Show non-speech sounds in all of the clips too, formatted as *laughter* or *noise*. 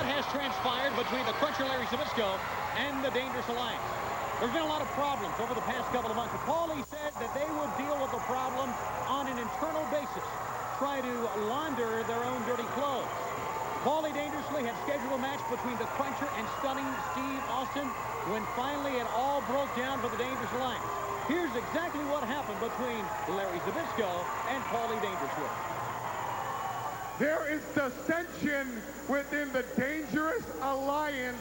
what has transpired between the Cruncher Larry Zbyszko and the Dangerous Alliance. There's been a lot of problems over the past couple of months. Paulie said that they would deal with the problem on an internal basis, try to launder their own dirty clothes. Paulie dangerously had scheduled a match between the Cruncher and stunning Steve Austin when finally it all broke down for the Dangerous Alliance. Here's exactly what happened between Larry Zbyszko and Paulie Dangerously. There is dissension within the Dangerous Alliance.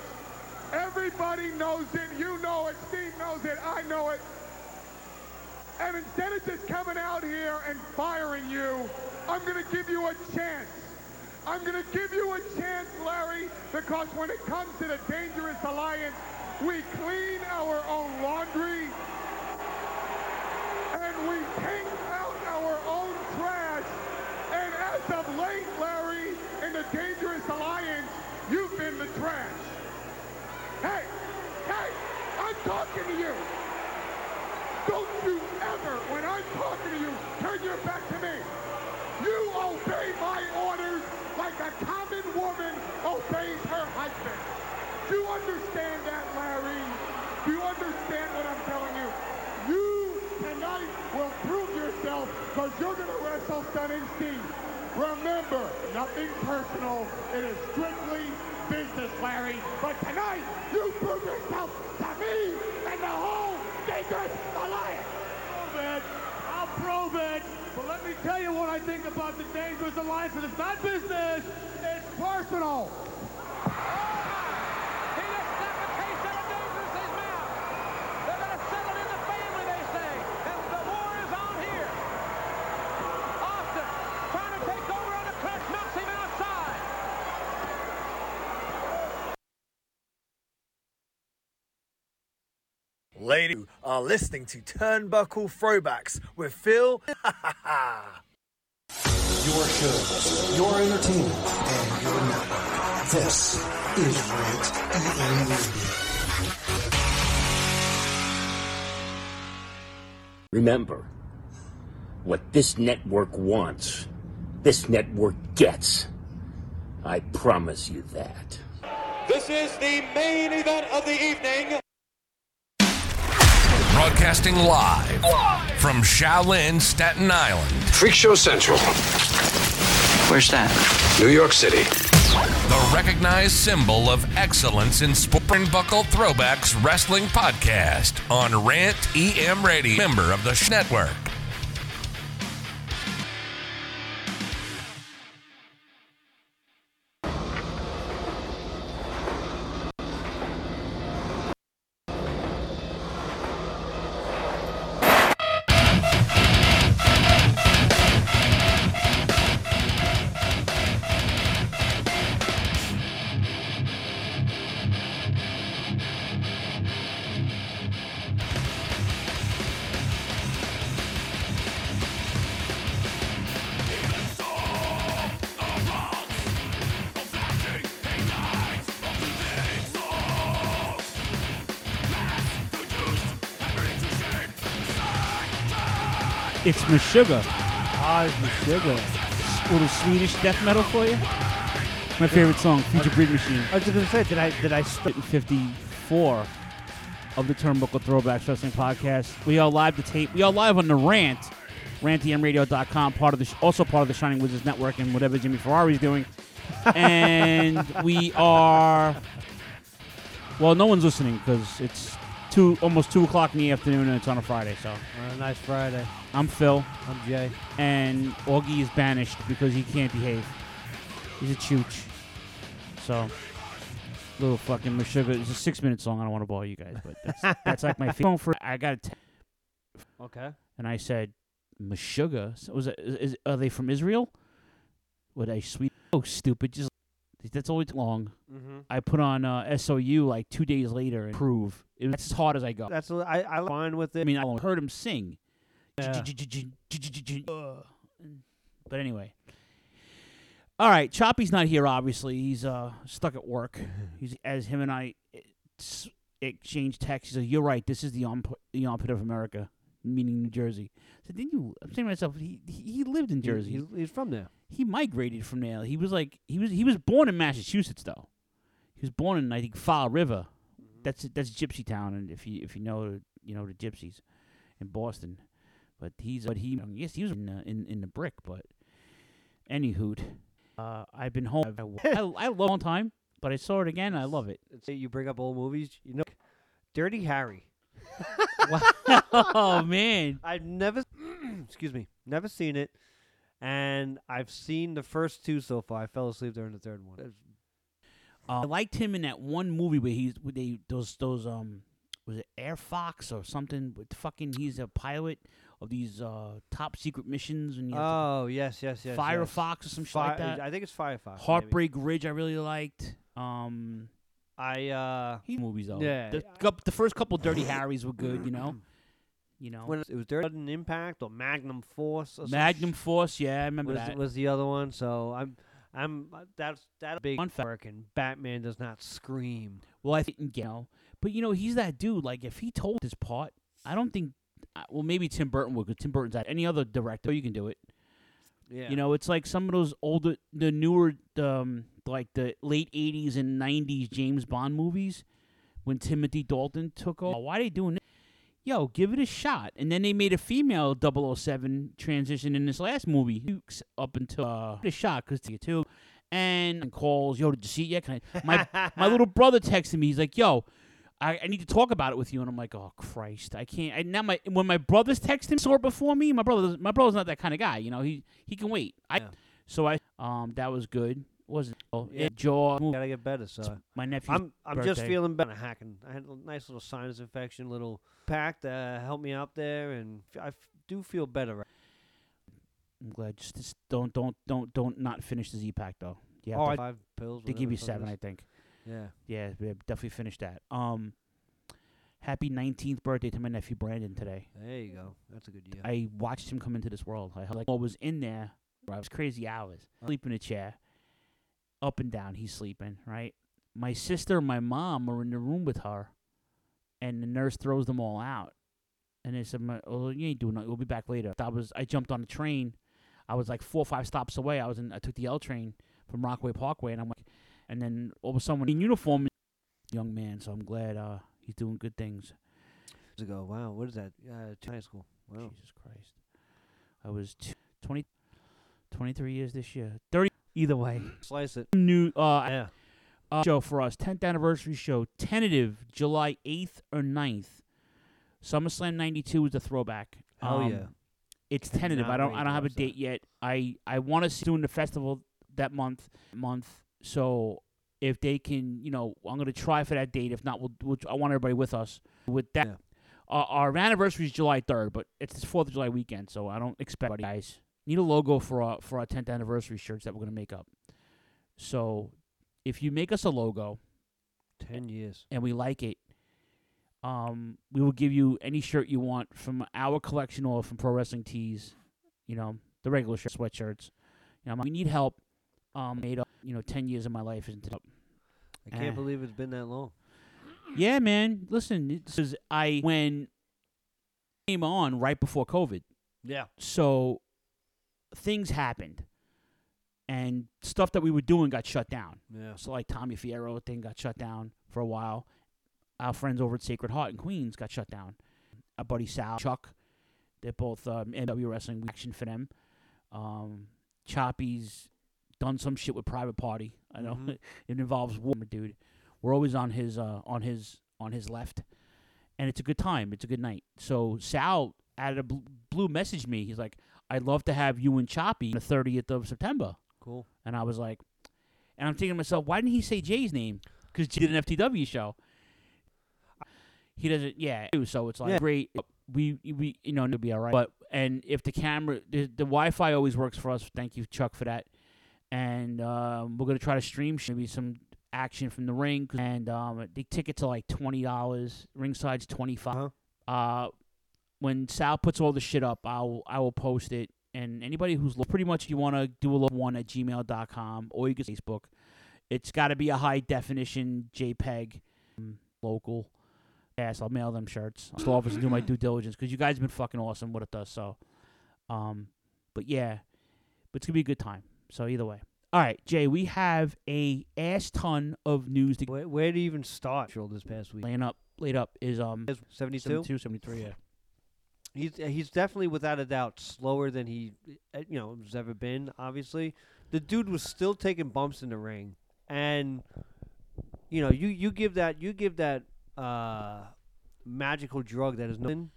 Everybody knows it. You know it. Steve knows it. I know it. And instead of just coming out here and firing you, I'm going to give you a chance. I'm going to give you a chance, Larry, because when it comes to the Dangerous Alliance, we clean our own laundry and we take out our own. Of late, Larry, in the Dangerous Alliance, you've been the trash. Hey, hey, I'm talking to you. Don't you ever, when I'm talking to you, turn your back to me. You obey my orders like a common woman obeys her husband. Do you understand that, Larry? Do you understand what I'm telling you? You tonight will prove yourself because you're going to wrestle Stunning Steve. Remember, nothing personal. It is strictly business, Larry. But tonight, you prove yourself to me and the whole Dangerous Alliance. prove it. I'll prove it. But let me tell you what I think about the Dangerous Alliance. And it's not business. It's personal. He just snapped a taste of the Dangerously's mouth. They're going to settle in the family, they say. And the war is on here. Austin trying to take over on the clutch, knocks him outside. Lady, you are listening to Turnbuckle Throwbacks with Phil. Ha *laughs* ha. Your shows, your entertainment, and your network. This is Rant EM Radio. Remember, what this network wants, this network gets. I promise you that. This is the main event of the evening. Broadcasting live from Shaolin, Staten Island. Freak Show Central. Where's that? New York City. The recognized symbol of excellence in sport Turnbuckle throwbacks wrestling podcast on Rant EM Radio, member of the Sh Network. Meshuggah. Ah, it's Meshuggah. Little Swedish death metal for you. My favorite song, Future Breed Machine. I was just gonna say, did I did I st- 54 of the Turnbuckle Throwbacks Wrestling Podcast. We are live to tape. We are live on the Rant, rantmradio.com, part of the sh- also part of the Shining Wizards Network and whatever Jimmy Ferrari's doing. and we are well, no one's listening because it's two almost two o'clock in the afternoon and it's on a Friday. So Uh, nice Friday. I'm Phil. I'm Jay. And Augie is banished because he can't behave. He's a chooch. So, little fucking Meshuggah. It's a six minute song. I don't want to bore you guys, but that's, *laughs* that's like my phone for. I got it. Okay. And I said, Meshuggah? So was it, is, are they from Israel? What I sweet? Oh, stupid. Just that's always long. Mhm. I put on uh, SOU like two days later and prove. It, that's as hard as I go. That's I I fine with it. I mean, I heard him sing. Yeah. But anyway. All right, Choppy's not here. Obviously, he's uh, stuck at work. *laughs* He's as him and I it's, exchanged texts. Said, "You're right. This is the armpit, the armpit of America, meaning New Jersey." I said, "Didn't you?" I'm saying to myself, he he, lived in Jersey. he's- he's from there. He migrated from there. He was like he was he was born in Massachusetts though. He was born in I think Fall River. That's that's Gypsy Town, and if you if you know you know the Gypsies in Boston, but he's but he yes he was in uh, in, in the brick, but anywho, uh, I've been home. *laughs* I, I love long time, but I saw it again. I love it. Say you bring up old movies, you know, Dirty Harry. *laughs* oh man, *laughs* I've never, *clears throat* excuse me, never seen it, and I've seen the first two so far. I fell asleep during the third one. Uh, I liked him in that one movie where he's with they those those um was it Air Fox or something? With fucking he's a pilot of these uh top secret missions and Oh yes, yes, yes. Fire yes. Fox or some shit like that. I think it's Firefox. maybe. Heartbreak Ridge I really liked. Um, I uh, he movies though. Yeah. the, the first couple Dirty Harrys were good. You know, *clears throat* you know. when it was Sudden Impact or Magnum Force. Or Magnum Force, yeah, I remember was, that. was the other one. So I'm, I'm uh, that's that big Fun fact. and Batman does not scream. Well, I think you know, but you know, he's that dude. Like, if he told his part, I don't think. uh, Well, maybe Tim Burton would. 'cause Tim Burton's that. Any other director, you can do it. Yeah. You know, it's like some of those older, the newer, um, like the late '80s and '90s James Bond movies, when Timothy Dalton took over. Why are they doing it? Yo, give it a shot. And then they made a female 007 transition in this last movie. Dukes Up until uh, give it a shot because you too, and, and calls. Yo, did you see it yet? Can I? My my *laughs* little brother texted me. He's like, Yo. I, I need to talk about it with you, and I'm like, oh Christ, I can't. I, now my when my brothers text him saw before me. My brother, my brother's not that kind of guy, you know. He he can wait. I so I um that was good. Wasn't oh, Yeah. it Jaw? Gotta get better. So my nephew's I'm I'm just feeling better. Hacking. I had a nice little sinus infection, little pack that helped me out there, and I f- do feel better. right- I'm glad. Just, just don't don't don't don't not finish the Z pack though. Yeah, Oh, I- five pills, They give you seven, is. I think. Yeah. Yeah, we definitely finished that. Um, happy 19th birthday to my nephew Brandon today. There you go. That's a good year. I watched him come into this world. I like was in there. I was crazy hours. Sleep in a chair, up and down. He's sleeping. Right. My sister and my mom are in the room with her, and the nurse throws them all out. And they said, "My- "Oh, you ain't doing nothing. We'll be back later." I was. I jumped on the train. I was like four or five stops away. I was in. I took the L train from Rockaway Parkway, and I'm like, and then all of a sudden, in uniform, young man. So I'm glad uh, he's doing good things. Years ago. Wow. What is that? Uh, high school. Wow. Jesus Christ. I was t- 20, 23 years this year. 30 either way. Slice it. New uh, Yeah. uh, show for us. 10th anniversary show. Tentative July 8th or 9th. SummerSlam 92 is the throwback. Oh Um, yeah. It's tentative. I don't I don't have a date yet. I I want to see doing the festival that month month. So if they can, you know, I'm going to try for that date. If not, we'll, we'll I want everybody with us. With that, uh, our anniversary is July 3rd, but it's the 4th of July weekend, so I don't expect guys need a logo for our for our 10th anniversary shirts that we're going to make up. So if you make us a logo, Ten years. and we like it, um, we will give you any shirt you want from our collection or from Pro Wrestling Tees. You know, the regular shirt, sweatshirts. You know, we need help. Um, made up. You know, ten years of my life isn't up. I can't Eh. believe it's been that long. Yeah, man. Listen, this is I when came on right before COVID. Yeah. So things happened, and stuff that we were doing got shut down. Yeah. So like Tommy Fierro thing got shut down for a while. Our friends over at Sacred Heart in Queens got shut down. Our buddy Sal, Chuck, they're both um, NW Wrestling action for them. Um, Choppy's done some shit with Private Party. I know Mhm. *laughs* it involves war, dude. We're always on his uh, on his on his left, and it's a good time. It's a good night. So Sal out of blue messaged me. He's like, "I'd love to have you and Choppy on the thirtieth of September." Cool. And I was like, and I'm thinking to myself, why didn't he say Jay's name? Because Jay did an FTW show. He doesn't, yeah. So it's like Yeah. great. We we you know it'll be all right. But and if the camera, the, the Wi-Fi always works for us. Thank you, Chuck, for that. And um, we're gonna try to stream maybe some action from the ring. And um, the tickets are like twenty dollars. Ringside's twenty five. Uh, when Sal puts all the shit up, I'll I will post it. And anybody who's lo- pretty much you want to do a little one at gmail.com or you can Facebook. It's got to be a high definition JPEG, um, local. Yes, I'll mail them shirts. I'll office and do my due diligence because you guys have been fucking awesome with it does. So, um, but yeah, but it's gonna be a good time. So either way, All right, Jay, we have a ass ton of news to Where, where do you even start? This past week, laying up. Laid up is um 72? 72, 73, yeah. He's he's definitely without a doubt slower than he uh, you know has ever been. Obviously, the dude was still taking bumps in the ring, and you know you you give that you give that uh, magical drug that is nothing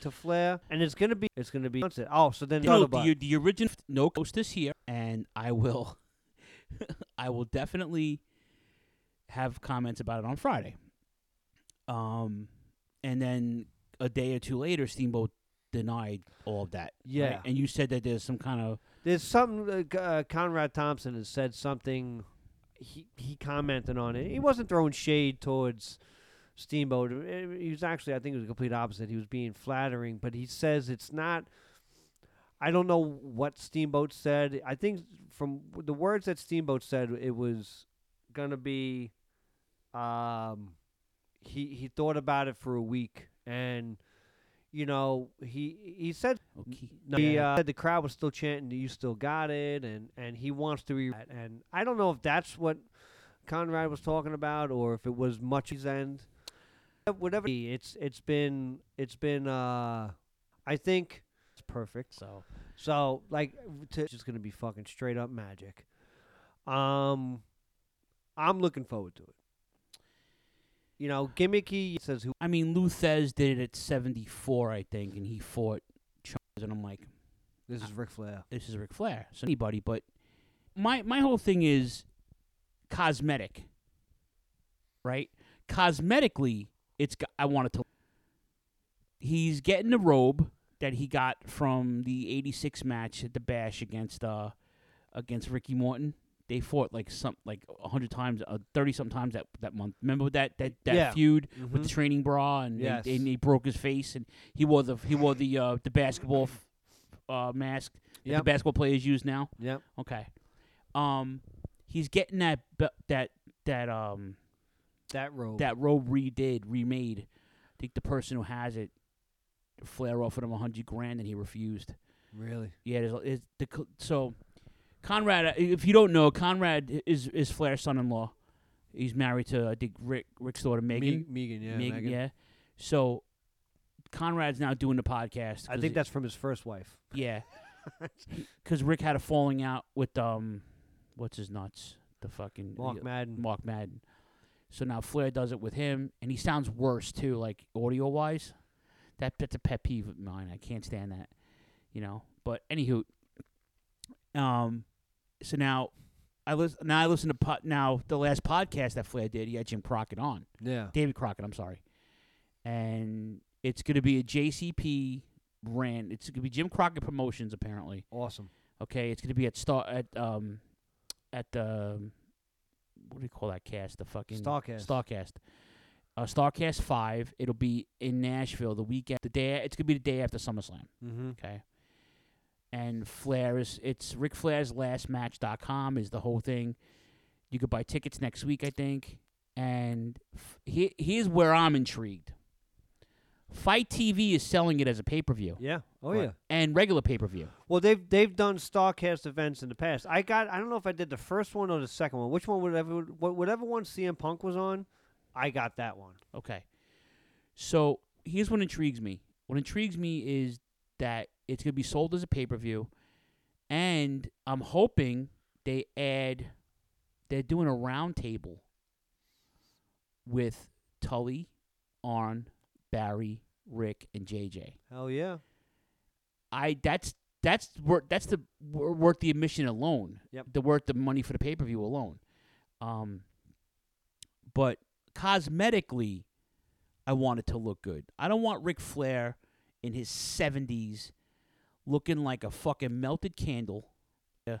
to Flair, and it's gonna be it's gonna be oh so then You know, the, the original no coast this here, and I will, *laughs* I will definitely have comments about it on Friday. Um, and then a day or two later, Steamboat denied all of that. right? Yeah. and you said that there's some kind of There's something uh, uh, Conrad Thompson has said something. He he commented on it. He wasn't throwing shade towards Steamboat. Uh, He was actually, I think, it was the complete opposite. He was being flattering, but he says it's not. I don't know what Steamboat said. I think from the words that Steamboat said, it was gonna be. Um, he he thought about it for a week, and you know he he said no, he uh, said the crowd was still chanting, "You still got it," and and he wants to re. And I don't know if that's what Conrad was talking about, or if it was much his end. Whatever it's it's been it's been uh I think it's perfect. So so like to, it's just gonna be fucking straight up magic. Um, I'm looking forward to it. You know, gimmicky says who I mean, Lou Thesz did it at 74, I think, and he fought Charles, and I'm like, this is Ric Flair. this is Ric Flair. So anybody, but my my whole thing is cosmetic, right? Cosmetically, it's I want it to. He's getting the robe that he got from the '86 match at the Bash against uh against Ricky Morton. They fought like some like a hundred times, uh, thirty something times that that month. Remember that that that Yeah. feud with the training bra and Yes. they, and he broke his face and he wore the he wore the uh, the basketball f- uh, mask that the basketball players use now. Yep. Okay. Um, he's getting that that that um that robe that robe redid remade. I think the person who has it, Flair offered him a hundred grand and he refused. Really? Yeah. There's, it's the so Conrad. uh, If you don't know, Conrad is is Flair's son-in-law. He's married to I think Ric Ric's daughter Megan. Megan, yeah, Megan, Megan. yeah. So Conrad's now doing the podcast. I think it- that's from his first wife. yeah, *laughs* because Ric had a falling out with um, what's his nuts, the fucking Mark uh, Madden. Mark Madden. So now Flair does it with him, and he sounds worse too, like audio wise. That that's a pet peeve of mine. I can't stand that, you know. But anywho, um, so now I listen. Now I listen to po- now the last podcast that Flair did. He had Jim Crockett on. Yeah. David Crockett. I'm sorry, and it's going to be a JCP brand. It's going to be Jim Crockett Promotions apparently. Awesome. Okay, it's going to be at Star at um at the what do we call that cast? The fucking Starcast. Starcast. Uh, Starcast five. It'll be in Nashville the weekend. The day. It's gonna be the day after SummerSlam. Mhm. Okay. And Flair is it's Ric Flair's last match.com is the whole thing. You could buy tickets next week, I think. And f- he, here's where I'm intrigued. FITE TV is selling it as a pay per view. Yeah. Oh yeah. And regular pay per view. Well, they've they've done Starcast events in the past. I got I don't know if I did the first one or the second one. Which one? Whatever whatever one CM Punk was on, I got that one. Okay. So here's what intrigues me. What intrigues me is that it's going to be sold as a pay per view, and I'm hoping they add. They're doing a round table with Tully, Arn, Barry, Ric, and JJ. Hell yeah. I that's that's worth that's the worth the admission alone. Yep. The worth the money for the pay per view alone. Um, but cosmetically, I want it to look good. I don't want Ric Flair in his seventies looking like a fucking melted candle. Yeah.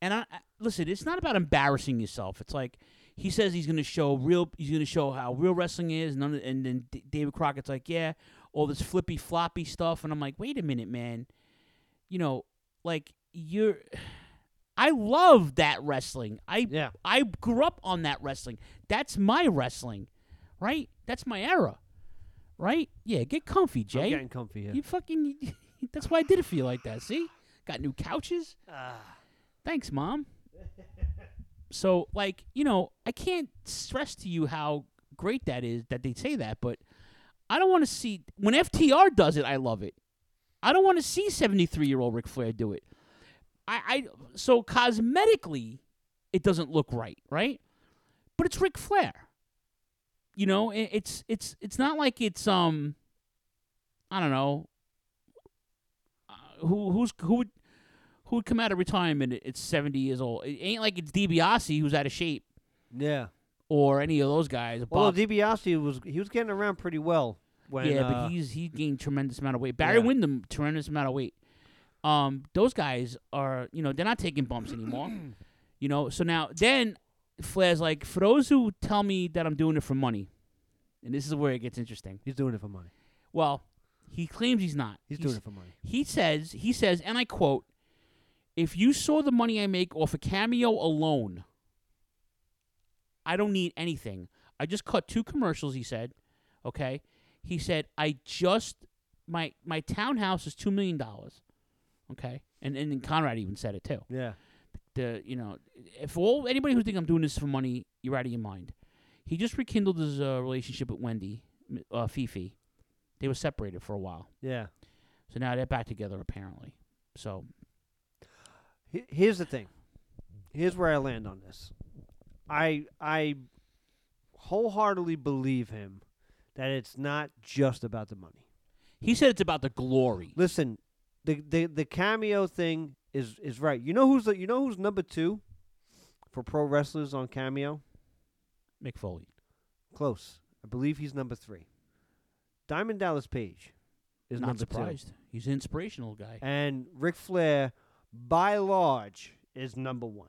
And I, I listen. It's not about embarrassing yourself. It's like he says he's going to show real. He's going to show how real wrestling is. Of, and then D- David Crockett's like, yeah, all this flippy floppy stuff. And I'm like, wait a minute, man. You know, like you're. *sighs* I love that wrestling. I yeah. I grew up on that wrestling. That's my wrestling, right? That's my era, right? Yeah, get comfy, Jay. I'm getting comfy. Yeah. You fucking. *laughs* That's why I did you like that. See, got new couches. Ah. Thanks, mom. So, like, you know, I can't stress to you how great that is that they say that, but I don't want to see when FTR does it. I love it. I don't want to see seventy-three-year-old Ric Flair do it. I, I so cosmetically, it doesn't look right, right? But it's Ric Flair. You know, it, it's it's it's not like it's um, I don't know, who who's who would who would come out of retirement at at seventy years old. It ain't like it's DiBiase who's out of shape Yeah. or any of those guys. Well, DiBiase was he was getting around pretty well when yeah, uh, but he's he gained tremendous amount of weight. Barry Yeah. Windham, tremendous amount of weight. Um, those guys are you know they're not taking bumps anymore. *clears throat* you know, so now then Flair's like for those who tell me that I'm doing it for money, and this is where it gets interesting. he's doing it for money. Well, he claims he's not. He's doing it for money. He says he says, and I quote: "If you saw the money I make off a cameo alone, I don't need anything. I just cut two commercials." He said, "Okay." He said, "I just my my townhouse is two million dollars." Okay, and and then Conrad even said it too. Yeah. The you know, if all anybody who think I'm doing this for money, you're out of your mind. He just rekindled his uh, relationship with Wendy, uh, Fifi. They were separated for a while. Yeah. So now they're back together apparently. So He- Here's the thing. Here's where I land on this. I I wholeheartedly believe him that it's not just about the money. he said it's about the glory. Listen, the the the cameo thing is is right. You know who's the, you know who's number 2 for pro wrestlers on cameo? Mick Foley. Close. I believe he's number 3. Diamond Dallas Page is Not number 2. surprised. He's an inspirational guy. And Ric Flair, by large, is number one.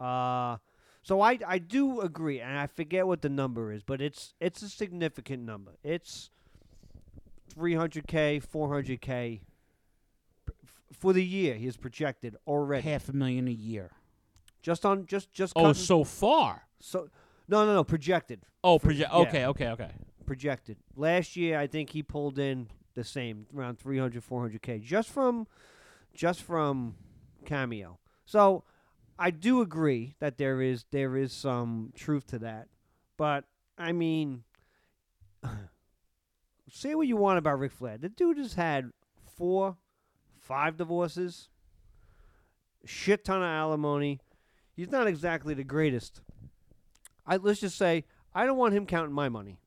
Uh, so I I do agree, and I forget what the number is, but it's it's a significant number. It's 300k, 400k for the year. He is projected already. Half a million a year. Just on just just. Oh, cutting- so far. so no no no projected. Oh, For- proje- yeah. okay, okay, okay. Projected. Last year, I think he pulled in the same around 300, 400k just from just from cameo. So I do agree that there is there is some truth to that, but I mean, *sighs* say what you want about Ric Flair. The dude has had four, five divorces, shit ton of alimony. He's not exactly the greatest. I let's just say I don't want him counting my money.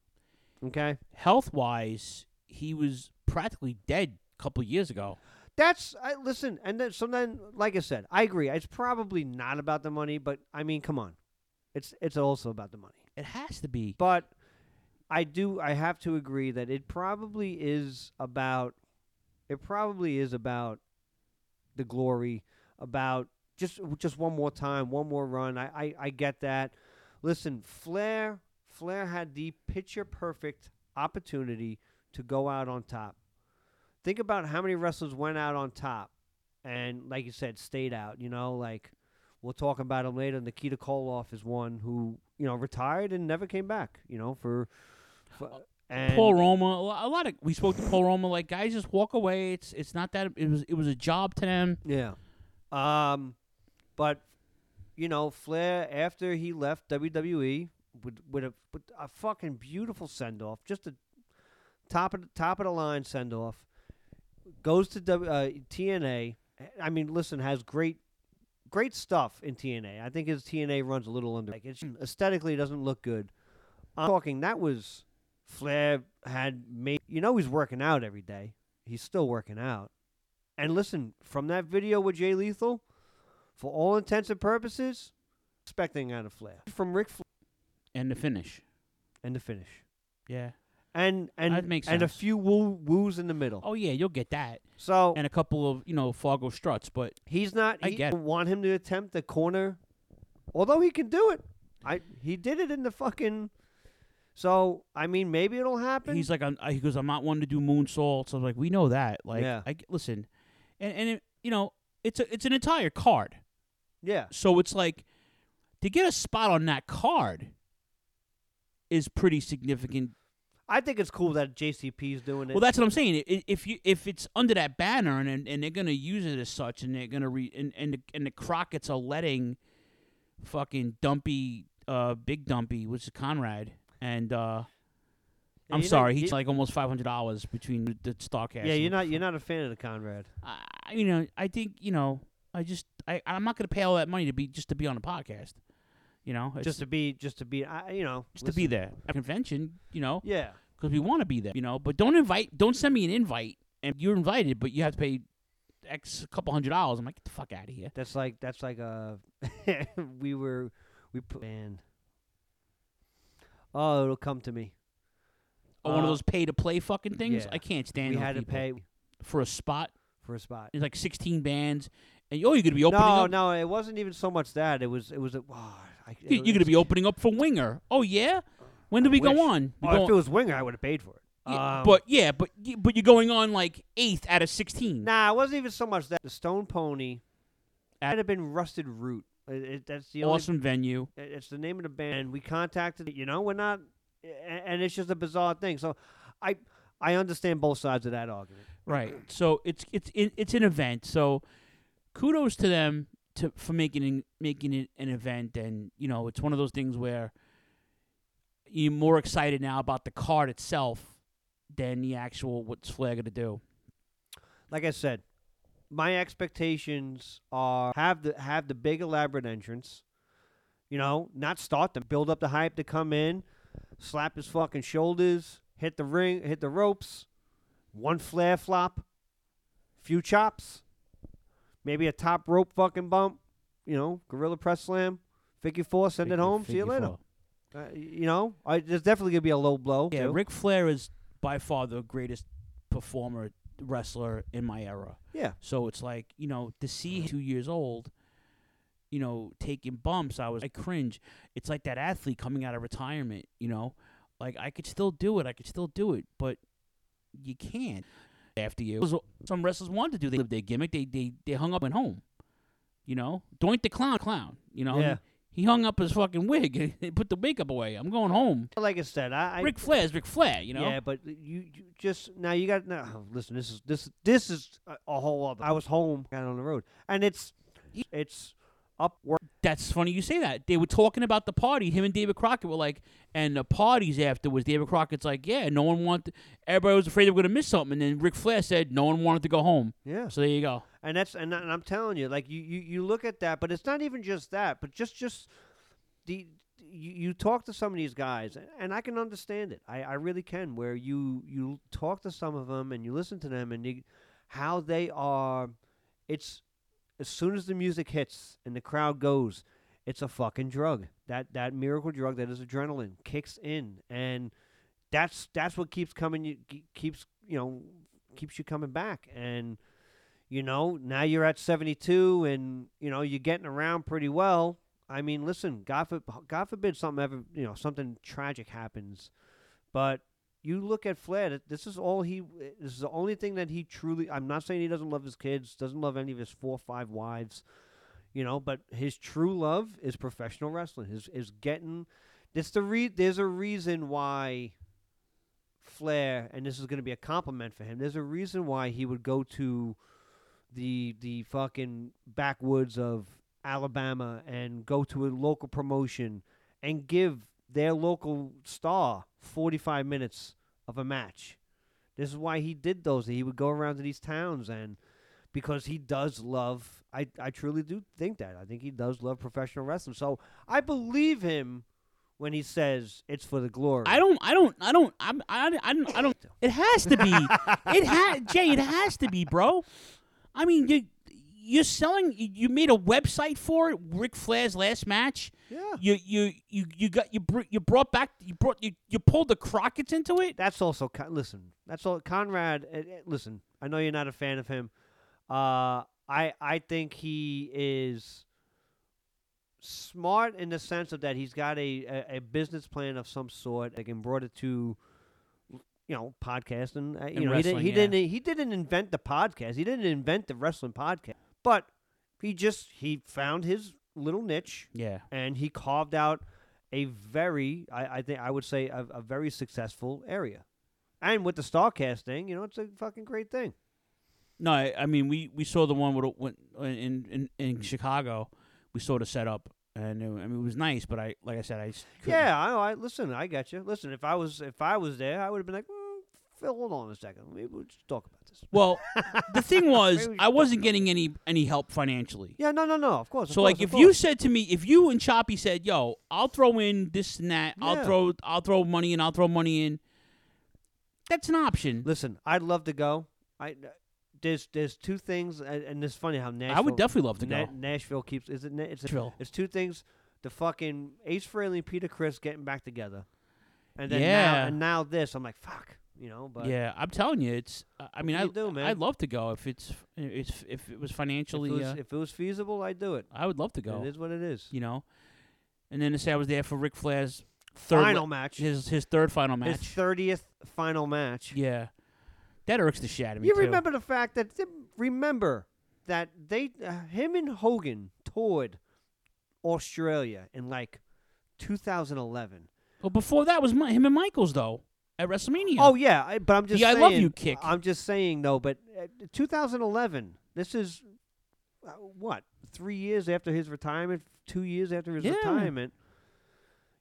Okay, Health wise, he was practically dead a couple years ago. that's I listen, and then so then, like I said, I agree. It's probably not about the money, but I mean, come on, it's it's also about the money. It has to be. But I do, I have to agree that it probably is about, it probably is about the glory, about just just one more time, one more run. I I, I get that. Listen, Flair Flair had the picture perfect opportunity to go out on top. Think about how many wrestlers went out on top and, like you said, stayed out. You know, like we'll talk about him later. Nikita Koloff is one who you know retired and never came back. You know, for, for and Paul Roma, a a lot of we spoke to Paul Roma. Like guys, just walk away. It's it's not that it was it was a job to them. Yeah. Um, but you know, Flair after he left WWE with with a with a fucking beautiful send off, just a top of the, top of the line send off, goes to w, uh, TNA. I mean, listen, has great great stuff in TNA. I think his TNA runs a little under. Like it's aesthetically, it doesn't look good. I'm talking that was Flair had made. You know, he's working out every day. He's still working out. And listen, from that video with Jay Lethal, for all intents and purposes, expecting out of Flair from Ric Flair And the finish. and the finish, Yeah. and and That makes and a sense. few woo woos in the middle. Oh yeah, you'll get that. So And a couple of you know Fargo struts, but he's not. I he get it. don't want him to attempt the corner, although he can do it. I he did it in the fucking. So I mean, maybe it'll happen. he's like, I'm, I- he goes, I'm not one to do moonsaults. I was like, we know that. Like, Yeah. I g- listen, and and it, you know, it's a it's an entire card. yeah, So it's like to get a spot on that card is pretty significant. I think it's cool that JCP is doing it. Well, that's what I'm saying. If you if it's under that banner and and they're gonna use it as such, and they're gonna re and and the, and the Crockett's are letting fucking Dumpy, uh, Big Dumpy, which is Conrad, and uh, I'm you're not- sorry, he's like almost five hundred dollars between the- the Starcast. yeah, you're not you're not a fan of the Conrad. I, you know, I think you know, I just I I'm not gonna pay all that money to be just to be on a podcast. You know, just to be just to be I, you know just to be there at a convention. You know, Yeah. because we want to be there. You know, but don't invite, don't send me an invite, and you're invited, but you have to pay X a couple hundred dollars. I'm like, get the fuck out of here. That's like that's like uh *laughs* we were we put band. Oh, it'll come to me. Oh, one of Uh, those pay to play fucking things. yeah. I can't stand. We had to pay for a spot. for a spot. It's like 16 bands, and oh, you're gonna be opening No, up. no, it wasn't even so much that. It was it was a. Oh, I, You- You're gonna be opening up for Winger. Oh yeah. When do we wish. go on? We Oh, go if it was Winger, I would have paid for it. Yeah, Um, but yeah, but but you're going on like eighth out of 16. Nah, it wasn't even so much that. The Stone Pony might have been Rusted Root. It, it- that's the only- awesome venue. it- It's the name of the band. And we contacted it. You know, we're not, and it's just a bizarre thing. So, I I understand both sides of that argument. Right. So it's it's it's an event. So kudos to them to for making making it an event, and you know it's one of those things where you're more excited now about the card itself than the actual what's Flair gonna do. Like I said, my expectations are have the have the big elaborate entrance. You know, not start them, build up the hype to come in, slap his fucking shoulders, hit the ring, hit the ropes, one flare flop, few chops, maybe a top rope fucking bump, you know, gorilla press slam, figure four, send it home, see you later. Uh, you know, I, there's definitely gonna be a low blow. Yeah, too. Ric Flair is by far the greatest performer wrestler in my era. Yeah. So it's like you know to see two years old, you know, taking bumps. I was I cringe. It's like that athlete coming out of retirement. You know, like I could still do it. I could still do it, but you can't. After you, some wrestlers wanted to do. They lived their gimmick. They they they hung up and home. You know, Doink the clown, clown. You know, Yeah. He hung up his fucking wig and *laughs* put the makeup away. I'm going home. Like I said, I, I Ric Flair's Ric Flair, you know. Yeah, but you, you just now you got now. Oh, listen, this is this this is a, a whole other. I was home, got on the road, and it's it's upward. That's funny you say that. They were talking about the party. Him and David Crockett were like, and the parties afterwards. David Crockett's like, yeah, no one wanted. Everybody was afraid they were going to miss something, and then Ric Flair said no one wanted to go home. Yeah. So there you go. And that's and, and I'm telling you, like you, you you look at that, but it's not even just that, but just just the you, you talk to some of these guys, and I can understand it. I, I really can. Where you you talk to some of them and you listen to them and you, how they are. It's as soon as the music hits and the crowd goes, it's a fucking drug. That that miracle drug that is adrenaline kicks in, and that's that's what keeps coming. You keeps you know keeps you coming back and you know, now you're at 72 and, you know, you're getting around pretty well. I mean, listen, God, for, God forbid something ever, you know, something tragic happens. But you look at Flair, this is all he, this is the only thing that he truly, I'm not saying he doesn't love his kids, doesn't love any of his four or five wives, you know, but his true love is professional wrestling, is, is getting, this the re- there's a reason why Flair, and this is going to be a compliment for him, there's a reason why he would go to, the the fucking backwoods of Alabama and go to a local promotion and give their local star 45 minutes of a match. This is why he did those. He would go around to these towns and because he does love I I truly do think that. I think he does love professional wrestling. So I believe him when he says it's for the glory. I don't. I don't. I don't. I'm, I. I don't. I don't. It has to be. *laughs* it ha Jay. It has to be, bro. I mean, you. You're selling. You made a website for it. Ric Flair's last match. Yeah. You you you you got you br- you brought back you brought you you pulled the Crockett's into it. That's also Con- listen. That's all Conrad. Uh, uh, listen, I know you're not a fan of him. Uh, I I think he is smart in the sense of that he's got a, a, a business plan of some sort. Like and brought it to you know podcasting. Uh, you And know he didn't he yeah. didn't he didn't invent the podcast. He didn't invent the wrestling podcast. But he just he found his little niche Yeah. and he carved out a very, I, I think I would say a, a very successful area. And with the star casting, you know, it's a fucking great thing. No, I, I mean we, we saw the one with, when, in in in Chicago. We saw the setup, and it, I mean it was nice. But I, like I said, I Yeah, I, I listen. I got you. Listen, if I was if I was there, I would have been like, Phil, hold on a second. Maybe we'll just talk about this. Well, the thing *laughs* was, I wasn't getting any any help financially. Yeah, no, no, no. Of course. of So course, like, if you course. said to me, if you and Choppy said, "Yo, I'll throw in this and that. I'll throw, I'll throw money in. I'll throw money in," that's an option. listen, I'd love to go. I there's there's two things, and, and it's funny how Nashville. I would definitely love to Na- go. Nashville keeps is it? Na- It's Nashville. It's two things. The fucking Ace Frehley and Peter Criss getting back together, and then now Yeah. and now this. I'm like, fuck, you know. But yeah, I'm telling you, it's. uh, I mean, I do, man? I'd love to go if it's, it's if it was if financially. it was, uh, if it was feasible, I'd do it. I would love to go. It is what it is. You know, and then to say I was there for Ric Flair's third Final match. his his third final match, His thirtieth final match. yeah, that irks the shit out of me You too. remember the fact that remember that they uh, him and Hogan toured Australia in like 2011. Well, before that was Mi- him and Michaels though at WrestleMania. Oh yeah, I, but I'm just The I saying, love you kick. I'm just saying though, but uh, 2011. This is uh, what three years after his retirement, two years after his Yeah. retirement.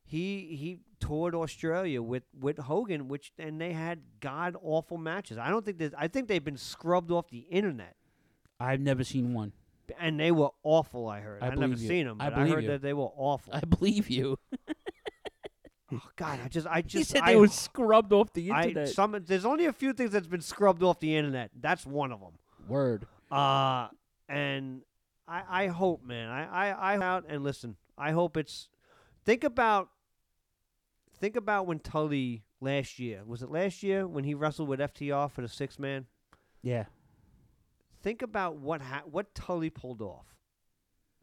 He he toured Australia with with Hogan, which and they had god awful matches. I don't think that I think they've been scrubbed off the internet. I've never seen one. and they were awful. I heard. I have never you. seen them, I but I, heard you. that they were awful. I believe you. *laughs* oh God, I just, I *laughs* just, he said I, they were scrubbed off the I, internet. some, there's only a few things that's been scrubbed off the internet. That's one of them. Word. Uh, and I, I hope, man. I, I, I out and listen. I hope it's. Think about. Think about when Tully last year was it last year when he wrestled with FTR for the six man. Yeah. Think about what ha- what Tully pulled off.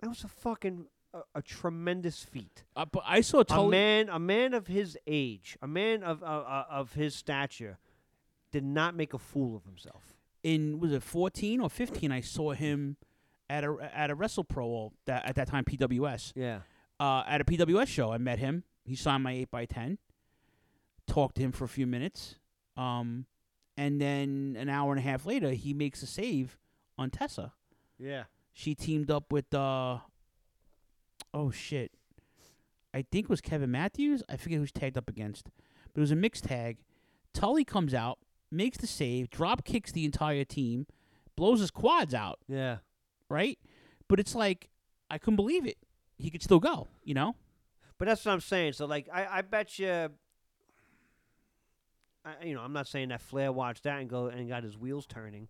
That was a fucking a, a tremendous feat. Uh, but I saw a man, a man of his age, a man of uh, uh, of his stature, did not make a fool of himself. in was it 14 or 15 I saw him at a at a Wrestle Pro that at that time PWS. Yeah. Uh, at a PWS show I met him. He signed my 8x10. Talked to him for a few minutes. Um and then an hour and a half later he makes a save on Tessa. Yeah. She teamed up with uh Oh shit. I think it was Kevin Matthews. I forget who's tagged up against. But it was a mixed tag. Tully comes out, makes the save, drop kicks the entire team, blows his quads out, Yeah. right? But it's like I couldn't believe it. He could still go, you know? But that's what I'm saying. So like, I, I bet you. I, you know, I'm not saying that Flair watched that and go and got his wheels turning.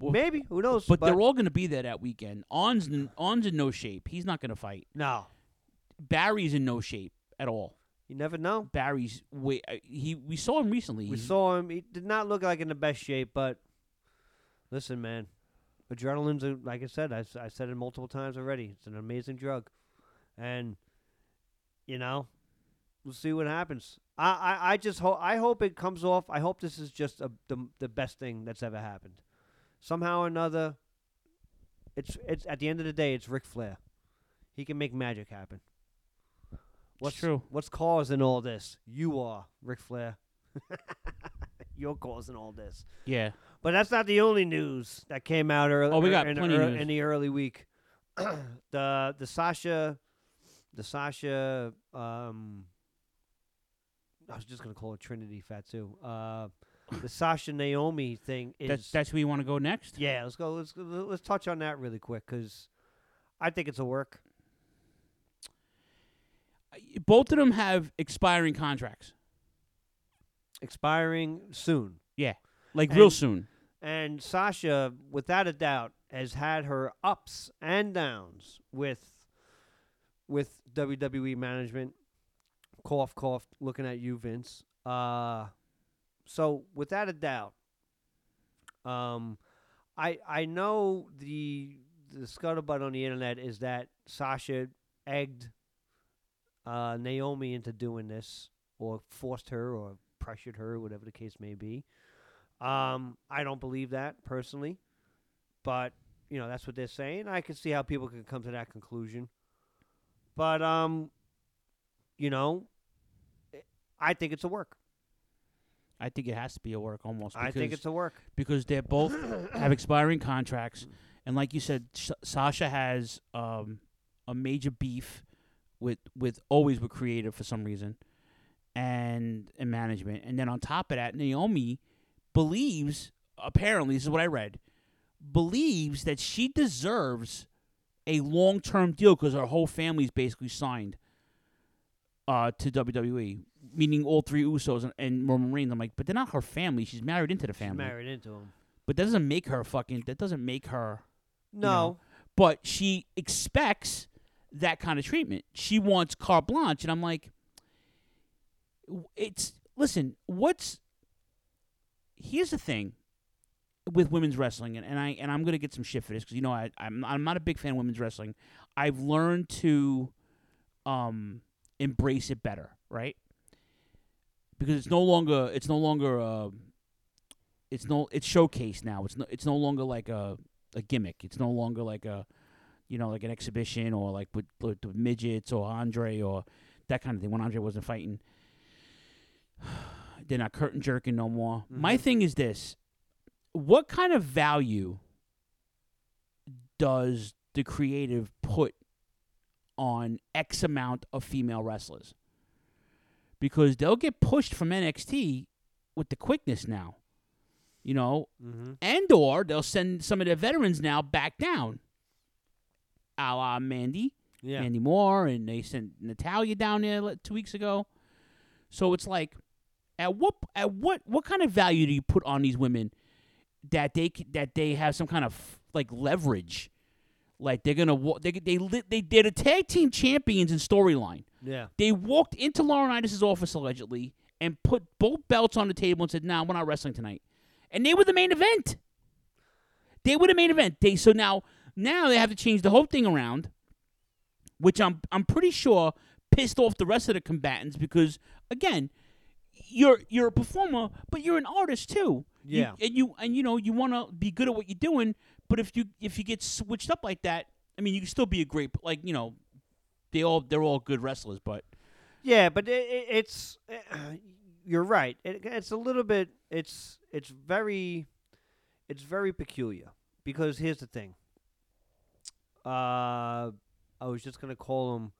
Well, Maybe who knows? But, they're all going to be there that weekend. Arn's in, Arn's in no shape. He's not going to fight. no. Barry's in no shape at all. You never know. Barry's wait. uh, He we saw him recently. We He's- saw him. He did not look like in the best shape, but listen, man, adrenaline's a, like I said. I said it multiple times already. It's an amazing drug, and you know, we'll see what happens. I, I, I just hope I hope it comes off. I hope this is just a, the the best thing that's ever happened. Somehow or another, it's it's at the end of the day, it's Ric Flair. He can make magic happen. What's true. What's causing all this? You are Ric Flair. *laughs* You're causing all this. yeah. But that's not the only news that came out early. Oh, we got in, plenty ear- news. in the early week. *clears throat* the the Sasha, the Sasha. Um, I was just gonna call it Trinity Fatu. Uh, the Sasha Naomi thing is. That's that's where you want to go next. yeah, let's go. Let's let's touch on that really quick because I think it's a work. Both of them have expiring contracts. Expiring soon. Yeah, like real soon. And Sasha, without a doubt, has had her ups and downs with with WWE management. Cough, cough. Looking at you, Vince. Uh, so without a doubt, um, I I know the the scuttlebutt on the internet is that Sasha egged uh, Naomi into doing this, or forced her, or pressured her, whatever the case may be. Um, I don't believe that personally, but you know that's what they're saying. I can see how people can come to that conclusion, but um, you know, I think it's a work. I think it has to be a work almost. I think because- it's a work. because they both *coughs* have expiring contracts, and like you said, Sh- Sasha has um, a major beef with with always with creative for some reason, and and management, and then on top of that, Naomi believes apparently this is what I read believes that she deserves a long term deal because her whole family's basically signed uh, to WWE, meaning all three Usos and, and Roman Reigns. I'm like, but they're not her family. She's married into the She's family. married into him. But that doesn't make her fucking. That doesn't make her. you No. know. But she expects that kind of treatment. She wants carte blanche, and I'm like, w- it's listen. What's here's the thing with women's wrestling, and, and I and I'm gonna get some shit for this because you know I I'm I'm not a big fan of women's wrestling. I've learned to um embrace it better, right? Because it's no longer it's no longer uh, it's no it's showcase now. It's no it's no longer like a a gimmick. It's no longer like a you know like an exhibition or like with, with the midgets or Andre or that kind of thing. When Andre wasn't fighting, *sighs* they're not curtain jerking no more. My thing is this: what kind of value does the creative put on X amount of female wrestlers? Because they'll get pushed from NXT with the quickness now, you know, mm-hmm. and or they'll send some of their veterans now back down, a la Mandy, Yeah. Mandy Moore, and they sent Natalya down there two weeks ago. So it's like, at what at what what kind of value do you put on these women that they that they have some kind of like leverage, like they're gonna wa- they they they they're the tag team champions in storyline. Yeah. They walked into Laurinaitis' office allegedly and put both belts on the table and said, "Nah, we're not wrestling tonight," and they were the main event. They were the main event. They so now now they have to change the whole thing around, which I'm I'm pretty sure pissed off the rest of the combatants because again, you're you're a performer, but you're an artist too. You- Yeah. and you and you know you want to be good at what you're doing, but if you if you get switched up like that, I mean, you can still be a great like you know, they all they're all good wrestlers, but Yeah, but it, it, it's you're right. It, it's a little bit. It's it's very it's very peculiar because here's the thing. Uh, I was just gonna call him.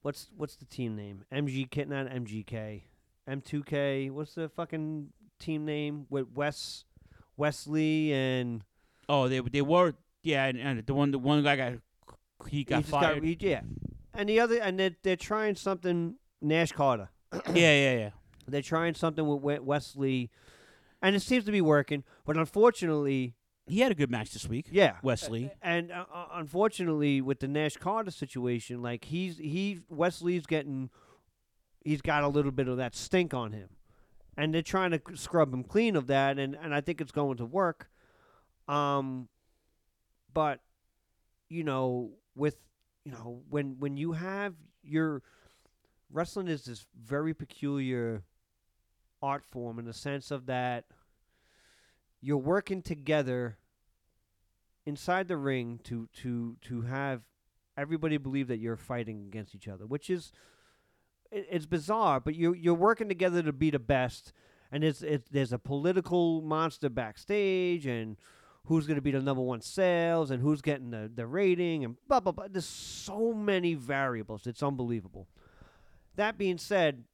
What's what's the team name? MGK, not MGK, M2K. What's the fucking team name with Wes Wesley and oh they they were yeah, and, and the one the one guy got he got just fired. he- yeah, and the other and they're, they're trying something. Nash Carter. *coughs* yeah, yeah, yeah. They're trying something with We- Wesley, and it seems to be working. But unfortunately, he had a good match this week. Yeah, Wesley. and uh, uh, unfortunately, with the Nash Carter situation, like he's he Wesley's getting, he's got a little bit of that stink on him, and they're trying to scrub him clean of that, and and I think it's going to work. Um, but you know, with you know when when you have your wrestling is this very peculiar art form in the sense of that you're working together inside the ring to to to have everybody believe that you're fighting against each other, which is it, it's bizarre, but you you're working together to be the best, and it's it's there's a political monster backstage and. Who's going to be the number one sales and who's getting the, the rating and blah blah blah. There's so many variables. It's unbelievable. That being said,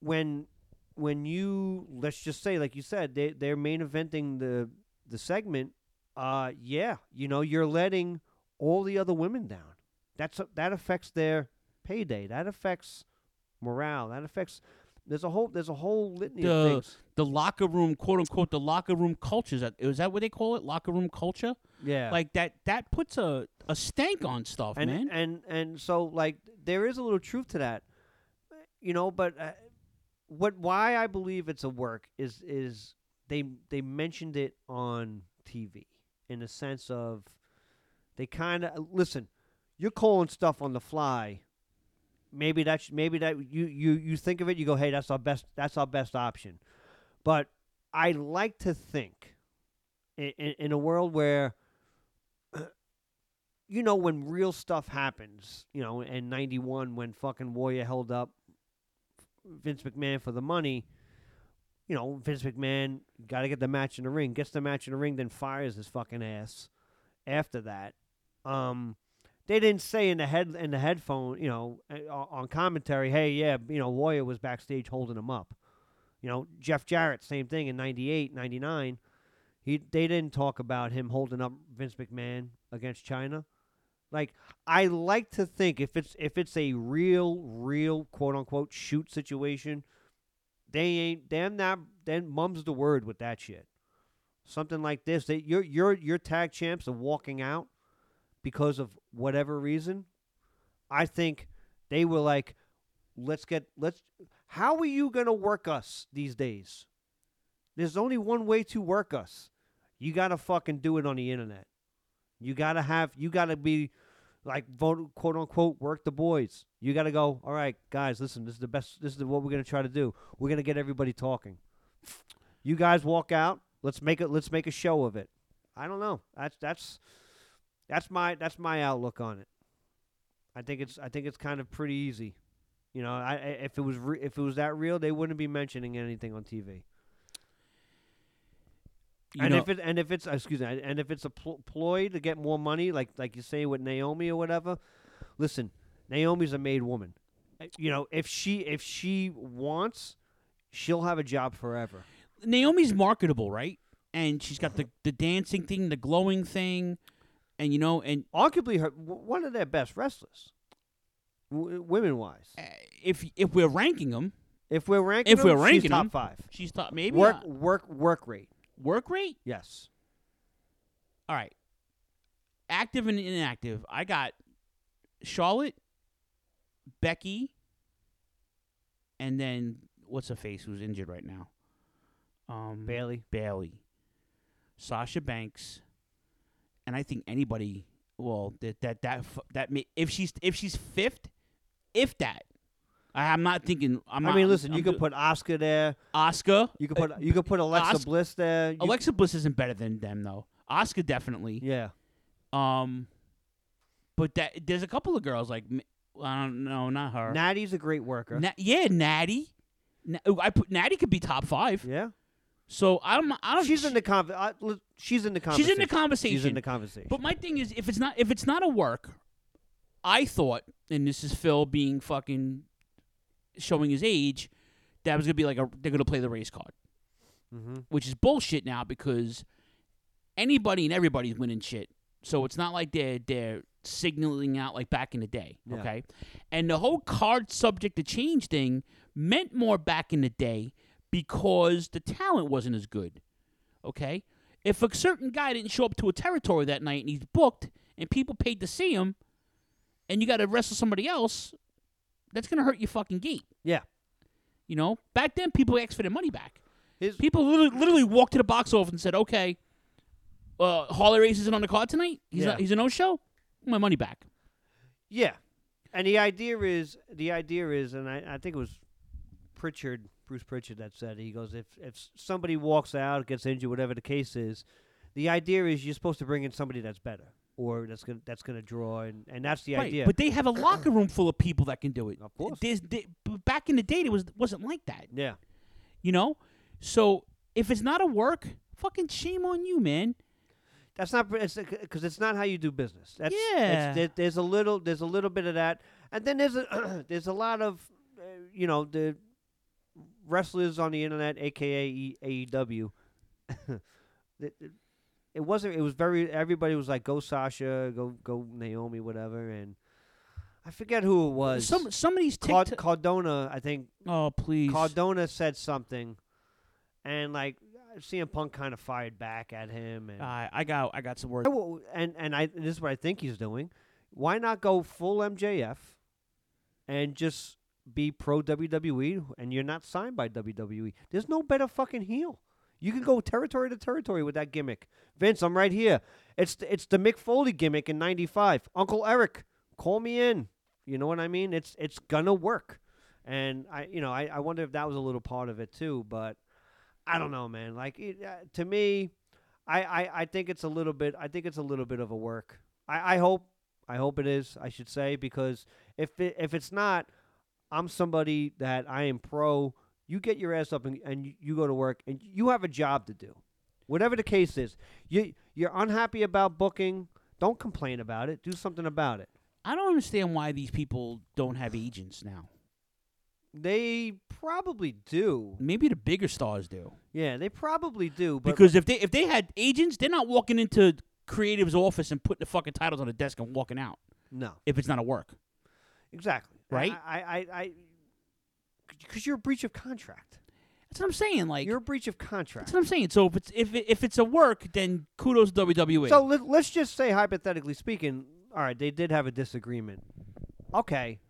when when you let's just say like you said they they're main eventing the the segment uh yeah you know you're letting all the other women down that's that affects their payday that affects morale that affects there's a whole there's a whole litany of things the locker room, quote unquote, the locker room culture. Is that is that what they call it? Locker room culture. Yeah. Like that that puts a a stank on stuff, and man. and and so like there is a little truth to that you know but uh, what why i believe it's a work is is they they mentioned it on tv in the sense of they kind of listen you're calling stuff on the fly maybe that's maybe that you you you think of it you go hey that's our best that's our best option but i like to think in, in, a world where *clears throat* you know when real stuff happens, you know, in '91 when fucking Warrior held up Vince McMahon for the money. You know, Vince McMahon got to get the match in the ring, gets the match in the ring, then fires his fucking ass. After that, um, they didn't say in the head in the headphone, you know, uh, on commentary, hey, yeah, you know, Warrior was backstage holding him up. You know, Jeff Jarrett, same thing in 98, 99. He they didn't talk about him holding up Vince McMahon against Chyna. Like I like to think if it's if it's a real real quote unquote shoot situation, they ain't them not then mum's the word with that shit. Something like this, that your your your tag champs are walking out because of whatever reason. I think they were like, let's get let's. How are you gonna work us these days? There's only one way to work us. You gotta fucking do it on the internet. You gotta have. You gotta be like vote, quote unquote work the boys. You gotta go. All right, guys. Listen, this is the best. This is what we're gonna try to do. We're gonna get everybody talking. You guys walk out. Let's make it. Let's make a show of it. I don't know. That's that's that's my that's my outlook on it. I think it's I think it's kind of pretty easy. You know, I, I if it was re- if it was that real, they wouldn't be mentioning anything on TV. You and know- if it and if it's excuse me, and if it's a pl- ploy to get more money, like like you say with Naomi or whatever, listen, Naomi's a made woman. Uh, You know, if she if she wants, she'll have a job forever. Naomi's marketable, right? And she's got the the dancing thing, the glowing thing, and you know, and arguably her one of their best wrestlers, w- women wise. if if we're ranking them, If we're ranking if we're them, she's top them, five. she's top. Maybe work not. work work rate. work rate. Yes. All right, active and inactive. I got Charlotte, Becky, and then what's her face who's injured right now? Um, Bayley. Bayley, Sasha Banks, and I think anybody. Well, that that that that may, if she's if she's fifth, if that. I, I'm not thinking. I'm I not, mean, listen, I'm you could do- put Oscar there. Oscar. You could put you could put Alexa Os- Bliss there. You- Alexa Bliss isn't better than them though. Oscar definitely. Yeah. Um, but that there's a couple of girls like I don't know, not her. Natty's a great worker. Na- yeah, Natty. Na- I put Natty could be top five. Yeah. So I don't. I don't. She's in the con- She's in the She's in the conversation. She's in the conversation. But my thing is, if it's not if it's not a work, I thought, and this is Phil being fucking showing his age, that was gonna be like a they're gonna play the race card, Mhm. which is bullshit now because anybody and everybody's winning shit. So it's not like they're they're signaling out like back in the day, Yeah. okay? And the whole card subject to change thing meant more back in the day because the talent wasn't as good. Okay? If a certain guy didn't show up to a territory that night and he's booked and people paid to see him and you got to wrestle somebody else, that's going to hurt your fucking gate. Yeah. You know, back then people asked for their money back. His- people literally, literally walked to the box office and said, "Okay, uh, Harley Race isn't on the card tonight. He's Yeah. a, he's a no show. My money back." Yeah, and the idea is the idea is, and I, I think it was Pritchard, Bruce Pritchard, that said he goes if if somebody walks out, gets injured, whatever the case is, the idea is you're supposed to bring in somebody that's better or that's gonna that's gonna draw, and, and that's the Right, idea. But they have a locker room full of people that can do it. Of course. There's, they, back in the day, it was wasn't like that. yeah, You know, so if it's not a work, fucking shame on you, man. that's not because it's not how you do business. That's, it's- Yeah. there- there's a little there's a little bit of that, and then there's a *clears throat* there's a lot of uh, you know the wrestlers on the internet, aka AEW. *laughs* it, it- wasn't. It was very. Everybody was like, "Go Sasha, go go Naomi, whatever." And I forget who it was. Some some of these Card- TikTok. Cardona, I think. oh please. Cardona said something, and like CM Punk kind of fired back at him, and I I got I got some words. And and I this is what I think he's doing. Why not go full MJF and just be pro WWE and you're not signed by WWE? There's no better fucking heel. You can go territory to territory with that gimmick. Vince, I'm right here. It's the, it's the Mick Foley gimmick in '95. Uncle Eric, call me in. You know what I mean? It's it's gonna work. And I, you know, I, I wonder if that was a little part of it too. But I don't know, man. Like it, uh, to me, I, I, I think it's a little bit. I think it's a little bit of a work. I, I hope I hope it is. I should say because if it, if it's not, I'm somebody that I am pro. You get your ass up and, and you- go to work and you have a job to do. Whatever the case is, you you're unhappy about booking. Don't complain about it. Do something about it. I don't understand why these people don't have agents now. They probably do. Maybe the bigger stars do. Yeah, they probably do. But Because if they if they had agents, they're not walking into creative's office and putting the fucking titles on the desk and walking out. No. If it's not a work. Exactly Right? I I I because you're a breach of contract. That's what I'm saying. Like You're a breach of contract. that's what I'm saying. So if it's if it, if it's a work, then kudos to WWE. So let, let's just say, hypothetically speaking, all right, they did have a disagreement. Okay,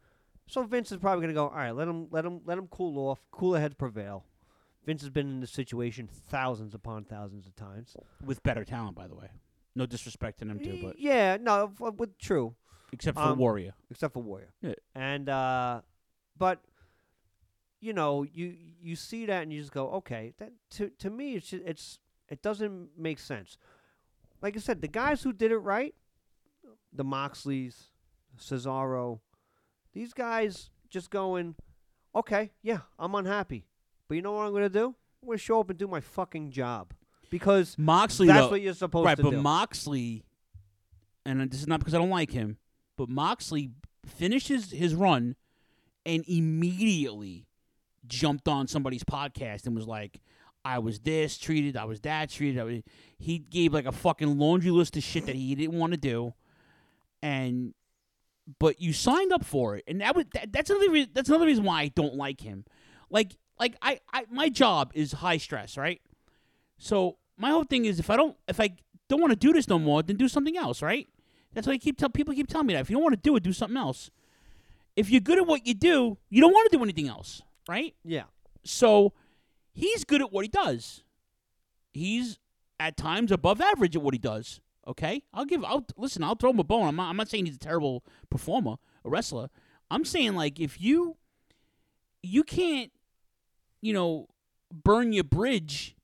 so Vince is probably going to go. All right, let him let him let him cool off. Cooler heads prevail. Vince has been in this situation thousands upon thousands of times. with better talent, by the way. No disrespect to them too, but Yeah, no, f- with true. Except for Um, Warrior. except for Warrior. Yeah. And uh but you know, you you see that and you just go, okay, that to to me it's just, it's it doesn't make sense. Like I said, the guys who did it right, the Moxleys, Cesaro, these guys just going, okay, yeah, I'm unhappy, but you know what I'm gonna do? I'm gonna show up and do my fucking job because Moxley, that's though- what you're supposed right, to do. Right, but. Moxley, and this is not because I don't like him, but Moxley finishes his run and immediately jumped on somebody's podcast and was like, "I was this treated, I was that treated." Was, he gave like a fucking laundry list of shit that he didn't want to do, and but you signed up for it, and that was that, that's another reason, that's another reason why I don't like him. Like like I, I my job is high stress, right? So my whole thing is if I don't if I don't want to do this no more, then do something else, right? That's why I keep tell people keep telling me that if you don't want to do it, do something else. If you're good at what you do, you don't want to do anything else, right? yeah. So he's good at what he does. He's at times above average at what he does. Okay, I'll give. I'll listen. I'll throw him a bone. I'm not. I'm not saying he's a terrible performer, a wrestler. I'm saying like if you, you can't, you know, burn your bridge,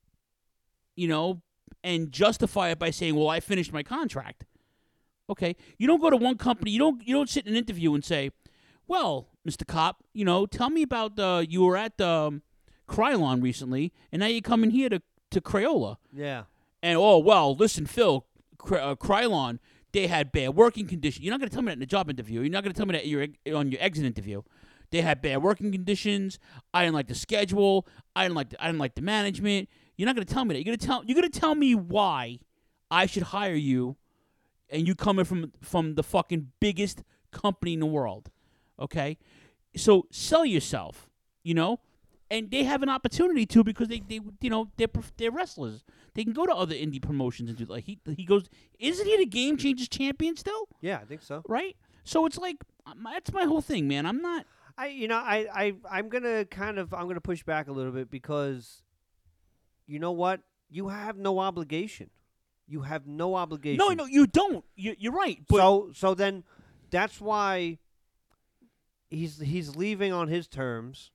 you know, and justify it by saying, "Well, I finished my contract." Okay, you don't go to one company. You don't. You don't sit in an interview and say, "Well, Mr. Cop, you know, tell me about the you were at the um, Krylon recently, and now you're coming here to to Crayola." Yeah. And oh well, listen, Phil, uh, Krylon, they had bad working conditions. You're not going to tell me that in a job interview. You're not going to tell me that you're on your exit interview. They had bad working conditions. I didn't like the schedule. I didn't like. The, I didn't like the management. You're not going to tell me that. You're going to tell. You're going to tell me why I should hire you, and you coming from from the fucking biggest company in the world. Okay, so sell yourself. You know, and they have an opportunity to because they, they you know they're they're wrestlers. They can go to other indie promotions and do like he he goes. Isn't he the Game Changers champion still? Yeah, I think so. Right. So it's like um, that's my whole thing, man. I'm not. I you know I I I'm gonna kind of I'm gonna push back a little bit because you know what you have no obligation. You have no obligation. No, no, you don't. You, you're right. But so so then that's why he's he's leaving on his terms,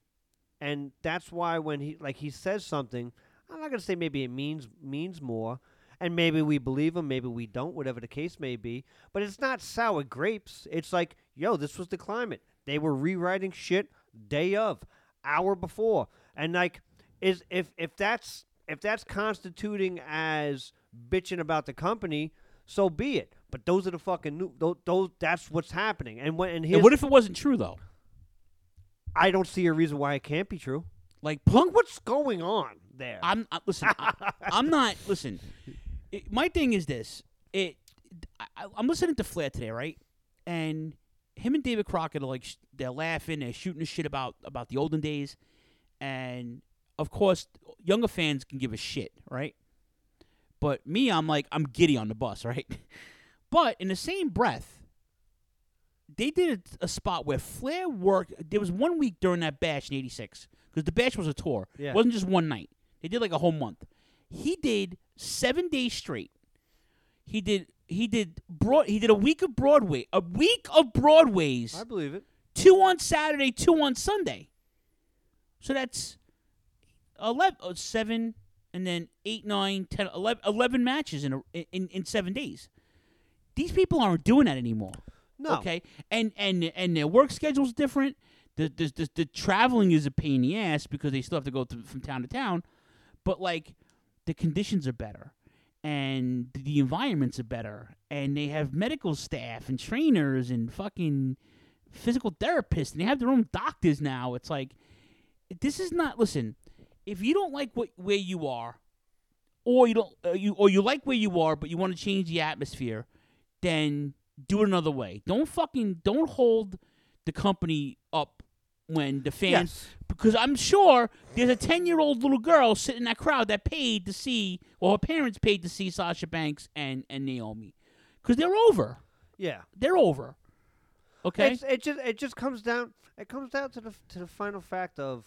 and that's why when he like he says something, I'm not gonna say maybe it means means more, and maybe we believe him, maybe we don't, whatever the case may be. But it's not sour grapes. It's like, yo, this was the climate. They were rewriting shit day of, hour before, and like, is if if that's if that's constituting as bitching about the company, so be it. But those are the fucking new. Those, those that's what's happening. And when and, and what if it wasn't true though? I don't see a reason why it can't be true. Like Look what's going on there. I'm I, listen. I, *laughs* I'm not listen. It, my thing is this. It. I, I'm listening to Flair today, right? And him and David Crockett are like they're laughing, they're shooting the shit about about the olden days, and of course, younger fans can give a shit, right? But me, I'm like I'm giddy on the bus, *laughs* right? but in the same breath, they did a, a spot where Flair worked. There was one week during that bash in '86 because the bash was a tour. Yeah. It wasn't just one night. They did like a whole month. He did seven days straight. He did. He did broad. He did a week of Broadway. A week of Broadways. I believe it. Two on Saturday, two on Sunday. So that's 11, uh, seven, and then eight, nine, 10, 11, 11 matches in, a, in in seven days. These people aren't doing that anymore. No. Okay, and and and their work schedule's different. The the, the the traveling is a pain in the ass because they still have to go to, from town to town, but like the conditions are better and the environments are better and they have medical staff and trainers and fucking physical therapists and they have their own doctors now. It's like this is not listen. If you don't like what where you are, or you don't uh, you or you like where you are but you want to change the atmosphere, then do it another way. Don't fucking don't hold the company up when the fans Yes. because I'm sure there's a 10 year old little girl sitting in that crowd that paid to see, or her parents paid to see Sasha Banks and, and Naomi. Because they're over. Yeah. They're over. Okay? It's, it just it just comes down it comes down to the to the final fact of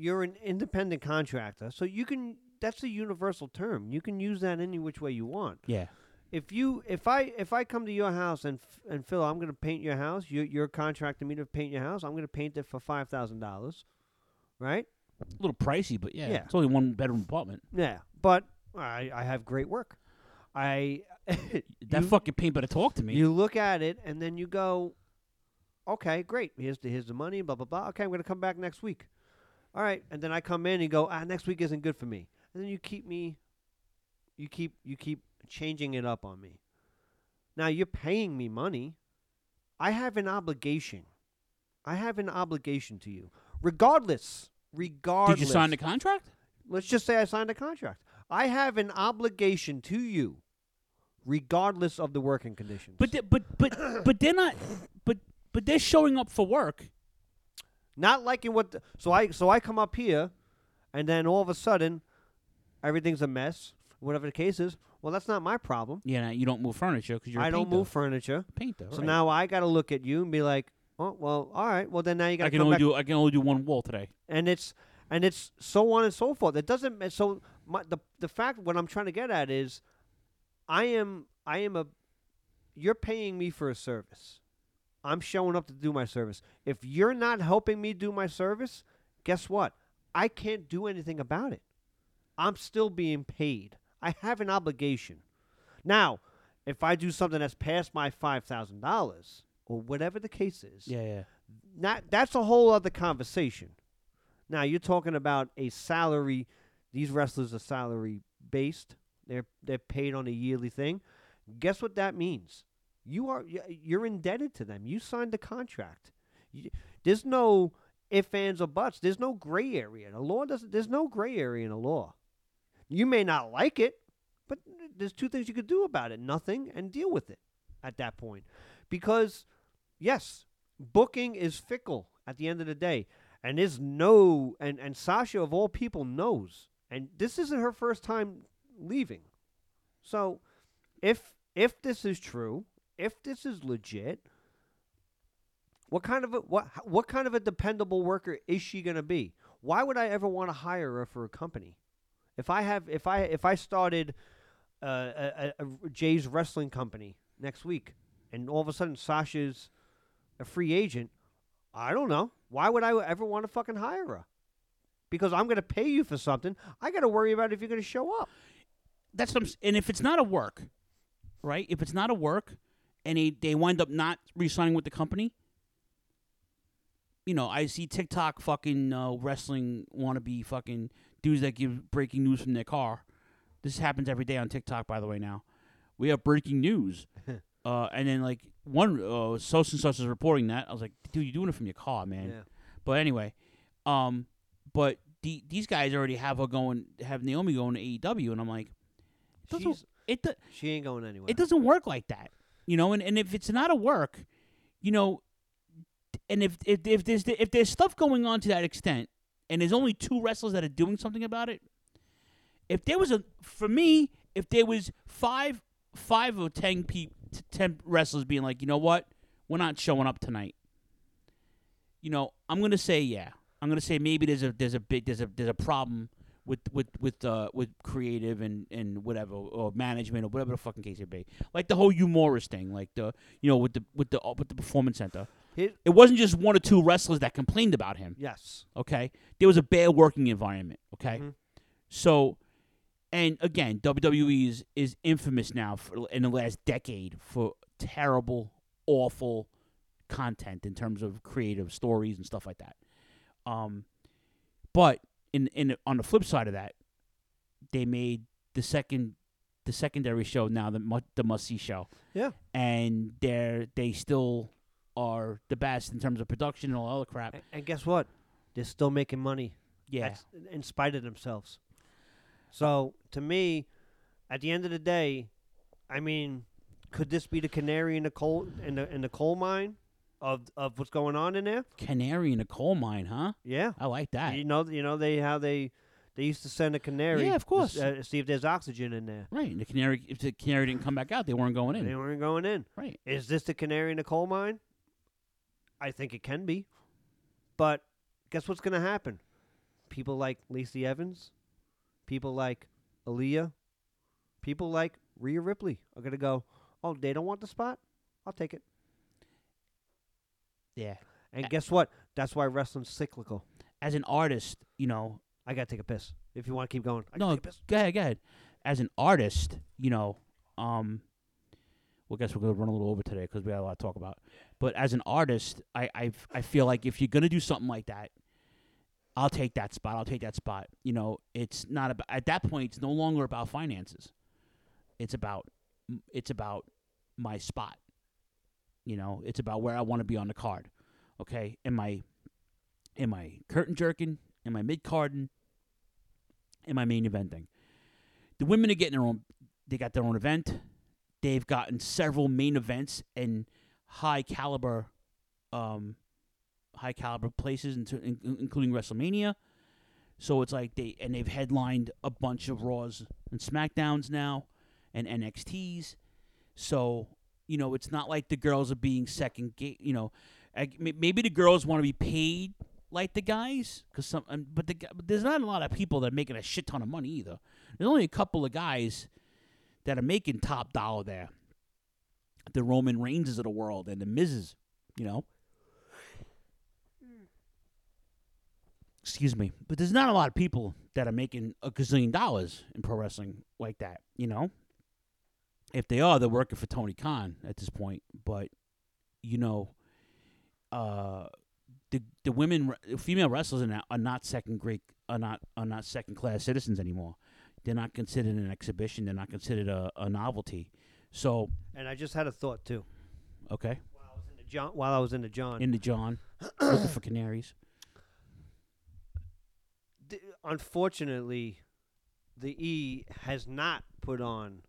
you're an independent contractor, so you can that's a universal term. You can use that any which way you want. yeah. If you if I if I come to your house and and Phil, I'm going to paint your house. You you're contracting me to paint your house. I'm going to paint it for five thousand dollars, right? A little pricey, but yeah, Yeah. It's only one bedroom apartment. Yeah, but I I have great work. I *laughs* That you- fucking paint better talk to me. You look at it and then you go, okay, great. Here's the here's the money. Blah blah blah. Okay, I'm gonna come back next week. All right, and then I come in and you go, ah, next week isn't good for me. And then you keep me, you keep you keep changing it up on me. Now you're paying me money. I have an obligation. I have an obligation to you, regardless. Regardless. Did you sign the contract? Let's just say I signed a contract. I have an obligation to you, regardless of the working conditions. But but but *coughs* but they're not. But but they're showing up for work. Not liking what. The, so I so I come up here, and then all of a sudden, everything's a mess. Whatever the case is, well, that's not my problem. Yeah, now you don't move furniture because you're. a I don't painter. move furniture. Painter. So right. now I got to look at you and be like, oh well, all right. Well then now you got I can only do I can only do one wall today. and it's and it's so on and so forth. It doesn't. So my, the the fact what I'm trying to get at is, I am I am a, you're paying me for a service. I'm showing up to do my service. If you're not helping me do my service, guess what? I can't do anything about it. I'm still being paid. I have an obligation. Now, if I do something that's past my five thousand dollars or whatever the case is, Yeah, yeah. not that's a whole other conversation. Now you're talking about a salary. These wrestlers are salary based. They're they're paid on a yearly thing. Guess what that means? You are you're indebted to them. You signed the contract. You, there's no ifs ands or buts. There's no gray area. The law doesn't. There's no gray area in the law. You may not like it, but there's two things you could do about it: nothing and deal with it at that point. Because yes, booking is fickle at the end of the day. And there's no and, and Sasha of all people knows. And this isn't her first time leaving. So if if this is true, if this is legit, what kind of a what what kind of a dependable worker is she going to be? Why would I ever want to hire her for a company? If I have if I if I started uh, a, a, Jay's wrestling company next week, and all of a sudden Sasha's a free agent, I don't know. Why would I ever want to fucking hire her? Because I'm going to pay you for something. I got to worry about if you're going to show up. That's. And if it's not a work, right? If it's not a work, and they they wind up not re-signing with the company, you know, I see TikTok fucking uh, wrestling wannabe fucking dudes that give breaking news from their car. This happens every day on TikTok, by the way. Now we have breaking news, *laughs* uh, and then like one uh, such and such is reporting that. I was like, dude, you're doing it from your car, man. Yeah. But anyway, um, but the, these guys already have her going, have Naomi going to AEW, and I'm like, it doesn't, it do- She ain't going anywhere. it doesn't work like that, you know. And, and if it's not a work, you know, and if if if there's if there's stuff going on to that extent, and there's only two wrestlers that are doing something about it, if there was a for me, if there was five five or ten peop, t- ten wrestlers being like, you know what, we're not showing up tonight. You know, I'm gonna say yeah. I'm gonna say maybe there's a there's a big there's a there's a problem with with with uh with creative and and whatever or management or whatever the fucking case it be. Like the whole humorous thing, like the you know with the with the with the performance center. Here- It wasn't just one or two wrestlers that complained about him. Yes. Okay, there was a bad working environment. Okay, Mhm. so and again, WWE is, is infamous now for, in the last decade for terrible, awful content in terms of creative stories and stuff like that. Um, but in in on the flip side of that, they made the second the secondary show now the the must see show. Yeah. and they're they still are the best in terms of production and all other crap. And guess what? They're still making money. Yeah. That's in spite of themselves. So to me, at the end of the day, I mean, could this be the canary in the coal in the in the coal mine of of what's going on in there? Canary in a coal mine, huh? Yeah, I like that. You know, you know they how they they used to send a canary. Yeah, of course. s- uh, see if there's oxygen in there. Right. The canary if the canary didn't come back out, they weren't going in. They weren't going in. Right. Is this the canary in the coal mine? I think it can be. But guess what's going to happen? People like Lacey Evans, people like Aliyah, people like Rhea Ripley are going to go, oh, they don't want the spot? I'll take it. Yeah. And guess what? That's why wrestling's cyclical. As an artist, you know, I got to take a piss. If you want to keep going, I no, gotta take a piss. go ahead, go ahead. As an artist, you know, um, well, I guess we're gonna run a little over today because we had a lot to talk about. But as an artist, I I I feel like if you're gonna do something like that, I'll take that spot. I'll take that spot. You know, it's not about at that point. It's no longer about finances. It's about it's about my spot. You know, it's about where I want to be on the card. Okay, am I am I curtain jerking? Am I mid carding? Am I main eventing? The women are getting their own. They got their own event. They've gotten several main events and high caliber, um, high caliber places, including WrestleMania. So it's like they and they've headlined a bunch of Raws and SmackDowns now, and NXTs. So you know it's not like the girls are being second gate. You know, maybe the girls want to be paid like the guys, because some. But the but there's not a lot of people that are making a shit ton of money either. There's only a couple of guys that are making top dollar there. The Roman Reigns of the world and the Miz's, you know. Excuse me, but there's not a lot of people that are making a gazillion dollars in pro wrestling like that, you know. If they are, they're working for Tony Khan at this point. But you know, uh, the the women, female wrestlers are not, are not second grade, are not are not second class citizens anymore. They're not considered an exhibition. They're not considered a, a novelty. So, And I just had a thought too. okay, While I was in The John, while I was in the John, in the John, looking for canaries. unfortunately, the E has not put on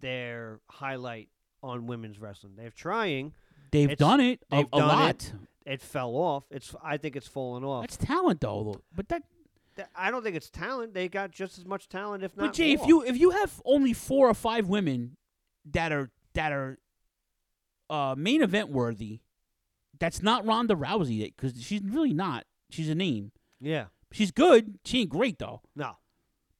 their highlight on women's wrestling. They're trying. They've It's- done it a- they've a done lot. It. It fell off. It's. I think it's fallen off. That's talent, though. But that Th- I don't think it's talent. They got just as much talent, if not But Jay, more. if you if you have only four or five women that are that are uh, main event worthy, that's not Ronda Rousey because she's really not. She's a name. Yeah. She's good. She ain't great though. No.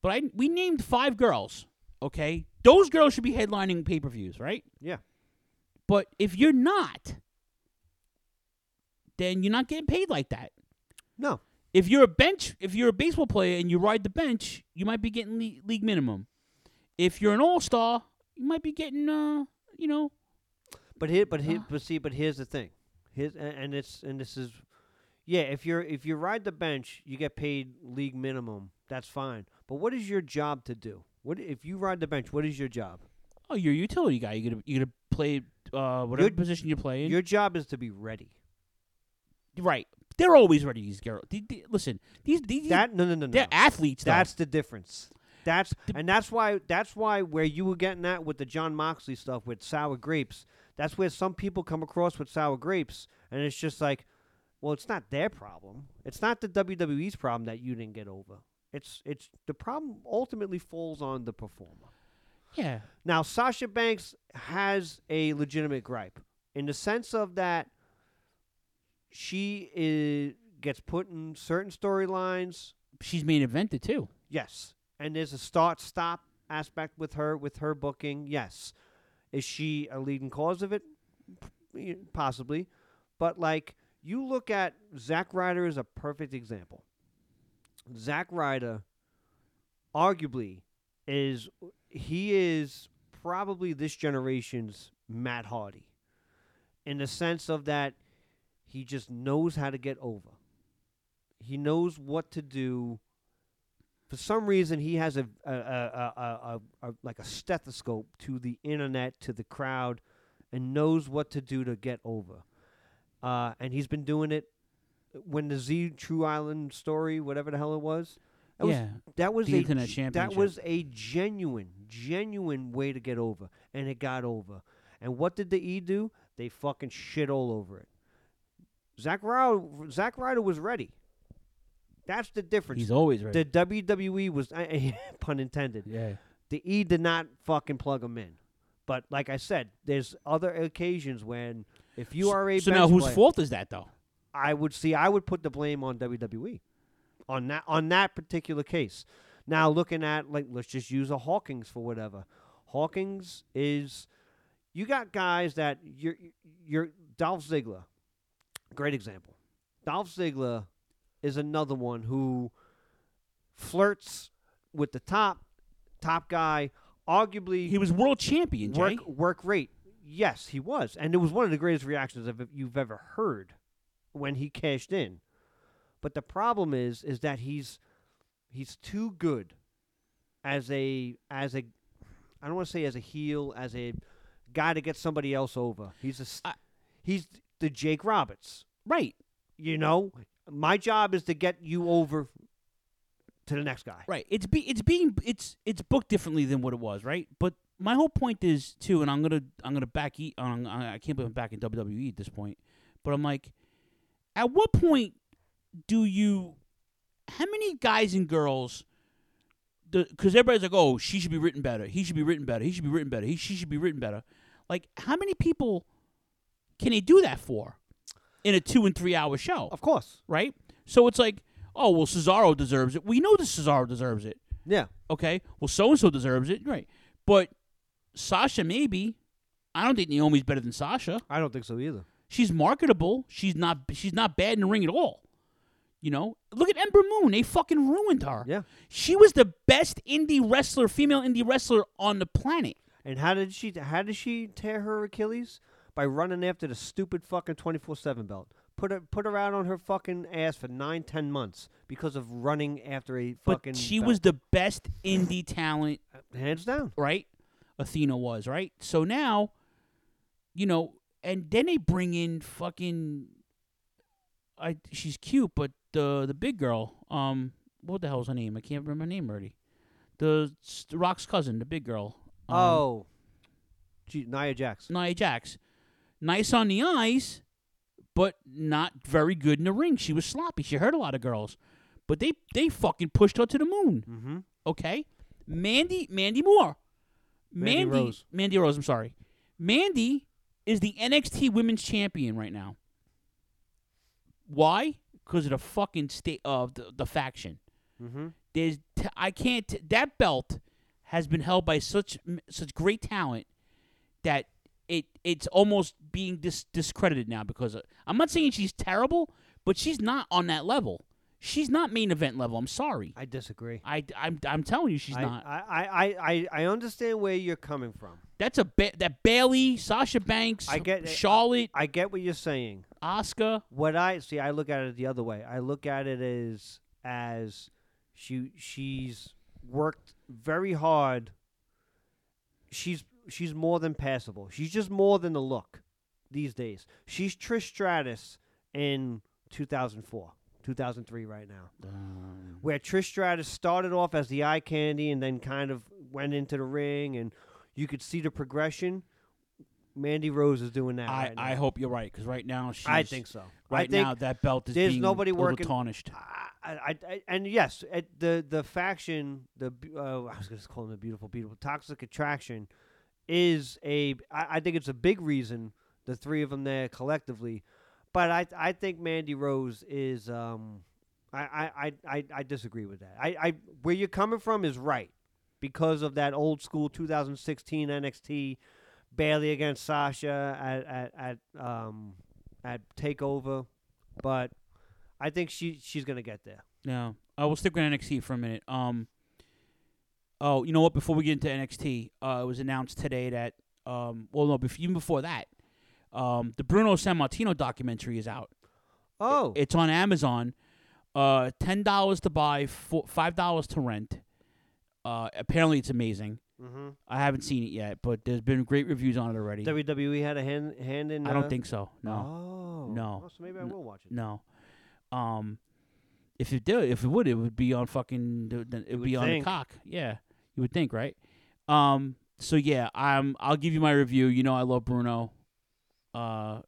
But I we named five girls. Okay, those girls should be headlining pay per views, right? Yeah. But if you're not, then you're not getting paid like that. No. If you're a bench, if you're a baseball player and you ride the bench, you might be getting le- league minimum. If you're an all star, you might be getting, uh, you know, But here, but here, but see, but here's the thing. Here's a- and it's and this is, yeah. If you're if you ride the bench, you get paid league minimum. That's fine. But what is your job to do? What if you ride the bench? What is your job? oh, you're a utility guy. You're gonna you're gonna play uh, whatever Your- position you're playing. Your job is to be ready. right. They're always ready. These girls. Listen, these these That no no no no. they're athletes. Though. That's the difference. That's and that's why that's why where you were getting at with the Jon Moxley stuff with sour grapes. That's where some people come across with sour grapes, and it's just like, well, it's not their problem. It's not the WWE's problem that you didn't get over. It's it's the problem ultimately falls on the performer. yeah. Now, Sasha Banks has a legitimate gripe in the sense of that she is, gets put in certain storylines. She's main evented too. Yes, and there's a start stop aspect with her with her booking. Yes, is she a leading cause of it? Possibly, but like you look at Zack Ryder is a perfect example. Zack Ryder, arguably is he is probably this generation's Matt Hardy in the sense of that he just knows how to get over. He knows what to do. For some reason, he has a, a, a, a, like a stethoscope to the internet, to the crowd, and knows what to do to get over. Uh, and he's been doing it when the Z True Island story, whatever the hell it was. That Yeah, was, that was the a Internet Championship. That was a genuine, genuine way to get over, and it got over. And what did the E do? They fucking shit all over it. Zack Ryder, Zack Ryder was ready. That's the difference. He's always ready. The WWE was, *laughs* eh, pun intended. Yeah. The E did not fucking plug him in. But like I said, there's other occasions when if you are a so now whose player- fault is that though? I would see. I would put the blame on WWE on that on that particular case. Now looking at like let's just use a Hawkins for whatever. Hawkins is you got guys that you're you're Dolph Ziggler, great example. Dolph Ziggler is another one who flirts with the top top guy. Arguably, He was world champion, Jay. work work rate. Yes, he was, and it was one of the greatest reactions you've ever heard when he cashed in. But the problem is, is that he's he's too good as a as a I don't want to say as a heel as a guy to get somebody else over. He's a st- he's the Jake Roberts, right? You know, my job is to get you over to the next guy. Right. It's be it's being it's it's booked differently than what it was, right? But my whole point is too, and I'm gonna I'm gonna back eat. Um, I I can't believe I'm back in WWE at this point. But I'm like, at what point do you? How many guys and girls? Because everybody's like, oh, she should be written better. He should be written better. He should be written better. He she should be written better. Like, how many people can they do that for in a two and three hour show? Of course, right? So it's like, oh well, Cesaro deserves it. We know that Cesaro deserves it. Yeah. Okay. Well, so and so deserves it, right? But Sasha maybe. I don't think Naomi's better than Sasha. I don't think so either. She's marketable. She's not. She's not bad in the ring at all. You know, look at Ember Moon. They fucking ruined her. Yeah. She was the best indie wrestler, female indie wrestler on the planet. And how did she? How did she tear her Achilles? By running after the stupid fucking twenty four seven belt. Put her put her out on her fucking ass for nine ten months because of running after a fucking. But she belt. was the best indie talent, hands down. Right? Athena was right. So now, you know, and then they bring in fucking. I she's cute, but the the big girl, um, what the hell's her name? I can't remember her name already. The s- Rock's cousin, the big girl. um, Oh. Gee, Nia Jax. Nia Jax. Nice on the eyes, but not very good in the ring. She was sloppy. She hurt a lot of girls. But they they fucking pushed her to the moon. Mm-hmm. Okay? Mandy Mandy Moore. Mandy Mandy Rose. Mandy Rose, I'm sorry. Mandy is the NXT women's champion right now. Why? Because of the fucking state of the, the faction. Mm-hmm. There's t- I can't t- that belt has been held by such such great talent that it it's almost being dis- discredited now because of, I'm not saying she's terrible, but she's not on that level. She's not main event level. I'm sorry. I disagree. I I'm, I'm telling you she's I, not. I, I, I, I understand where you're coming from. That's a ba- that Bayley, Sasha Banks, I get Charlotte, I get what you're saying. Oscar. What I see, I look at it the other way. I look at it as as she she's worked very hard. She's she's more than passable. She's just more than the look these days. She's Trish Stratus in 2004, 2003 right now. Where Trish Stratus started off as the eye candy and then kind of went into the ring and you could see the progression. Mandy Rose is doing that I, right. I hope you're right because right now she's. I think so. Right think now that belt is there's being nobody working tarnished. I, I, I, and yes, the the faction, the uh, I was going to call them the beautiful, beautiful toxic attraction, is a. I, I think it's a big reason the three of them there collectively, but I I think Mandy Rose is. Um, I I, I, I, disagree with that. I, I where you're coming from is right because of that old school 2016 NXT Bayley against Sasha at at, at um at Takeover, but I think she she's gonna get there. No, I will stick with NXT for a minute. Um, Oh, you know what? Before we get into NXT, uh, it was announced today that, um, well, no, even before that, um, the Bruno Sammartino documentary is out. Oh, It's on Amazon. Uh, ten dollars to buy, four, five dollars to rent. Uh, apparently, it's amazing. Mhm. I haven't seen it yet, but there's been great reviews on it already. WWE had a hand hand in. I don't uh, think so. No. Oh. No. Oh, so maybe I will watch it. No. Um, if it did, if it would, it would be on fucking. It would would be on the cock. Yeah, you would think, right? Um. So yeah, I'm. I'll give you my review. You know, I love Bruno. Uh,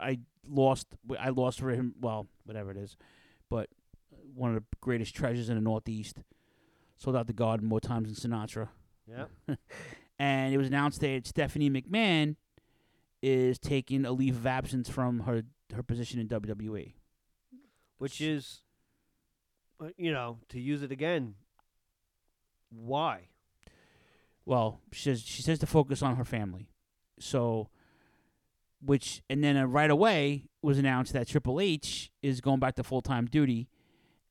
I lost. I lost for him. Well, whatever it is, but one of the greatest treasures in the Northeast. Sold out the Garden more times than Sinatra. Yeah. *laughs* and it was announced that Stephanie McMahon is taking a leave of absence from her her position in. WWE. Which is, uh, you know, to use it again. Why? Well, she says she says to focus on her family. So, which and then uh, right away was announced that Triple H is going back to full time duty,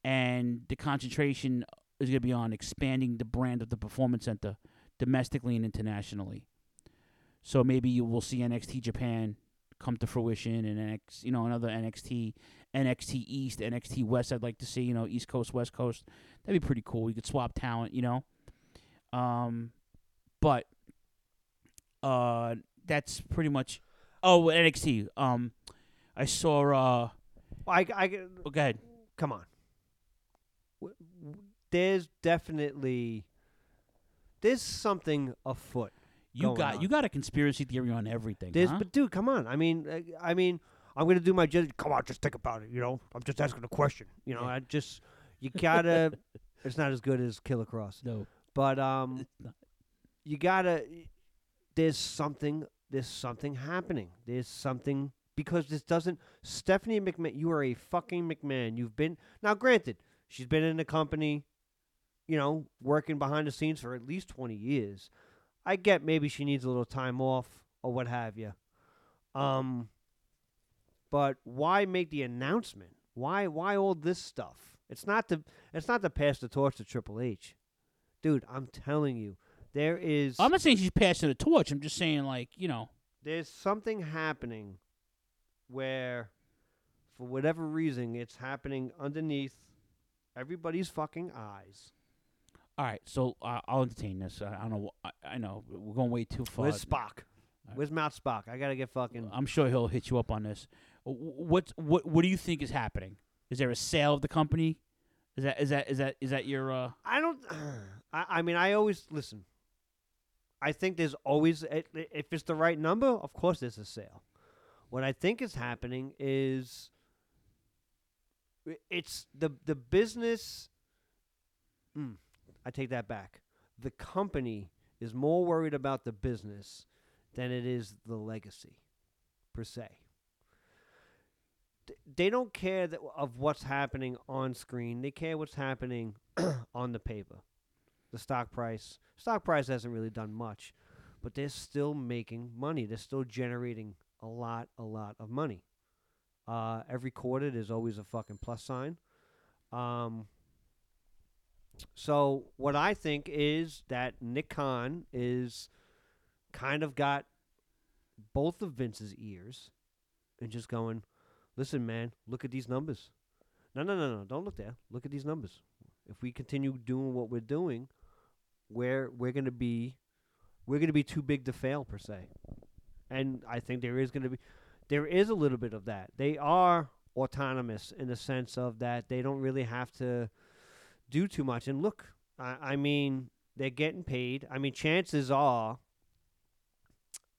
and the concentration is going to be on expanding the brand of the Performance Center domestically and internationally. So maybe you will see NXT Japan come to fruition and NX, you know, another NXT, NXT East, NXT West. I'd like to see, you know, East Coast, West Coast. That'd be pretty cool. You could swap talent, you know. Um, but uh, that's pretty much. Oh, NXT. Um, I saw. Uh, I, I, oh, go ahead. Come on. W- w- There's definitely there's something afoot. You going got on. you got a conspiracy theory on everything. There's, huh? but dude, come on. I mean, uh, I mean, I'm gonna do my judge. Come on, just think about it. You know, I'm just asking a question. You know, I just you gotta. *laughs* it's not as good as Killer Kross. No, but um, you gotta. There's something. There's something happening. There's something because this doesn't. Stephanie McMahon, you are a fucking McMahon. You've been now. Granted, she's been in the company. You know, working behind the scenes for at least twenty years. I get maybe she needs a little time off or what have you. Um, but why make the announcement? Why why all this stuff? It's not to it's not to pass the torch to Triple H, dude. I'm telling you, there is I'm not saying she's passing the torch. I'm just saying, like, you know, there's something happening where, for whatever reason, it's happening underneath everybody's fucking eyes. all right. So uh, I'll entertain this. I, I don't know. I, I know we're going way too far. Where's Spock? Where's Mount Spock? I gotta get fucking. I'm sure he'll hit you up on this. What what what do you think is happening? Is there a sale of the company? Is that is that is that is that your uh I don't. *sighs* I, I mean, I always listen. I think there's always if it's the right number, of course there's a sale. What I think is happening is it's the the business. Mm, I take that back. The company is more worried about the business than it is the legacy, per se. Th- They don't care that, of what's happening on screen. They care what's happening *clears throat* on the paper. The stock price. Stock price hasn't really done much, but they're still making money. They're still generating a lot, a lot of money. Uh, every quarter, there's always a fucking plus sign. Um, so what I think is that Nick Khan is kind of got both of Vince's ears and just going, listen, man, look at these numbers. No, no, no, no, don't look there. Look at these numbers. If we continue doing what we're doing, we're we're gonna be we're gonna be too big to fail per se. And I think there is gonna be there is a little bit of that. They are autonomous in the sense of that they don't really have to do too much. And look, I, I mean, they're getting paid. I mean, chances are,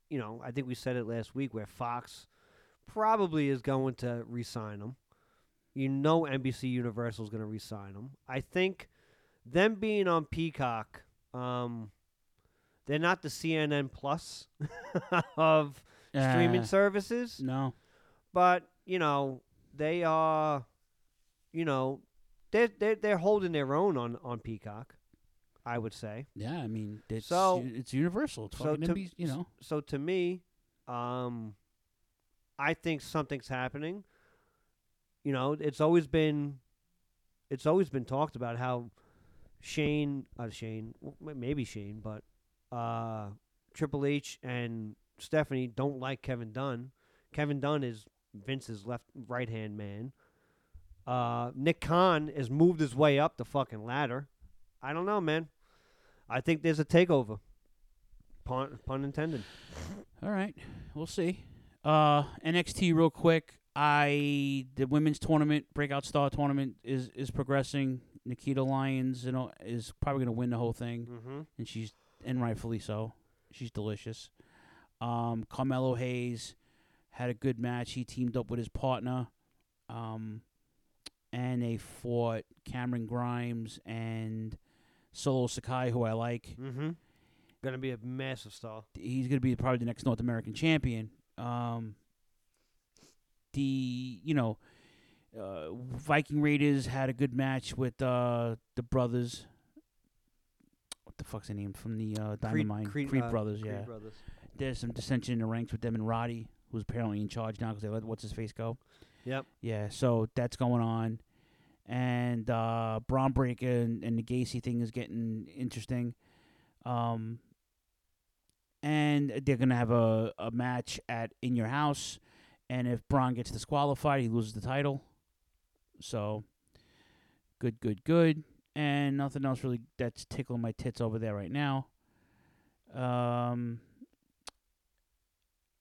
you know, I think we said it last week where Fox probably is going to re-sign them. You know, NBC Universal is going to re-sign them. I think them being on Peacock, um, they're not the CNN Plus *laughs* of streaming Uh, services. No. But you know, they are, you know, they're they're they're holding their own on on Peacock. I would say. Yeah, I mean, it's So- it's universal. It's So to, NBC, you know. so to me, um, I think something's happening. You know, it's always been, it's always been talked about how Shane, uh, Shane, maybe Shane, but uh, Triple H and Stephanie don't like Kevin Dunn. Kevin Dunn is Vince's left right hand man. Uh, Nick Khan has moved his way up the fucking ladder. I don't know, man. I think there's a takeover. Pun, pun intended. All right, we'll see. Uh, NXT real quick. I the women's tournament, breakout star tournament is is progressing. Nikita Lyons, you know, is probably gonna win the whole thing, Mhm. and she's and rightfully so. She's delicious. Um, Carmelo Hayes had a good match. He teamed up with his partner, um, and they fought Cameron Grimes and Solo Sikoa, who I like. Mm-hmm. Gonna be a massive star. He's going to be probably the next North American champion. Um, the you know, uh, Viking Raiders had a good match with uh, the brothers. What the fuck's the name from the uh, Creed- Dynamite Creed, uh, brothers? Creed yeah, brothers. there's some dissension in the ranks with them and Roddy, who's apparently in charge now because they let what's his face go. Yep. Yeah, so that's going on, and uh, Bron Breakker and, and the Gacy thing is getting interesting. Um, and they're gonna have a, a match at in your house, and if Bron gets disqualified, he loses the title. So, good, good, good, and nothing else really that's tickling my tits over there right now. Um.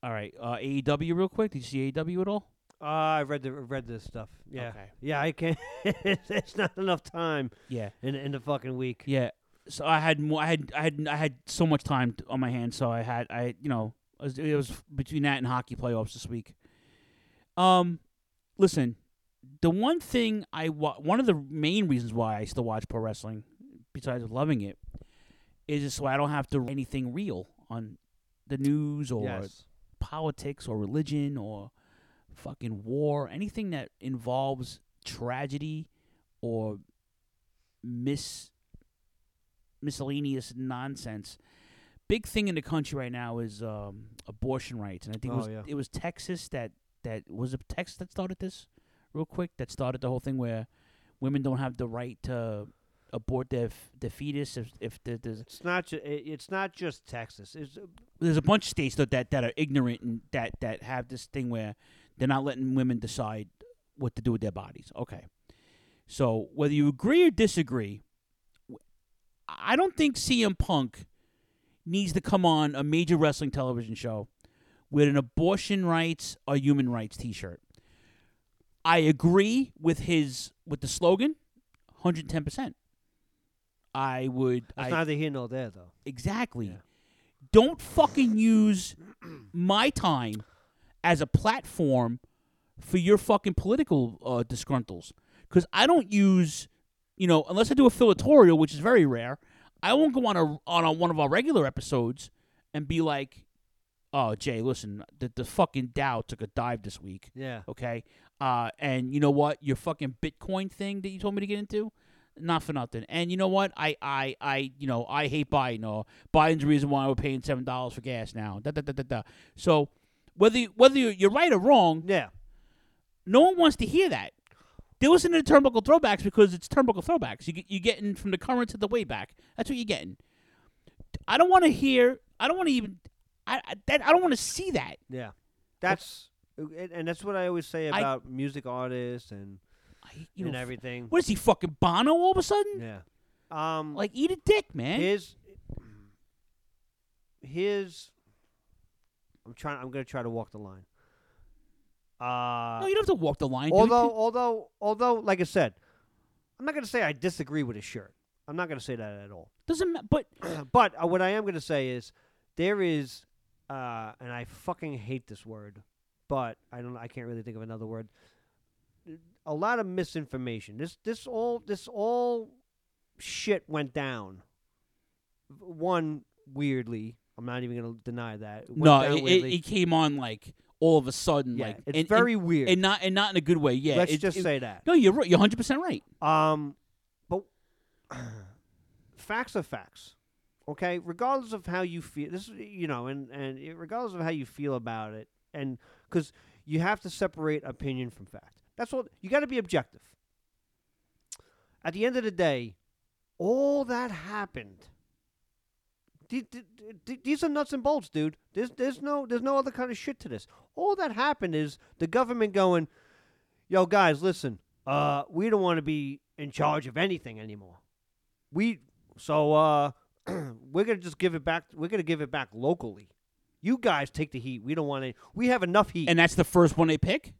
All right, uh, AEW real quick. Did you see AEW at all? Uh, I read the read this stuff. Yeah. Okay. Yeah, I can't. *laughs* it's not enough time. Yeah. In in the fucking week. Yeah. So I had more. I had I had I had so much time t- on my hands. So I had I you know it was, it was between that and hockey playoffs this week. Um, listen, the one thing I wa- one of the main reasons why I still watch pro wrestling, besides loving it, is just so I don't have to read anything real on the news or Yes. politics or religion or fucking war, anything that involves tragedy or mis miscellaneous nonsense. Big thing in the country right now is um, abortion rights, and I think it Oh, was yeah. it was Texas that that was it Texas that started this, real quick. That started the whole thing where women don't have the right to abort their f- their fetus if if the, there's It's not. Ju- it's not just Texas. It's uh, there's a bunch of states that, that that are ignorant and that that have this thing where they're not letting women decide what to do with their bodies. Okay, so whether you agree or disagree, I don't think CM Punk needs to come on a major wrestling television show with an abortion rights or human rights T-shirt. I agree with his with the slogan, hundred ten percent. I would. That's I, neither here nor there, though. Exactly. Don't fucking use my time as a platform for your fucking political uh, disgruntles. Because I don't use, you know, unless I do a filatorial, which is very rare. I won't go on a on a, one of our regular episodes and be like, "Oh, Jay, listen, the the fucking Dow took a dive this week." Yeah. Okay. Uh, and you know what? Your fucking Bitcoin thing that you told me to get into, not for nothing. And you know what? I, I, I, you know, I hate Biden. Or Biden's the reason why we're paying seven dollars for gas now. Da, da, da, da, da. So whether you, whether you- you're right or wrong, yeah, no one wants to hear that. They listen to the turnbuckle throwbacks because it's turnbuckle throwbacks. You get, you're getting from the current to the way back. That's what you're getting. I don't want to hear. I don't want to even. I I, that, I don't want to see that. Yeah, that's and and that's what I always say I- about music artists and you and know, everything. What is he fucking Bono all of a sudden? Yeah. Um, like eat a dick, man. His his. I'm trying. I'm gonna try to walk the line. Uh, no, you don't have to walk the line. dude. although, although, although, like I said, I'm not gonna say I disagree with his shirt. I'm not gonna say that at all. doesn't ma- but *clears throat* but uh, what I am gonna say is there is, uh, and I fucking hate this word, but I don't. I can't really think of another word. A lot of misinformation. This this all this all shit went down. One weirdly, I'm not even gonna deny that. It no, it, it, it came on like all of a sudden, Yeah, like it's and- very and- weird. and not and not in a good way. Yeah, Let's it- just say that. No, you're right. You're 100 percent right. Um, but *clears throat* facts are facts. Okay, regardless of how you feel, this is you know, and and regardless of how you feel about it, and because you have to separate opinion from fact. That's what you got to be objective. At the end of the day, all that happened. The- the- the- These are nuts and bolts, dude. There's there's no there's no other kind of shit to this. All that happened is the government going, "Yo, guys, listen. Uh, we don't want to be in charge of anything anymore. We so uh, *clears throat* we're gonna just give it back. We're gonna give it back locally. You guys take the heat. We don't want to. We have enough heat. And that's the first one they pick.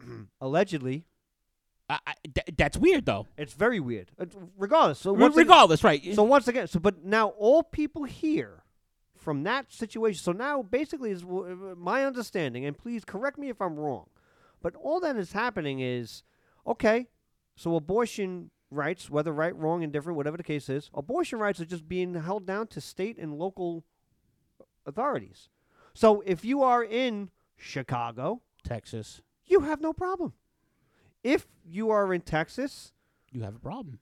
*clears throat* Allegedly, I, I, th- that's weird though. it's very weird. Regardless, so once regardless, right? So once again, so but now all people here from that situation. So now basically is my understanding, and please correct me if I'm wrong, but all that is happening is okay. So abortion rights, whether right, wrong, indifferent, whatever the case is, abortion rights are just being held down to state and local authorities. So if you are in Chicago, Texas, you have no problem. If you are in Texas, you have a problem.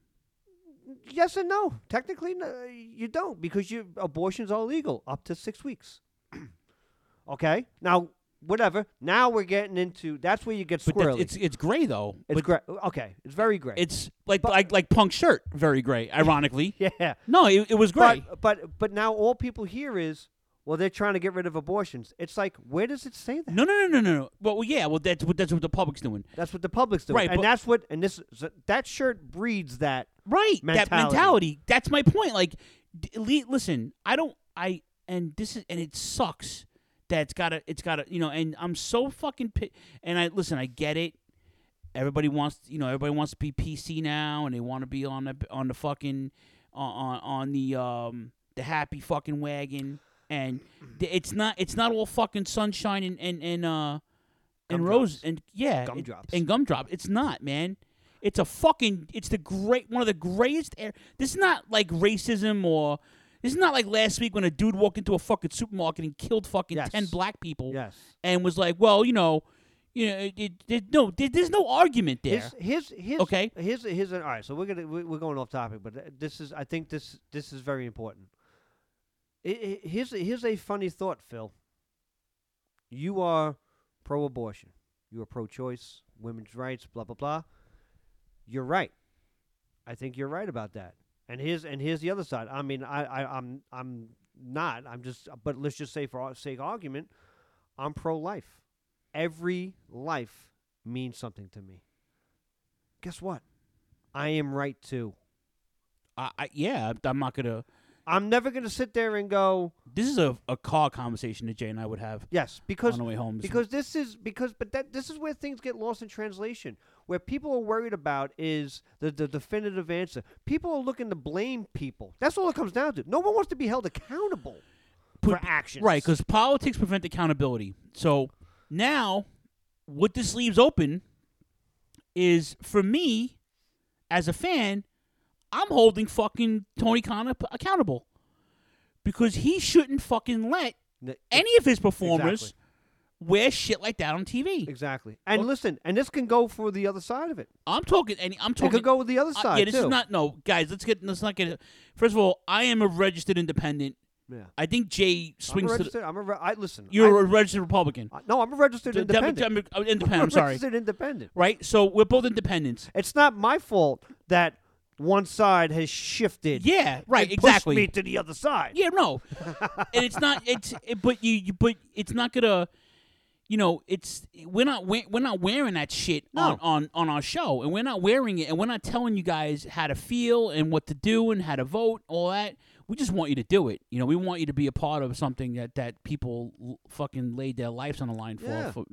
Yes and no. Technically, no, you don't because you abortions are illegal up to six weeks. *clears throat* okay. Now, whatever. Now we're getting into that's where you get But that- squirrely. it's it's gray though. It's But gray. Okay, it's very gray. It's like like like punk shirt, very gray. Ironically, *laughs* yeah. No, it, it was gray. But, but but now all people hear is well, they're trying to get rid of abortions. It's like where does it say that? no, no, no, no, no. Well, yeah. Well, that's what that's what the public's doing. That's what the public's doing, Right, and but- that's what and this that shirt breeds that Right. mentality. That mentality. That's my point. Like, d- le- listen, I don't. I and this is and it sucks that it's gotta. It's gotta. You know. And I'm so fucking. Pi- and I listen. I get it. Everybody wants. You know. Everybody wants to be PC now, and they want to be on the on the fucking on on the um the happy fucking wagon. And it's not. It's not all fucking sunshine and and and uh and rose and yeah it- Gumdrops. and gumdrop. It's not, man. It's a fucking. It's the great one of the greatest. Air, this is not like racism or. Is not like last week when a dude walked into a fucking supermarket and killed fucking ten black people. Yes. And was like, well, you know, you know, it, it, it- no, there- there's no argument there. His, his, his, Okay. Here's, here's, all right. So we're gonna we- we're going off topic, but uh, this is I think this this is very important. Here's here's a funny thought, Phil. You are pro-abortion. You are pro-choice, women's rights, blah blah blah. You're right. I think you're right about that. And here's and here's the other side. I mean, I, I I'm I'm not. I'm just. But let's just say for sake of argument, I'm pro-life. Every life means something to me. Guess what? I am right too. I, I yeah, I'm not gonna. I'm never gonna sit there and go. This is a, a car conversation that Jay and I would have. Yes, because on the way home. because this is because but that this is where things get lost in translation. Where people are worried about is the, the definitive answer. People are looking to blame people. That's all it comes down to. No one wants to be held accountable for actions. Right, because politics prevent accountability. So now, what this leaves open is for me, as a fan, I'm holding fucking Tony Khan accountable because he shouldn't fucking let any of his performers Exactly. Wear shit like that on TV. Exactly. And listen, and this can go for the other side of it. I'm talking. and I'm It talking. could go with the other uh, side yeah, this is not. No, guys, let's get. Let's not get. First of all, I am a registered independent. Yeah. I think Jay I'm a swings to. registered. The, I'm a. Re- I listen. you're I- a registered Republican. no, I'm a registered independent. I'm a- independent. I'm sorry. registered independent. Right. So we're both independents. It's not my fault that one side has shifted. Yeah, right, and pushed exactly. me to the other side. Yeah, no, *laughs* and it's not. It's it, but you, you but it's not gonna. You know, it's we're not we- we're not wearing that shit on, on on our show, and we're not wearing it, and we're not telling you guys how to feel and what to do and how to vote, all that. We just want you to do it. You know, we want you to be a part of something that that people l- fucking laid their lives on the line for, Yeah. for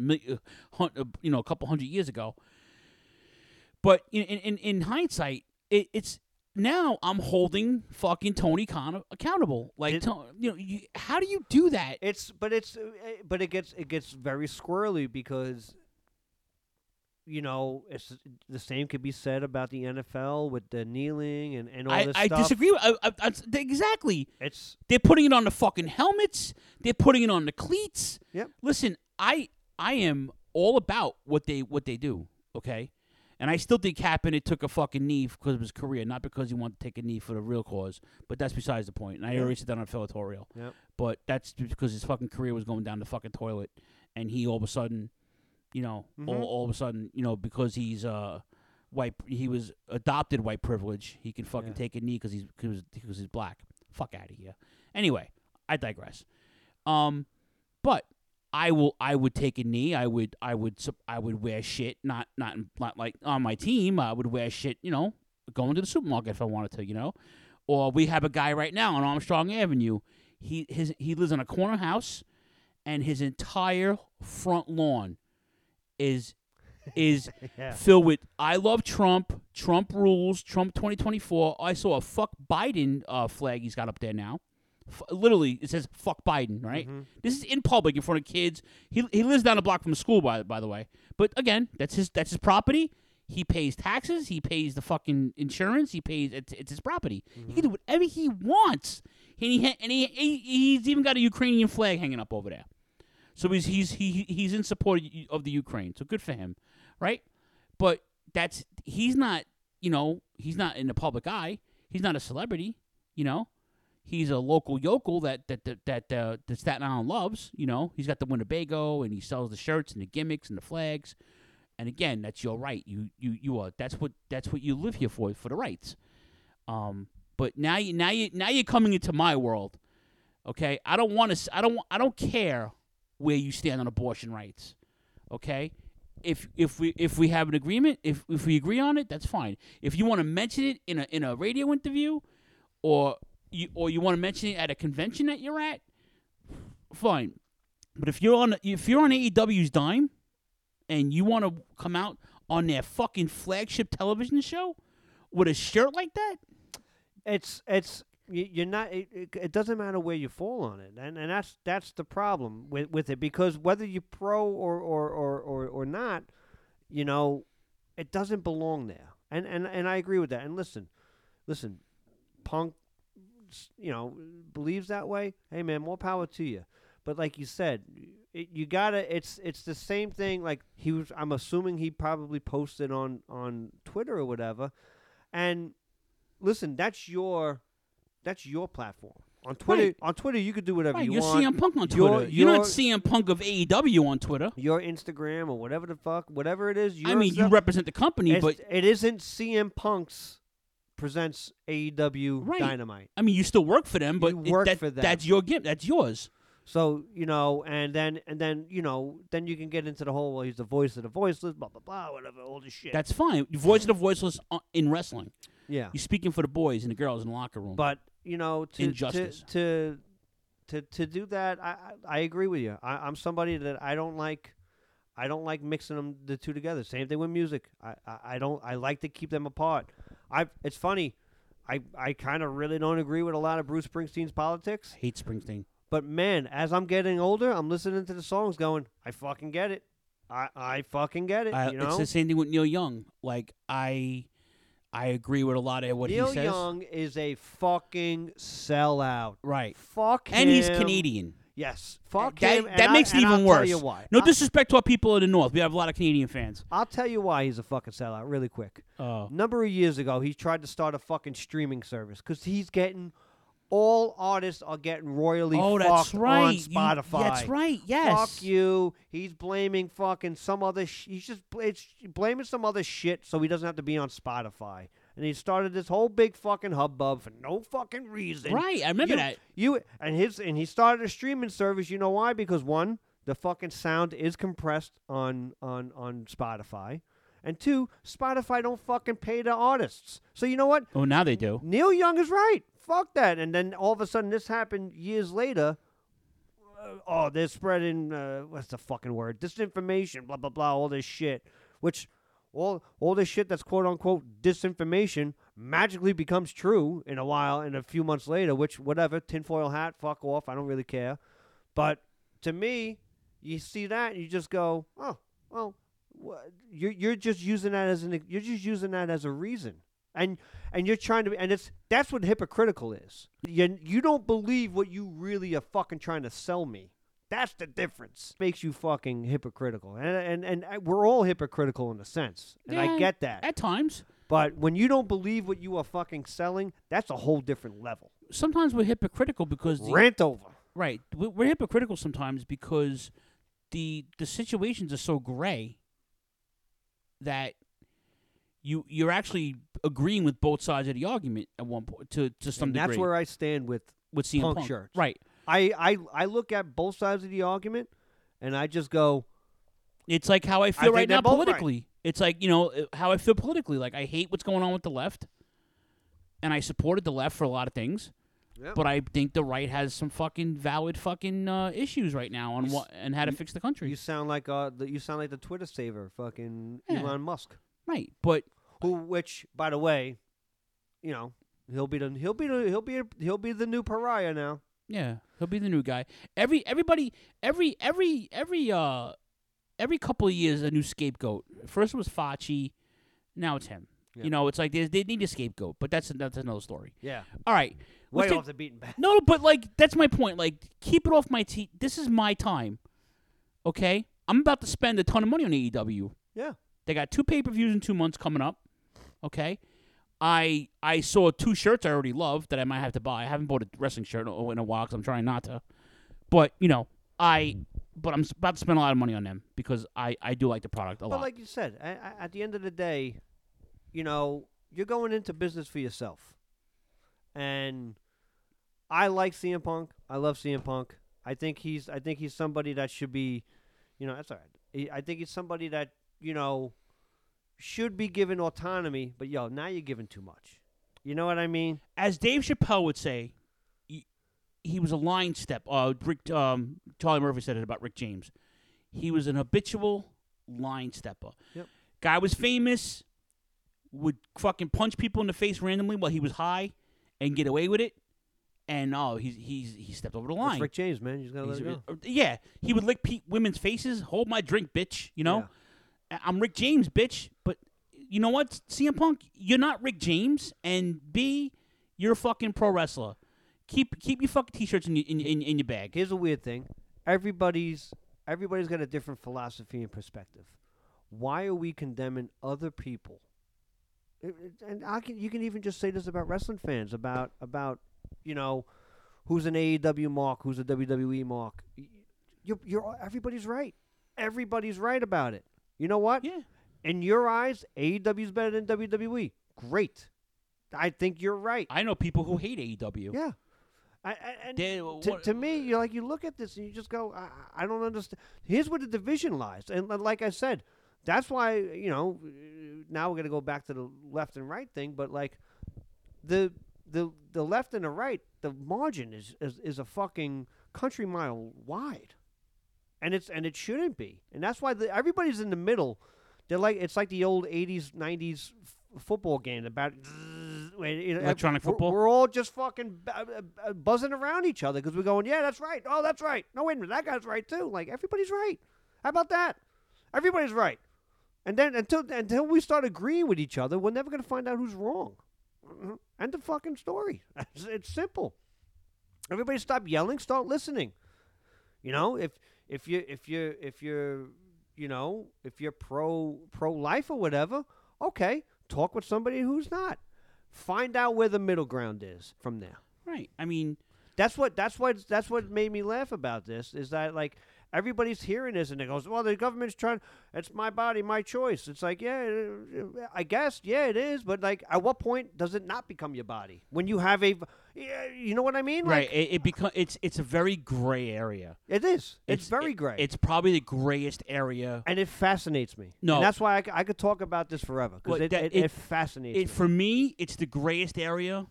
uh, uh, you know, a couple hundred years ago. But in in, in hindsight, it, it's now I'm holding fucking Tony Khan accountable. Like, to- you know, you, how do you do that? It's but it's uh, eh, but it gets it gets very squirrely because you know it's the same could be said about the NFL with the kneeling and and all I, this I stuff. disagree. with- I, I, I, exactly. It's they're putting it on the fucking helmets. They're putting it on the cleats. Yep. Listen, I I am all about what they what they do. Okay. And I still think Kaepernick took a fucking knee because of his career, not because he wanted to take a knee for the real cause. But that's besides the point. And I already said that on Filatorial. Yep. But that's just because his fucking career was going down the fucking toilet, and he all of a sudden, you know, Mhm. all, all of a sudden, you know, because he's uh white. He was adopted white privilege. He can fucking Yeah. take a knee because he's because he's black. Fuck out of here. Anyway, I digress. Um, but I will. I would take a knee. I would. I would. I would wear shit. Not not not like on my team. I would wear shit. You know, going to the supermarket if I wanted to. You know, or we have a guy right now on Armstrong Avenue. He his he lives in a corner house, and his entire front lawn is *laughs* is Yeah. filled with I love Trump, Trump rules, Trump 2024. I saw a fuck Biden uh, flag he's got up there now. F- literally, it says "fuck Biden." Right? Mm-hmm. This is in public in front of kids. He he lives down a block from the school, by by the way. But again, that's his that's his property. He pays taxes. He pays the fucking insurance. He pays. It's, it's his property. He can mm-hmm. do whatever he wants. And he ha- and he, he he's even got a Ukrainian flag hanging up over there. So he's he's he he's in support of the Ukraine. So good for him, right? But that's he's not you know he's not in the public eye. He's not a celebrity. You know, he's a local yokel that that that uh, that Staten Island loves. You know, he's got the Winnebago and he sells the shirts and the gimmicks and the flags. And again, that's your right. You you you are that's what that's what you live here for for the rights. Um, but now you now you now you're coming into my world. Okay, I don't want to. I don't. I don't care where you stand on abortion rights. Okay, if if we if we have an agreement, if if we agree on it, that's fine. If you want to mention it in a in a radio interview, or you or you want to mention it at a convention that you're at, fine. But if you're on if you're on AEW's dime, and you want to come out on their fucking flagship television show with a shirt like that, it's it's you're not it, it, doesn't matter where you fall on it and and that's that's the problem with with it because whether you're pro or or or or, or not you know it doesn't belong there and and and I agree with that and listen listen punk you know believes that way hey man more power to you but like you said it, you gotta it's it's the same thing like he was i'm assuming he probably posted on on twitter or whatever and listen, that's your that's your platform. On Twitter, Right. on Twitter, you could do whatever right, you you're want. CM Punk on Twitter. You're your- not CM Punk of AEW on Twitter. your Instagram or whatever the fuck, whatever it is. I mean, you represent the company, but it isn't CM Punk's presents AEW Right. Dynamite. I mean, you still work for them, but You it- work that- for them. that's your gift. That's yours. So you know, and then and then you know, then you can get into the whole. Well, he's the voice of the voiceless, blah blah blah, whatever, all this shit. That's fine. Voice of the voiceless uh, in wrestling. Yeah. You're speaking for the boys and the girls in the locker room. But you know, to Injustice. to to to, to do that, I, I I agree with you. I, I'm somebody that I don't like. I don't like mixing them the two together. Same thing with music. I, I, I don't. I like to keep them apart. I. It's funny. I I kind of really don't agree with a lot of Bruce Springsteen's politics. Hate Springsteen. But man, as I'm getting older, I'm listening to the songs, going, I fucking get it. I I fucking get it. I, you know, It's the same thing with Neil Young. Like I, I agree with a lot of what Neil he says. Young is a fucking sellout. Right. Fuck and he's. Canadian. Yes. Fuck that, him. That I- makes it and even I'll worse. Tell you why. No I'll- disrespect to our people in the north. We have a lot of Canadian fans. I'll tell you why he's a fucking sellout really quick. Oh. Number of years ago, he tried to start a fucking streaming service because he's getting all artists are getting royally Oh, fucked that's right. on You- Spotify. that's right, yes. Fuck you. He's blaming fucking some other. Sh- he's just bl- it's blaming some other shit so he doesn't have to be on Spotify. And he started this whole big fucking hubbub for no fucking reason. Right, I remember You- that. You and his and he started a streaming service. You know why? Because one, the fucking sound is compressed on on on Spotify, and two, Spotify don't fucking pay the artists. So you know what? Oh, now they do. Neil Young is right. Fuck that. And then all of a sudden, this happened years later. Uh, oh, they're spreading uh, what's the fucking word? Disinformation. Blah blah blah. All this shit, which all all this shit that's quote unquote disinformation magically becomes true in a while, and a few months later. Which whatever, tinfoil hat, fuck off. I don't really care. But to me, you see that and you just go, oh well, you're you're just using that as an you're just using that as a reason and and you're trying to and it's that's what hypocritical is you, you don't believe what you really are fucking trying to sell me that's the difference makes you fucking hypocritical and and and uh, we're all hypocritical in a sense and i get that at times but when you don't believe what you are fucking selling that's a whole different level Sometimes we're hypocritical because the, rant over Right, We- we're hypocritical sometimes because the the situations are so gray that you you're actually agreeing with both sides of the argument at one point to to some and degree. that's where I stand with with CM punk, Punk. shirts. Right. I, I I look at both sides of the argument, and I just go. It's like how I I feel think right now both right. politically. It's like you know uh, how I feel politically. Like I hate what's going on with the left, and I supported the left for a lot of things. Yep. But I think the right has some fucking valid fucking uh, issues right now on what and how to you- fix the country. You sound like uh, the, you sound like the Twitter saver, fucking Yeah. Elon Musk. Right, but who, which, by the way, you know, he'll be the he'll be the he'll be he'll be the new pariah now. Yeah, he'll be the new guy. Every everybody every every every uh every couple of years a new scapegoat. First it was Fauci, now it's him. Yeah. You know, it's like they, they need a scapegoat, but that's that's another story. Yeah. All right. Way let's off the beaten path. No, but like that's my point. Like keep it off my teeth. This is my time. Okay, I'm about to spend a ton of money on AEW. Yeah. They got two pay per views in two months coming up. Okay. I I saw two shirts I already love that I might have to buy. I haven't bought a wrestling shirt in a while because I'm trying not to. But you know, I but I'm about to spend a lot of money on them because I I do like the product a But lot. But like you said, a- a- at the end of the day, you know, you're going into business for yourself. And I like CM Punk. I love CM Punk. I think he's I think he's somebody that should be, you know, that's all right. I think he's somebody that, you know, should be given autonomy, but yo, now you're giving too much. You know what I mean? As Dave Chappelle would say, he, he was a line step. Uh, Rick, um, Charlie Murphy said it about Rick James. He was an habitual line stepper. Yep. Guy was famous, would fucking punch people in the face randomly while he was high, and get away with it. And oh, he's he's he stepped over the line. It's Rick James, man. You just gotta let it go. uh, Yeah, he would lick pe- women's faces. Hold my drink, bitch. You know, I- I'm Rick James, bitch. But you know what, CM Punk, you're not Rick James, and B, you're a fucking pro wrestler. Keep keep your fucking t-shirts in your in, in, in your bag. Here's a weird thing. Everybody's everybody's got a different philosophy and perspective. Why are we condemning other people? And I can you can even just say this about wrestling fans about about you know who's an AEW mark, who's a WWE mark. You're, you're everybody's right. Everybody's right about it. You know what? Yeah. In your eyes, AEW is better than WWE. Great. I think you're right. I know people who hate AEW. Yeah. I, I, and They- to, to me, you like you look at this and you just go, I, I don't understand. Here's where the division lies, and like I said, that's why you know now we're gonna go back to the left and right thing, but like the the the left and the right, the margin is is, is a fucking country mile wide, and it's and it shouldn't be, and that's why the, everybody's in the middle. They're like it's like the old '80s '90s f- football game about. *laughs* Electronic we're- football? We're all just fucking bu- uh, uh, buzzing around each other because we're going, yeah, that's right. Oh, that's right. No, wait a minute, that guy's right too. Like everybody's right. How about that? Everybody's right. And then until until we start agreeing with each other, we're never gonna find out who's wrong. Mhm. End of fucking story. *laughs* It's, it's simple. Everybody stop yelling. Start listening. You know, if if you if you if you're you know if you're pro pro life or whatever, okay, talk with somebody who's not. Find out where the middle ground is from there. Right. I mean, That's what that's what that's what made me laugh about this is that like everybody's hearing this and it goes, well, the government's trying. It's my body, my choice. It's like, yeah, I guess, yeah, it is. But like, at what point does it not become your body when you have a, yeah, you know what I mean? right. Like, It, it become it's it's a very gray area. it is. It's, very it- gray. It's probably the grayest area. and it fascinates me. No. and that's why I could talk about this forever because Well, it, it, it- it fascinates It me. for me, it's the grayest area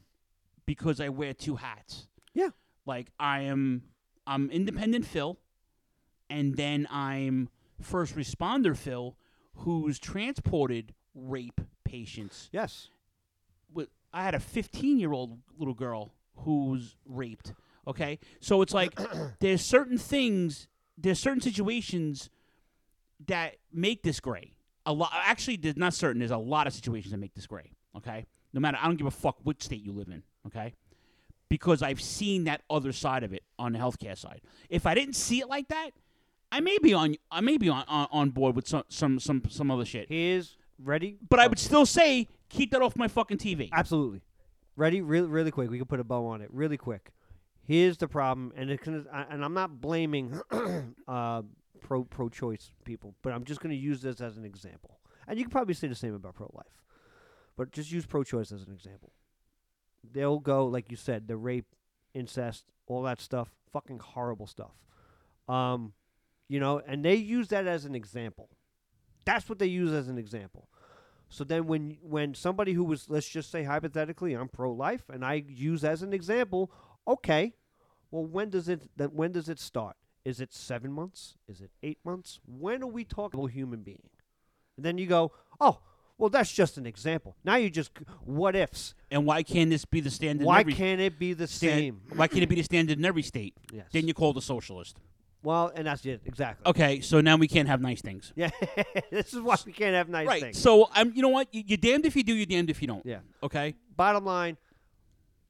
because I wear two hats. Yeah. Like I am, I'm independent Phil, and then I'm first responder Phil, who's transported rape patients. Yes. With I had a 15 year old little girl who was raped. Okay, so it's like *clears throat* there's certain things, there's certain situations that make this gray. A lot, actually, there's not certain. There's a lot of situations that make this gray. Okay, no matter, I don't give a fuck which state you live in. Okay, because I've seen that other side of it on the healthcare side. If I didn't see it like that, I may be on, I may be on on, on board with some some some some other shit. Here's ready, but I would still say keep that off my fucking TV. Absolutely. Ready? Really, really quick. We can put a bow on it. Really quick. Here's the problem, and it can, I- and I'm not blaming *clears throat* uh, pro pro choice people, but I'm just going to use this as an example. And you can probably say the same about pro life. but just use pro-choice as an example. They'll go like you said, the rape, incest, all that stuff, fucking horrible stuff. Um, you know, and they use that as an example. That's what they use as an example. So then when when somebody who was let's just say hypothetically I'm pro-life and I use as an example, okay. Well, when does it that when does it start? Is it 7 months? Is it 8 months? When are we talking about a human being? And then you go, "Oh, well that's just an example." Now you just what ifs. And why can't this be the standard? in Why can't it be the stand- same? Why can't it be the standard in every state? Yes. Then you call the socialist. Well, and that's it exactly. Okay, so now we can't have nice things. Yeah, *laughs* this is why we can't have nice right. things. So I'm. You know what? You- You're damned if you do. You're damned if you don't. Yeah. Okay. Bottom line,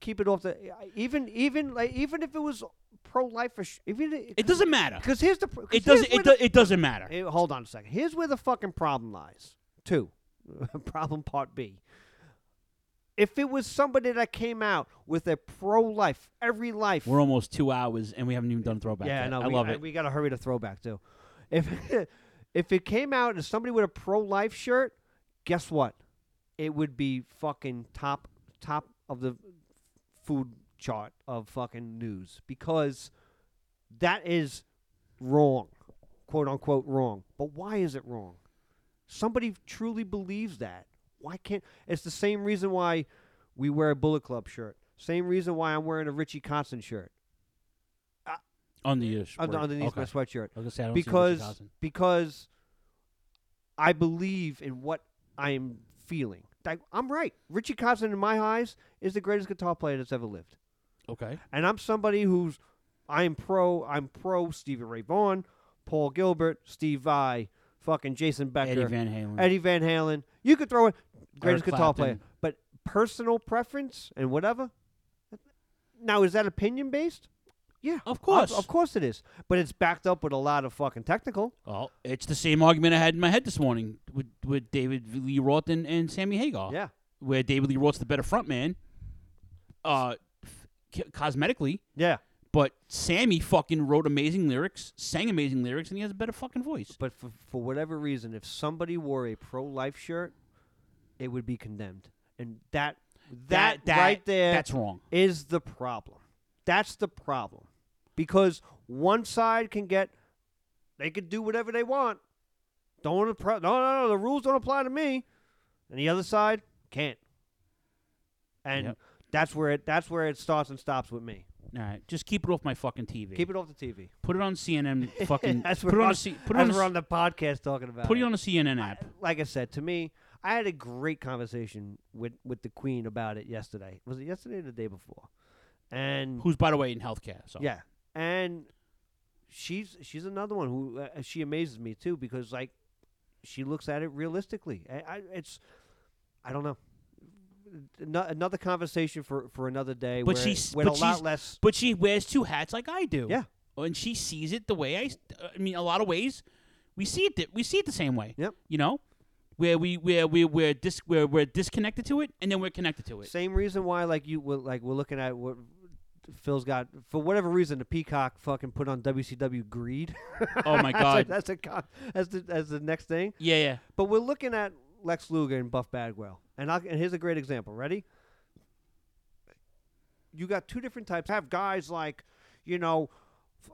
keep it off the even even like even if it was pro life or sh- even It doesn't matter. because here's the pr- 'cause It doesn't. It, do, it doesn't matter. eh, hold on a second. Here's where the fucking problem lies. Two, *laughs* problem part B. If it was somebody that came out with a pro life, every life, We're almost two hours and we haven't even done throwback. yeah, yet. no, I we, love I- it. We got to hurry to throwback too. If *laughs* if it came out as somebody with a pro life shirt, guess what? It would be fucking top top of the food chart of fucking news because that is wrong, quote unquote wrong. But why is it wrong? Somebody truly believes that. Why can't? It's the same reason why we wear a Bullet Club shirt. Same reason why I'm wearing a Richie Kotzen shirt. Under your Under, shirt. underneath my sweatshirt. I was say, I don't because Carson. because I believe in what I am feeling. Like, I'm right. Richie Kotzen in my eyes is the greatest guitar player that's ever lived. Okay. And I'm somebody who's I'm pro I'm pro Stevie Ray Vaughan, Paul Gilbert, Steve Vai, fucking Jason Becker, Eddie Van Halen. Eddie Van Halen. You could throw it greatest Eric guitar Clapton. player. But personal preference and whatever. Now is that opinion based? Yeah, Of course. Of, of course it is. But it's backed up with a lot of fucking technical. Well, it's the same argument I had in my head this morning with, with David Lee Roth and, and Sammy Hagar. Yeah. Where David Lee Roth's the better frontman, uh, c- cosmetically. Yeah. But Sammy fucking wrote amazing lyrics, sang amazing lyrics, and he has a better fucking voice. But for, for whatever reason, if somebody wore a pro life shirt, it would be condemned. And that that, That- that- right there that's wrong. Is the problem. That's the problem. Because one side can get they could do whatever they want. Don't no, no, no, the rules don't apply to me. And the other side can't. And Yep. that's where it that's where it starts and stops with me. All right, just keep it off my fucking TV. Keep it off the TV. Put it on CNN. *laughs* Fucking That's put what it on on, C, put it on we're on the podcast talking about. put it it. on a CNN app. like I said, to me, I had a great conversation with with the Queen about it yesterday. Was it yesterday or the day before? And Who's by the way in healthcare? So yeah, and she's she's another one who uh, she amazes me too because like she looks at it realistically. I, I it's I don't know. Ano- Another conversation for, for another day. But where, she's with a lot less. But she wears two hats like I do. Yeah. and she sees it the way I. I mean, a lot of ways, we see it. We see it the same way. Yep. You know, where we where we we're dis where we're disconnected to it, and then we're connected to it. Same reason why, like you, were, like we're looking at what Phil's got for whatever reason. The Peacock fucking put on WCW Greed. *laughs* Oh my *laughs* That's a- God. that's a that's the that's the next thing. Yeah, yeah. But we're looking at Lex Luger and Buff Bagwell, and I'll, and here's a great example. Ready? You got two different types. Have guys like, you know.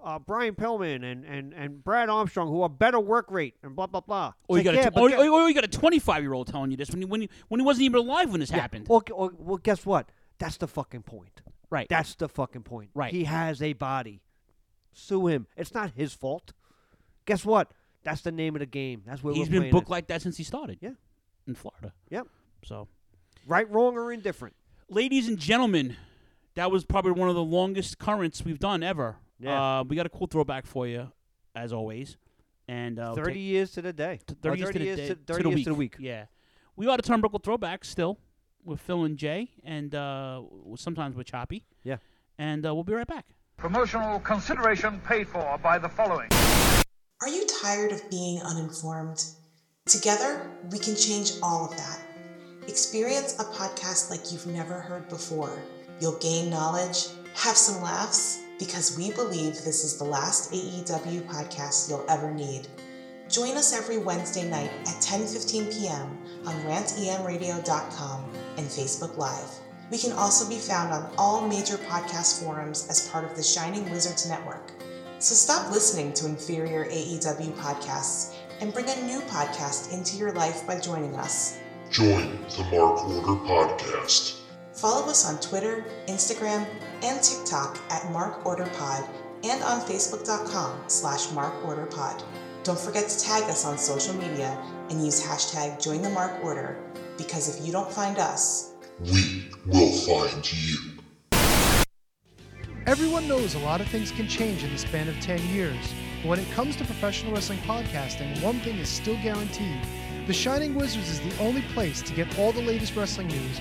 Uh, Brian Pillman and, and, and Brad Armstrong, who are better work rate and blah blah blah. Or you got like, a yeah, tw- or, or- or you got a 25 year old telling you this when he, when he, when he wasn't even alive when this Yeah. happened. Well, well, well, guess what? That's the fucking point. Right. That's the fucking point. Right. He has a body. Sue him. It's not his fault. Guess what? That's the name of the game. That's what He's we're been booked it. like that since he started. Yeah. in Florida. Yep. So, Right, wrong, or indifferent. ladies and gentlemen, that was probably one of the longest currents we've done ever. Yeah. Uh, we got a cool throwback for you, as always. And uh, Thirty take- years to the day. t- Or 30 years to the day, to, to the years week. to the week. Yeah. We are the Turnbuckle Throwback still with Phil and Jay, and uh, sometimes with Choppy. Yeah. And uh, we'll be right back. Promotional consideration paid for by the following. Are you tired of being uninformed? Together, we can change all of that. Experience a podcast like you've never heard before. You'll gain knowledge, have some laughs, because we believe this is the last AEW podcast you'll ever need. Join us every Wednesday night at 10:15 p.m. on rantemradio.com and Facebook Live. We can also be found on all major podcast forums as part of the Shining Wizards Network. So stop listening to inferior AEW podcasts and bring a new podcast into your life by joining us. Join the Mark Order Podcast. Follow us on Twitter, Instagram, and TikTok at MarkOrderPod and on Facebook.com slash MarkOrderPod. Don't forget to tag us on social media and use hashtag JoinTheMarkOrder because if you don't find us, we will find you. Everyone knows a lot of things can change in the span of 10 years, but when it comes to professional wrestling podcasting, one thing is still guaranteed. The Shining Wizards is the only place to get all the latest wrestling news,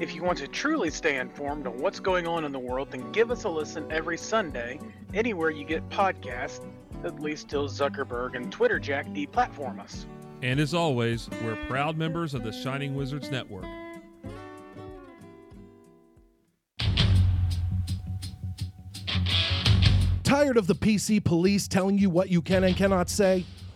If you want to truly stay informed on what's going on in the world, then give us a listen every Sunday, anywhere you get podcasts, at least till Zuckerberg and Twitter Jack deplatform us. And as always, we're proud members of the Shining Wizards Network. Tired of the PC police telling you what you can and cannot say?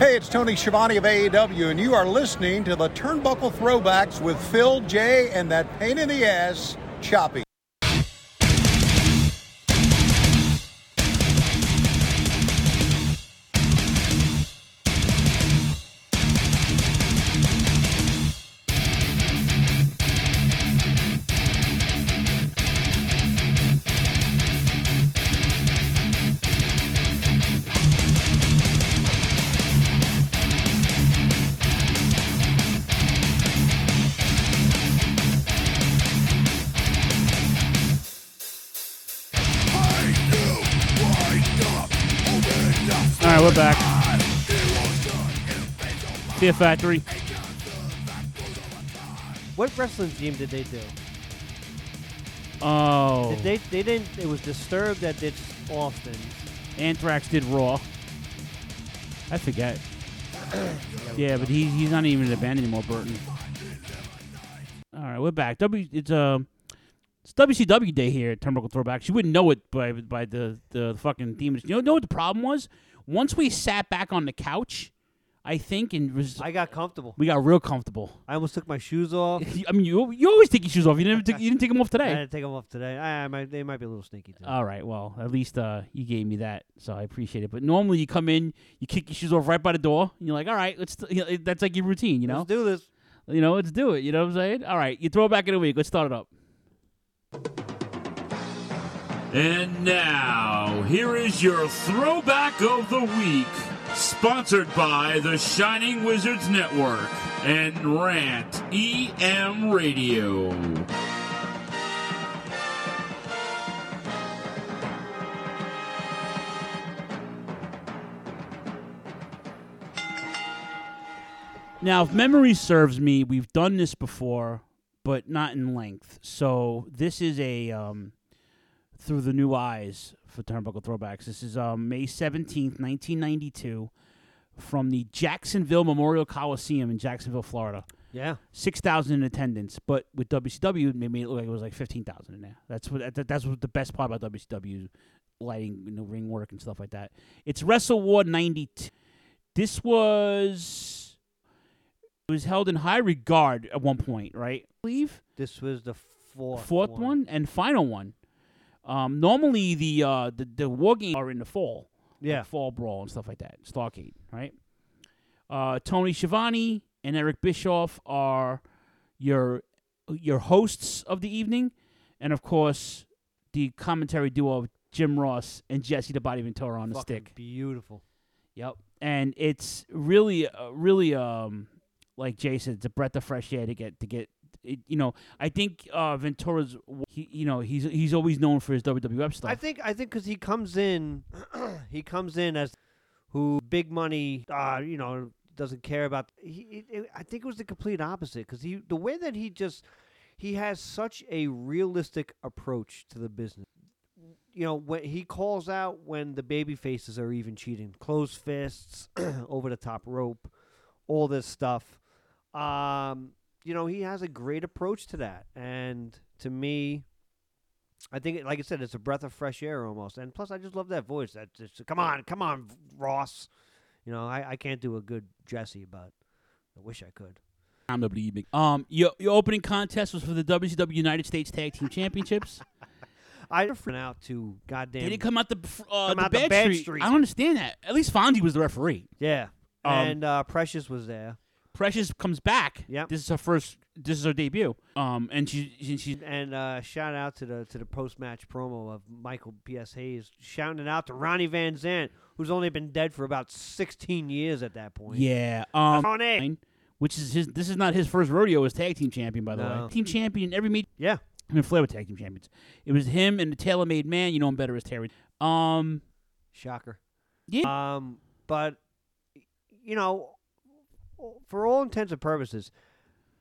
Hey, it's Tony Schiavone of AEW, and you are listening to the Turnbuckle Throwbacks with Phil J and that pain in the ass, Choppy. Factory. What wrestling team did they do? Oh. Did they they didn't. It was Disturbed that did Austin. Anthrax did Raw. I forget. yeah, but he, he's not even in the band anymore, Burton. All right, we're back. W it's um it's WCW day here at Turnbuckle Throwbacks. You wouldn't know it by by the the fucking theme. You know, know what the problem was? Once we sat back on the couch, I think, and was I got comfortable. we got real comfortable. I almost took my shoes off. *laughs* I mean, you you always take your shoes off. You didn't take, you didn't take them off today. *laughs* I today. had to take them off today. I, I might, they might be a little sneaky too. All right. Well, at least uh, you gave me that, so I appreciate it. But normally you come in, you kick your shoes off right by the door, and you're like, "All right, let's." You know, that's like your routine, you know. Let's do this. You know, let's do it. You know what I'm saying? All right, you throw it back in a week. Let's start it up. And now, here is your throwback of the week, sponsored by the Shining Wizards Network and Rant EM Radio. Now, if memory serves me, we've done this before, but not in length. So this is a um, through the new eyes for Turnbuckle Throwbacks. This is um, May seventeenth, nineteen ninety two, from the Jacksonville Memorial Coliseum in Jacksonville, Florida. Yeah. six thousand in attendance, but with WCW, they made it look like it was like fifteen thousand in there. That's what that, that's what the best part about WCW lighting, you know, ring work and stuff like that. It's Wrestle War ninety two. This was it was held in high regard at one point, right? I believe This was the fourth. fourth one. and final one. Um, normally the uh the, the war games are in the fall. like Yeah. fall brawl and stuff like that. Starcade, right? Uh, Tony Schiavone and Eric Bischoff are your your hosts of the evening, and of course the commentary duo of Jim Ross and Jesse the Body Ventura on the stick. Beautiful. Yep, and it's really, uh, really, um, like Jason, it's a breath of fresh air to get to get. It, you know, I think uh, Ventura's, he, you know, he's he's always known for his WWF stuff. I think I think because he comes in, *clears throat* he comes in as who big money, uh, you know, doesn't care about. He, it, I think it was the complete opposite because he the way that he just he has such a realistic approach to the business. You know, when he calls out when the baby faces are even cheating, closed fists, *clears throat* over the top rope, all this stuff. Um, you know, he has a great approach to that, and to me, I think, like I said, it's a breath of fresh air almost. And plus, I just love that voice. That just, come on, come on, Ross. You know, I, I can't do a good Jesse, but I wish I could. Big. Um, your your opening contest was for the WCW United States Tag Team Championships. *laughs* I went out to goddamn. They didn't come out the uh, Come the, out the bad, bad street. street. I don't understand that. At least Fonzie was the referee. Yeah, Um, and uh, Precious was there. Precious comes back. Yeah, This is her first. This is her debut. Um, and she she, she And uh, shout out to the to the post match promo of Michael P.S. Hayes shouting it out to Ronnie Van Zant, who's only been dead for about 16 years at that point. yeah. Um, Ronnie. which is his. This is not his first rodeo as tag team champion, by the No. way. Team champion every meet. Yeah. Him and Flair were tag team champions. It was him and the Taylor Made Man. You know him better as Terry. Um, Shocker. Yeah. Um, but you know, for all intents and purposes,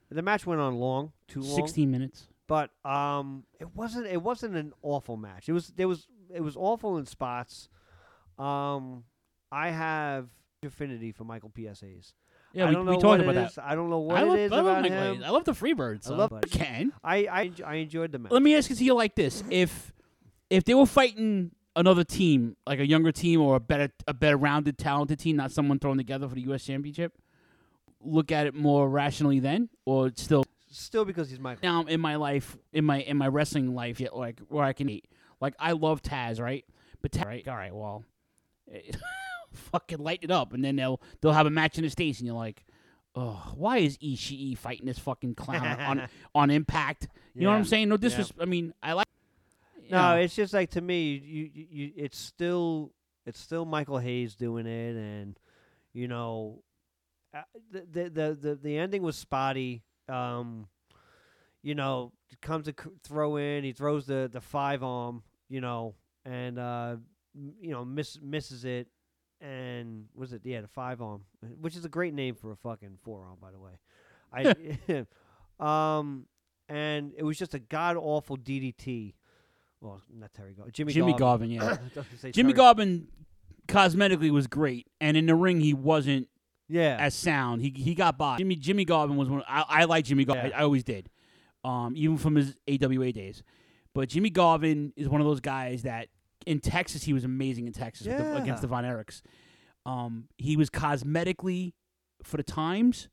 the match went on long, too long. sixteen minutes. But um, it wasn't. It wasn't an awful match. It was. There was. It was awful in spots. Um, I have affinity for Michael P.S. Hayes. Yeah, I we- don't we know talked about it that. is. I don't know what I love- is I love about Michael him. I love the Freebirds. I love But Ken. I, I I enjoyed the match. Let me ask it to you like this: If if they were fighting another team, like a younger team or a better a better rounded, talented team, not someone thrown together for the U.S. Championship, look at it more rationally then, or still Still because he's Michael. now in my life, in my in my wrestling life, yet like where I can eat. Like I love Taz, right? But Taz, right, all right, well, *laughs* fucking light it up, and then they'll they'll have a match in the states, and you're like, oh, why is Ishii fighting this fucking clown on *laughs* on Impact? You know what I'm Yeah. saying? No Yeah. disrespect. I mean, I like. you No, know. it's just like to me, you, you, you it's still it's still Michael Hayes doing it, and you know, uh, the the the the, the ending was spotty. Um, you know, comes to throw in, he throws the the five arm, you know, and uh, you know, miss misses it, and was it yeah the five arm, which is a great name for a fucking forearm, by the way. I *laughs* *laughs* um, and it was just a god awful DDT. Well, not Terry Garvin. Jimmy, Jimmy Garvin. Garvin, yeah. I was gonna Jimmy Terry- Garvin cosmetically was great, and in the ring he wasn't. Yeah. As sound, he he got by. Jimmy Jimmy Garvin was one. I, I like Jimmy Garvin. Yeah. I, I always did, um, even from his AWA days. But Jimmy Garvin is one of those guys that in Texas he was amazing in Texas with the, against the Von Erichs. Um, he was cosmetically for the times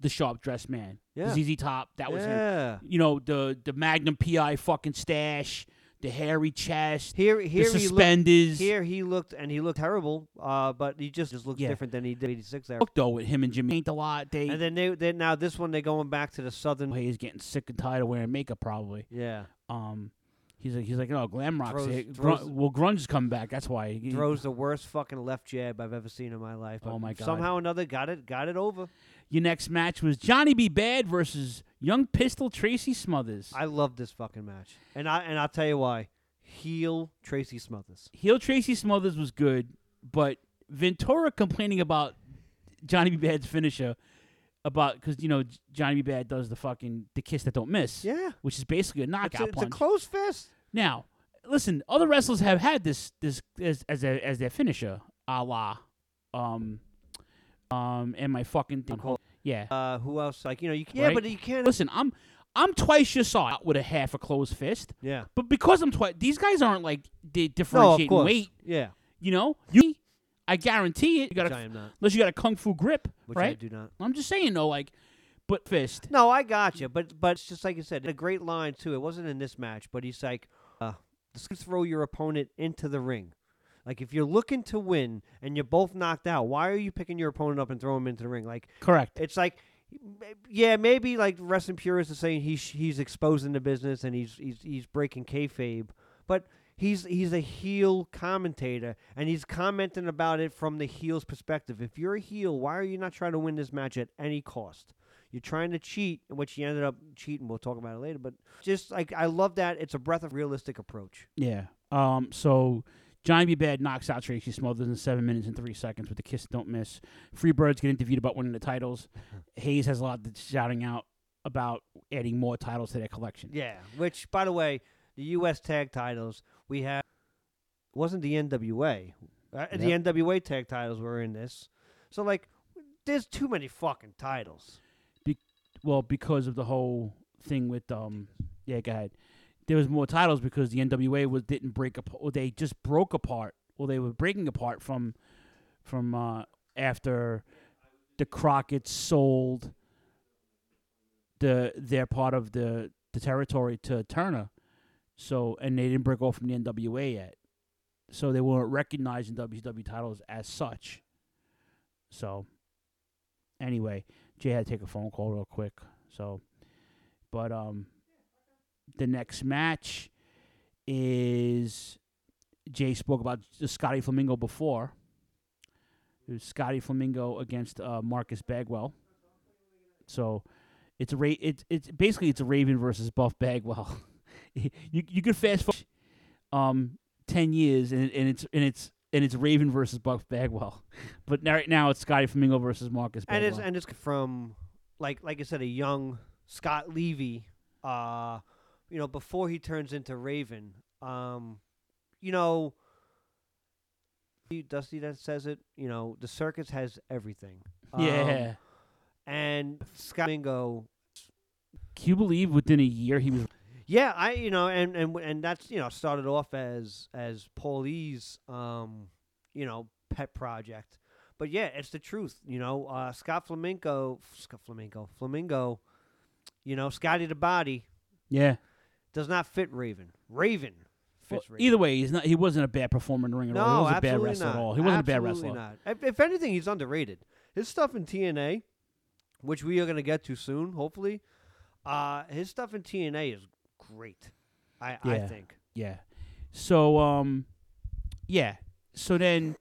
the sharp dressed man. Yeah. ZZ Top. That was Yeah. him. You know the the Magnum PI fucking stash, the hairy chest, Here, here the he suspenders. looked. Here he looked, and he looked terrible. Uh, but he just just looks Yeah. different than he did '86 there. Though with him and Jimmy ain't a lot. They And then they, they now this one they're going back to the southern. he's getting sick and tired of wearing makeup probably. Yeah. Um, he's like he's like oh glam rock's Throws- throws- Grun- well grunge is coming back. That's why he Throws the worst fucking left jab I've ever seen in my life. Oh my God. Somehow or another got it got it over. Your next match was Johnny B. Badd versus Young Pistol Tracy Smothers. I love this fucking match, and I and I'll tell you why. Heel Tracy Smothers. Heel Tracy Smothers was good, but Ventura complaining about Johnny B. Badd's finisher. about because you know Johnny B. Badd does the fucking the kiss that don't miss. Yeah. which is basically a It's knockout a, it's a punch. closed fist. Now, listen, other wrestlers have had this this as as, a, as their finisher, a la, um, um, and my fucking thing. Yeah. Uh, who else? Like you know, you can, yeah, right? but you can't. listen. I'm I'm twice your size with a half a closed fist. Yeah. But because I'm twice, these guys aren't like they No, differentiate in weight. Yeah. You know, you. I guarantee it. You got Which a, I am not. unless you got a kung fu grip, Which I right? do not. I'm just saying though, like, but fist. No, I got you, but but it's just like you said, a great line too. It wasn't in this match, but he's like, uh, throw your opponent into the ring." Like if you're looking to win and you're both knocked out, why are you picking your opponent up and throwing him into the ring? Like Correct. It's like, yeah, maybe like wrestling purists are saying he's he's exposing the business and he's he's he's breaking kayfabe, but he's he's a heel commentator and he's commenting about it from the heel's perspective. If you're a heel, why are you not trying to win this match at any cost? You're trying to cheat, which you ended up cheating. We'll talk about it later, but just like I love that it's a breath of realistic approach. Yeah. Um. So Johnny B. Badd knocks out Tracy Smothers in seven minutes and three seconds with the kiss don't miss. Freebirds get interviewed about winning the titles. *laughs* Hayes has a lot of shouting out about adding more titles to their collection. Yeah, which by the way, the U.S. tag titles we have wasn't the NWA. Uh, The NWA tag titles were in this, so like, there's too many fucking titles. Be- well, because of the whole thing with um. Yeah, go ahead. There was more titles because the NWA was didn't break apart. Or they just broke apart. Well, they were breaking apart from from uh, after the Crockett's sold the their part of the the territory to Turner. So and they didn't break off from the NWA yet. So they weren't recognizing WCW titles as such. So anyway, Jay had to take a phone call real quick. So but um the next match is Jay spoke about Scotty Flamingo before. It was Scotty Flamingo against uh, Marcus Bagwell. So it's a ra- it's it's basically it's a Raven versus Buff Bagwell. *laughs* you you could fast forward um ten years and, and it's and it's and it's Raven versus Buff Bagwell, *laughs* but now, right now it's Scotty Flamingo versus Marcus And it's and it's from like like I said, a young Scott Levy. Uh, you know, before he turns into Raven. Um, you know, Dusty that says it. You know, the circus has everything. *laughs* Um, Yeah. and Scott Mingo. Can you believe within a year he was Yeah, I you know, and and and that's you know started off as as Paulie's um you know pet project, but yeah, it's the truth. You know, uh, Scott Flamenco, Scott Flamenco, Flamingo, you know, Scotty the Body yeah. Does not fit Raven. Raven Well, fits Raven. either way, he's not. He wasn't a bad performer in the ring at all. He wasn't a bad wrestler not. at all. He wasn't a bad Absolutely wrestler. Not. If, if anything, he's underrated. His stuff in TNA, which we are going to get to soon, hopefully. Uh, his stuff in TNA is great. I I think. Yeah. So um, yeah. So then,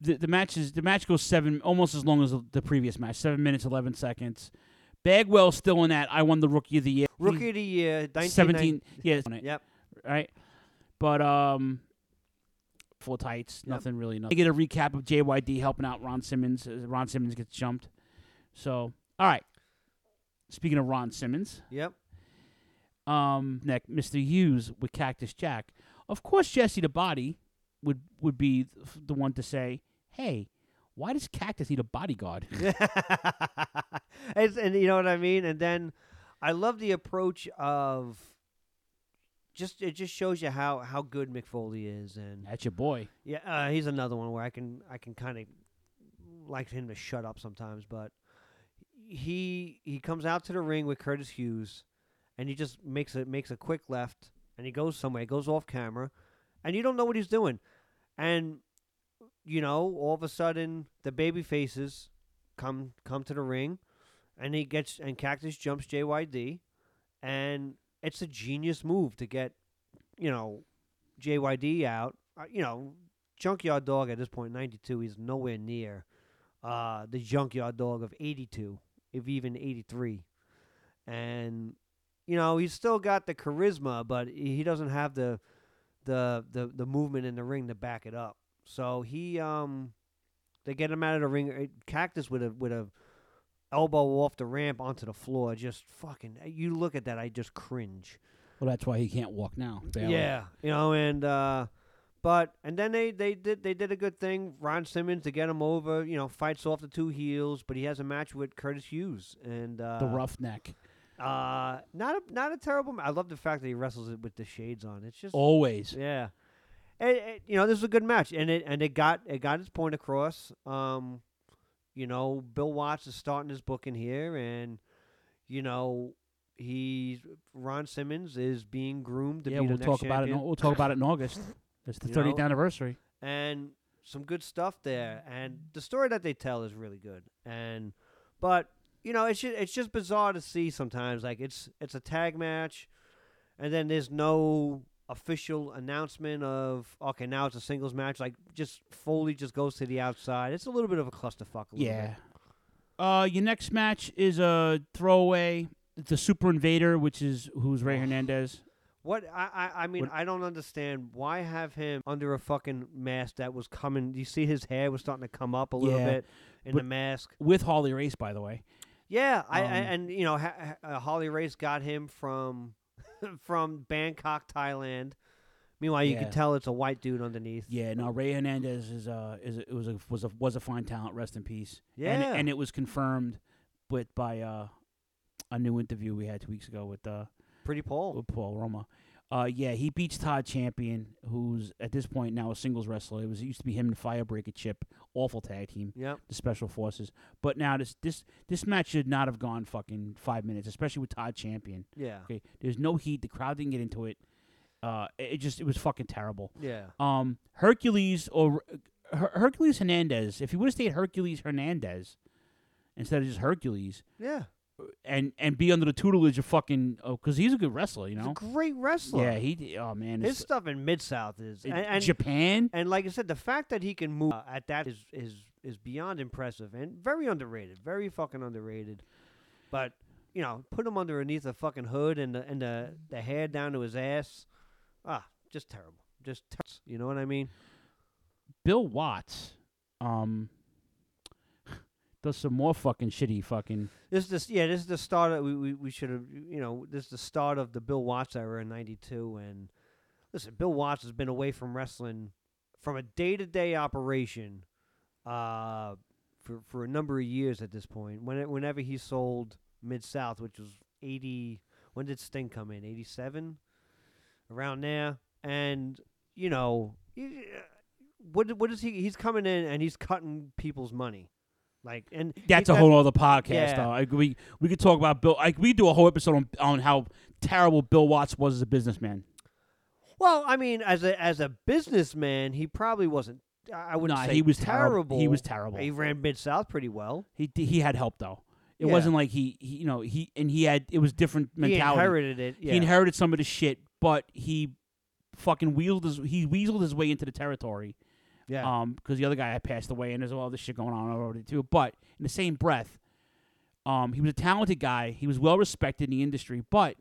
the the match is the match goes seven, almost as long as the previous match, seven minutes eleven seconds. Bagwell's still in that. I won the rookie of the year. Rookie of the year, 1990 seventeen. Yeah. it, Yep. Right. But um, full tights. Nothing really. Nothing. They get a recap of JYD helping out Ron Simmons. Ron Simmons gets jumped. So all right. Speaking of Ron Simmons. Yep. Um, next, Mr. Hughes with Cactus Jack. Of course, Jesse the Body would would be the one to say, "Hey, why does Cactus need a bodyguard?" *laughs* It's- and you know what I mean. And then I love the approach of just it just shows you how how good Mick Foley is, and That's your boy. yeah, uh, he's another one where I can I can kind of like him to shut up sometimes, but he he comes out to the ring with Curtis Hughes, and he just makes a makes a quick left, and he goes somewhere, he goes off camera, and you don't know what he's doing, and you know all of a sudden the baby faces come come to the ring, and he gets and Cactus jumps JYD, and it's a genius move to get you know JYD out. Uh, you know, Junkyard Dog at this point, 92, he's nowhere near uh, the Junkyard Dog of 82, if even 83. And, you know, he's still got the charisma, but he doesn't have the the the, the movement in the ring to back it up. So he um they get him out of the ring. uh, Cactus with a with a elbow off the ramp onto the floor. Just fucking. You look at that, I just cringe. Well, that's why he can't walk now. barely. Yeah, you know, and uh, but and then they they did they did a good thing. Ron Simmons to get him over. You know, fights off the two heels, but he has a match with Curtis Hughes and uh, the roughneck. Uh, not a not a terrible. ma- I love the fact that he wrestles it with the shades on. It's just Always. yeah. And, and, you know, this is a good match, and it and it got it got its point across. Um, you know, Bill Watts is starting his book in here, and you know, he's Ron Simmons is being groomed to yeah, be we'll the talk next about it. in- We'll talk about it in August. *laughs* It's the You 30th know? anniversary. and some good stuff there. And the story that they tell is really good. And but you know, it's just, it's just bizarre to see sometimes. Like it's it's a tag match, and then there's no official announcement of okay now it's a singles match. Like just Foley just goes to the outside. It's a little bit of a clusterfuck. A Yeah. bit. Uh, your next match is a throwaway. The Super Invader, which is who's Ray Hernandez. What I I, I mean What- I don't understand why have him under a fucking mask that was coming. You see his hair was starting to come up a little Yeah, bit in the mask. with Harley Race, by the way. Yeah, I, I Um, and you know ha, ha- uh, Harley Race got him from *laughs* from Bangkok, Thailand. Meanwhile, you Yeah. can tell it's a white dude underneath. Yeah, no, Ray Hernandez is uh is a, it was a was a was a fine talent. Rest in peace. and, Yeah. and it was confirmed with by uh a new interview we had two weeks ago with uh Pretty Paul. with Paul Roma. Uh, yeah, he beats Todd Champion, who's at this point now a singles wrestler. It was it used to be him and Firebreaker Chip, awful tag team. Yeah, The Special Forces. But now this this this match should not have gone fucking five minutes, especially with Todd Champion. Yeah. Okay. There's no heat. The crowd didn't get into it. Uh, it it just it was fucking terrible. Yeah. Um, Hercules or Her- Hercules Hernandez. If he would have stayed Hercules Hernandez instead of just Hercules, Yeah. And and be under the tutelage of fucking because he's a good wrestler, you He's know. a great wrestler. Yeah, he. Oh man, His stuff in Mid South is In and, and Japan. and like I said, the fact that he can move uh, at that is is is beyond impressive and very underrated, very fucking underrated. But you know, put him underneath a fucking hood and the and the the hair down to his ass, ah, just terrible, just ter- you know what I mean? Bill Watts, um, does some more fucking shitty fucking. This is the, yeah, this is the start of we we, we should have you know this is the start of the Bill Watts era in '92 and listen, Bill Watts has been away from wrestling from a day to day operation, uh, for for a number of years at this point. When whenever he sold Mid South, which was '80, when did Sting come in? '87, around there, and you know, what what is he? He's coming in and he's cutting people's money. Like and That's a whole other podcast. Yeah. Though. Like, we we could talk about Bill. Like we do a whole episode on on how terrible Bill Watts was as a businessman. Well, I mean, as a as a businessman, he probably wasn't. I wouldn't Nah, say he was terrible. terrible. He was terrible. He ran mid south pretty well. He he had help though. It Yeah. wasn't like he, he you know he and he had it was different mentality. He inherited it, yeah. He inherited some of the shit, but he fucking wheeled his he weaseled his way into the territory. Yeah. Um, because the other guy had passed away, and there's all this shit going on over there too. But in the same breath, um, he was a talented guy. He was well respected in the industry, but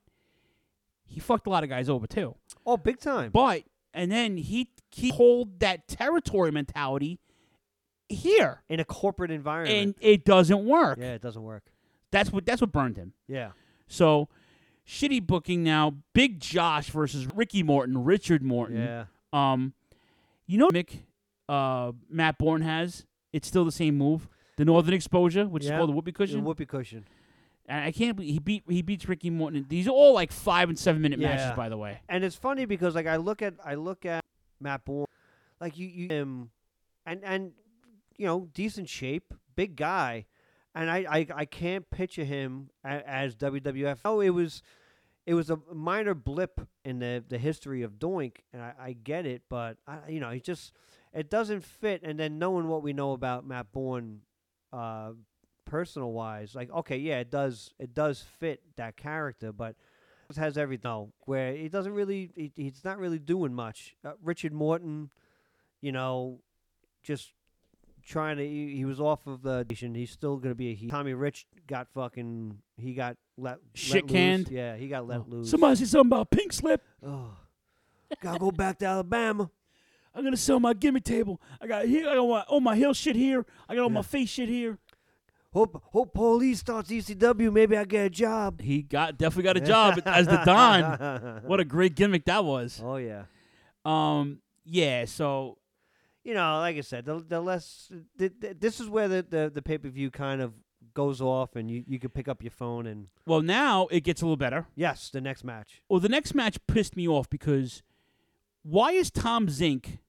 he fucked a lot of guys over too. Oh, big time. But and then he he hold that territory mentality here in a corporate environment, and it doesn't work. Yeah, it doesn't work. That's what that's what burned him. Yeah. So shitty booking now. Big Josh versus Ricky Morton, Richard Morton. Yeah. Um, you know, Mick, uh, Matt Borne has. It's still the same move. The Northern Exposure, which Yeah, is called the whoopee the cushion. whoopee cushion. And I can't believe he beat he beats Ricky Morton. These are all like five and seven minute matches, by the way. And it's funny because like I look at I look at Matt Borne, like you you him, and and you know decent shape, big guy, and I I, I can't picture him a, as WWF. Oh, it was. It was a minor blip in the, the history of Doink, and I, I get it, but I, you know, it just it doesn't fit. And then knowing what we know about Matt Borne, uh, personal wise, like okay, yeah, it does it does fit that character, but it has everything though, where he doesn't really he, he's not really doing much. Uh, Richard Morton, you know, just trying to he, he was off of the nation. He's still gonna be a he. Tommy Rich got fucking he got let Shit let loose. canned? Yeah, he got let Oh. loose. Somebody said something about pink slip. Oh, gotta go back to Alabama. I'm gonna sell my gimme table. I got here. I got my, all my heel shit here. I got all my face shit here. Hope hope police starts ECW. Maybe I get a job. He got definitely got a *laughs* job as the Don. What a great gimmick that was. Oh yeah. Um. Yeah. So you know, like I said, the, the less th- th- this is where the the, the pay per view kind of goes off, and you you can pick up your phone and well now it gets a little better. yes, the next match. Well, the next match pissed me off because why is Tom Zenk?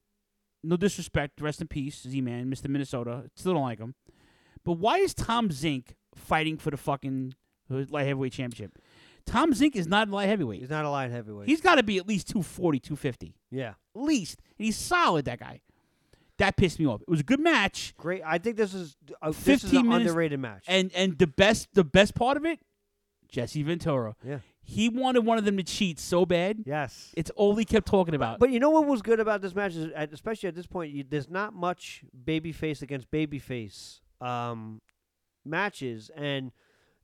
No disrespect, rest in peace, Z Man, Mr. Minnesota. Still don't like him. But why is Tom Zenk fighting for the fucking light heavyweight championship? Tom Zenk is not light heavyweight. He's not a light heavyweight. He's got to be at least 240, 250. yeah, At least. And he's solid, that guy. That pissed me off. It was a good match. great. I think this is uh, this is 15 an minutes- underrated match. And and the best the best part of it, Jesse Ventura. Yeah. He wanted one of them to cheat so bad. Yes. It's all he kept talking about. But you know what was good about this match is, at, especially at this point, you, there's not much babyface against babyface um, matches, and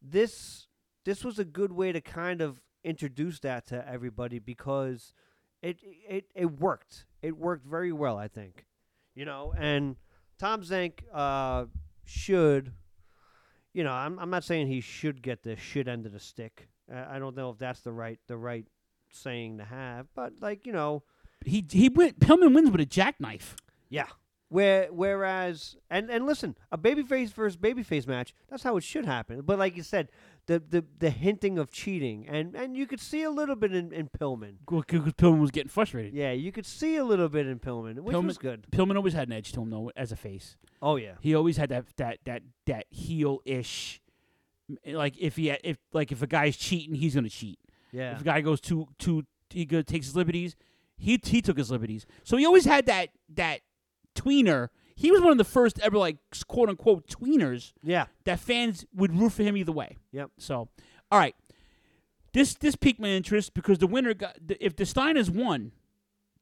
this this was a good way to kind of introduce that to everybody because it it it worked. It worked very well, I think. You know, and Tom Zenk uh, should, you know, I'm I'm not saying he should get the shit end of the stick. Uh, I don't know if that's the right the right saying to have, but like you know, he he went Pillman wins with a jackknife. yeah. Where whereas and and listen, a babyface versus babyface match, that's how it should happen. But like you said, the the, the hinting of cheating and and you could see a little bit in, in Pillman. Because Pillman was getting frustrated. Yeah, you could see a little bit in Pillman, which Pillman, was good. Pillman always had an edge to him though, as a face. Oh yeah. He always had that that that that heel ish. Like if he if like if a guy's cheating, he's gonna cheat. Yeah. If a guy goes too too he go, takes his liberties, he he took his liberties. So he always had that that tweener. He was one of the first ever like quote unquote tweeners. Yeah. That fans would root for him either way. Yep. So, all right. This this piqued my interest because the winner got the- if the Steiners won,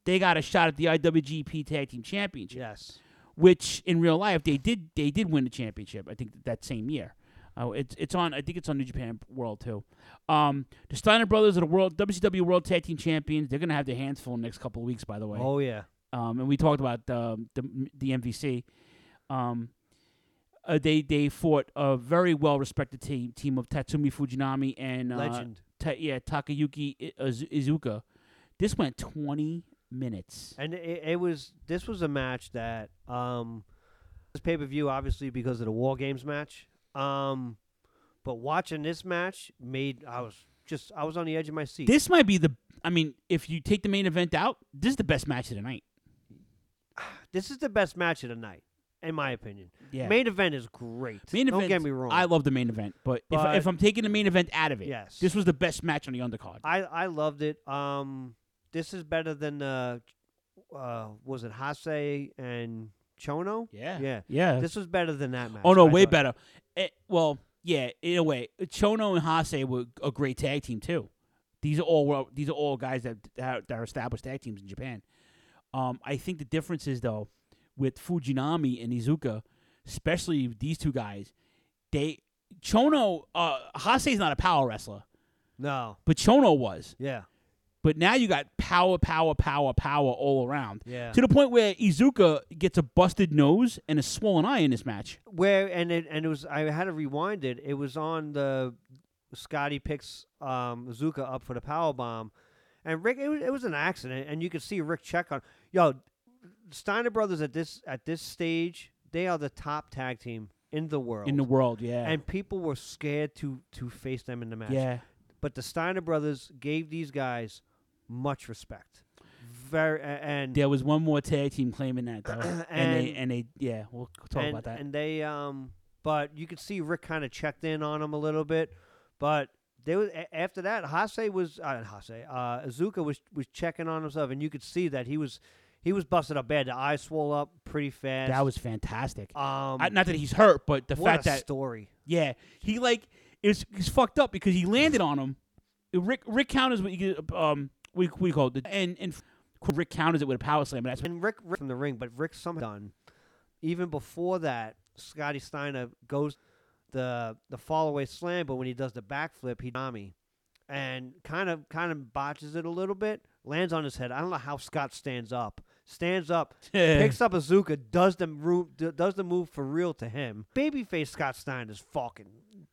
they got a shot at the IWGP Tag Team Championship. Yes. Which in real life they did they did win the championship. I think that same year. Uh, it's it's on I think it's on New Japan World too. Um, the Steiner brothers are the world WCW World Tag Team Champions. They're gonna have their hands full in the next couple of weeks. By the way. Oh yeah. Um, and we talked about um, the the MVC. Um, uh, they they fought a very well respected team team of Tatsumi Fujinami and uh, Legend. Ta- yeah Takayuki I- Iz- Iizuka. This went twenty minutes. And it, it was this was a match that um this pay per view obviously because of the War Games match. Um but watching this match made I was just I was on the edge of my seat. This might be the. I mean, if you take the main event out, this is the best match of the night. *sighs* This is the best match of the night, in my opinion. Yeah. Main event is great. Main Don't event. get me wrong. I love the main event, but, But- if if I'm taking the main event out of it, Yes. this was the best match on the undercard. I I loved it. Um, this is better than uh, uh, was it Hase and Chono? Yeah. yeah, Yeah. This was better than that match. Oh no, I way thought. better. Eh, well, yeah, in a way, Chono and Hase were a great tag team too. These are all well, these are all guys that that are, that are established tag teams in Japan. Um, I think the difference is though with Fujinami and Iizuka, especially these two guys, they Chono uh, Hase's not a power wrestler, No. but Chono was. Yeah. But now you got power, power, power, power all around. Yeah. To the point where Iizuka gets a busted nose and a swollen eye in this match. Where and it and it was I had to rewind it. It was on the Scotty picks um, Zuka up for the power bomb, and Rick. It was, it was an accident, and you could see Rick check on. Yo, Steiner brothers at this at this stage, they are the top tag team in the world. In the world, yeah. And people were scared to to face them in the match. Yeah. But the Steiner brothers gave these guys much respect. Very and There was one more tag team claiming that though, *clears throat* and, they And- and they yeah, we'll talk and, about that. And they um, but you could see Rick kind of checked in on him a little bit, but they was after that Hase was uh, Hase uh, Azuka was was checking on himself, and you could see that he was he was busted up bad. The eyes swole up pretty fast. that was fantastic. um, I, not that he's hurt, but the what fact a that story. yeah, he like it's he's fucked up because he landed on him. Rick Rick counters what you get, um we we call it the and and Rick counters it with a power slam. And that's and Rick, Rick from the ring, but Rick somehow done. Even before that, Scotty Steiner goes the the fall away slam, but when he does the backflip, he Nami, and kind of kind of botches it a little bit, lands on his head. I don't know how Scott stands up. Stands up, *laughs* picks up Azuka, does the move, does the move for real to him. Babyface Scott Steiner is fucking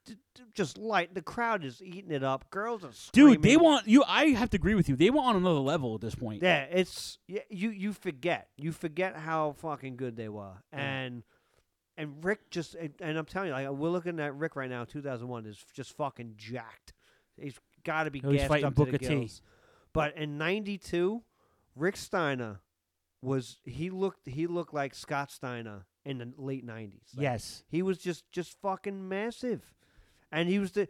d- d- just light. The crowd is eating it up. Girls are screaming. Dude, they want you. I have to agree with you. They want on another level at this point. Yeah, it's you. You forget. You forget how fucking good they were, and and Rick just and, and I'm telling you, like we're looking at Rick right now. 2001 is just fucking jacked. He's got to be Oh, gassed fighting up Booker to the T. gills. But in '92, Rick Steiner was he looked he looked like Scott Steiner in the late '90s. Like, Yes. he was just just fucking massive, and he was the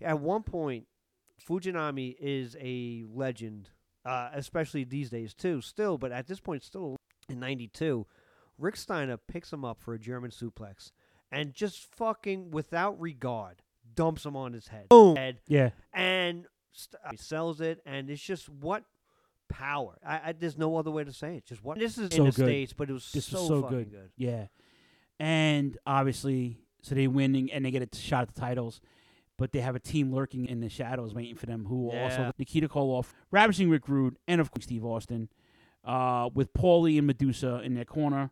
at one point. Fujinami is a legend, uh, especially these days too. Still, but at this point, still in '92, Rick Steiner picks him up for a German suplex, and just fucking without regard dumps him on his head. Boom. Head, Yeah. and st- he sells it, and it's just what power. I, I there's no other way to say it. Just what this is so in the good. states, but it was this so, was so fucking good. good. Yeah, and obviously, so they win and they get a shot at the titles, but they have a team lurking in the shadows waiting for them. Who are also Yeah. Nikita Koloff, ravishing Rick Rude, and of course Steve Austin, uh, with Paulie and Medusa in their corner.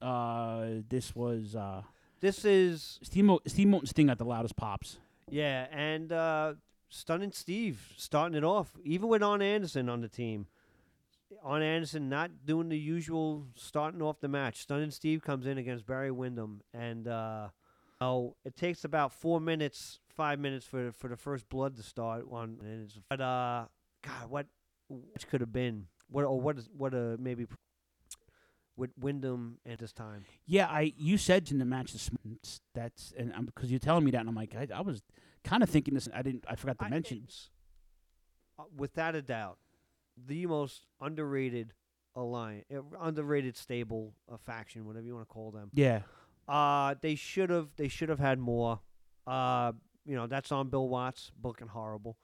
Uh, this was uh, This is Steamboat, Steamboat and Sting got the loudest pops. Yeah, and uh, Stunning Steve starting it off, even with Arn Anderson on the team. On Anderson not doing the usual starting off the match. Stunning Steve comes in against Barry Windham, and uh, oh, it takes about four minutes, five minutes for for the first blood to start. On and it's, but uh, God, what which could have been what or what is what uh maybe with Windham at this time. Yeah, I you said in the match this that's and because you're telling me that and I'm like I, I was kind of thinking this I didn't I forgot to mention uh, without a doubt, the most underrated alliance, uh, underrated stable uh, faction, whatever you want to call them. Yeah. Uh, they should have. They should have had more. Uh, you know, that's on Bill Watts, booking horrible.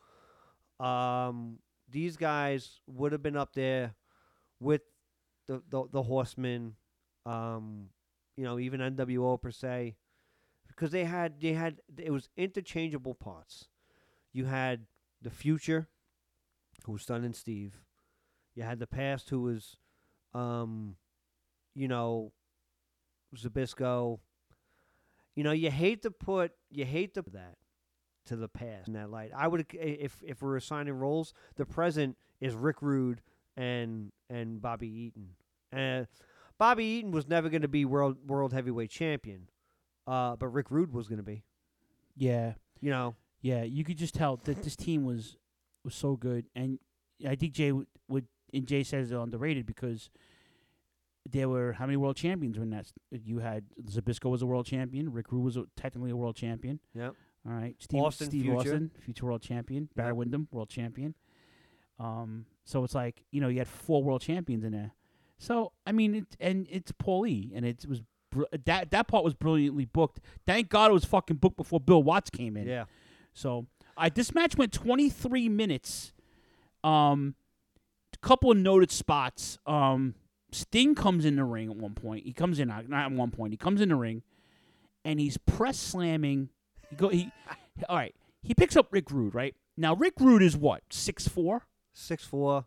Um, these guys would have been up there with the the, the Horsemen. Um, you know, even NWO per se, because they had they had it was interchangeable parts. You had the future, who was Stunning Steve. You had the past, who was, um, you know, Zbyszko. You know, you hate to put you hate to that to the past in that light. I would if if we're assigning roles, the present is Rick Rude and and Bobby Eaton. And Bobby Eaton was never going to be world world heavyweight champion, uh, but Rick Rude was going to be. yeah You know, yeah you could just tell that this team was was so good and I think Jay would, would and Jay says they're underrated because there were how many world champions were in that? You had Zbyszko was a world champion. Rick Rude was a, technically a world champion. Yep. All right. Steve Austin, Steve future. Austin, future world champion. Barry Yep. Windham, world champion. Um. So it's like you know you had four world champions in there. So I mean, it, and it's Paulie, and it was br- that that part was brilliantly booked. Thank God it was fucking booked before Bill Watts came in. Yeah. So I this match went 23 minutes. Um, a couple of noted spots. Um, Sting comes in the ring at one point. He comes in not at one point. He comes in the ring, and he's press slamming. He go he, *laughs* all right. He picks up Rick Rude right now. Rick Rude is what six four. Six four.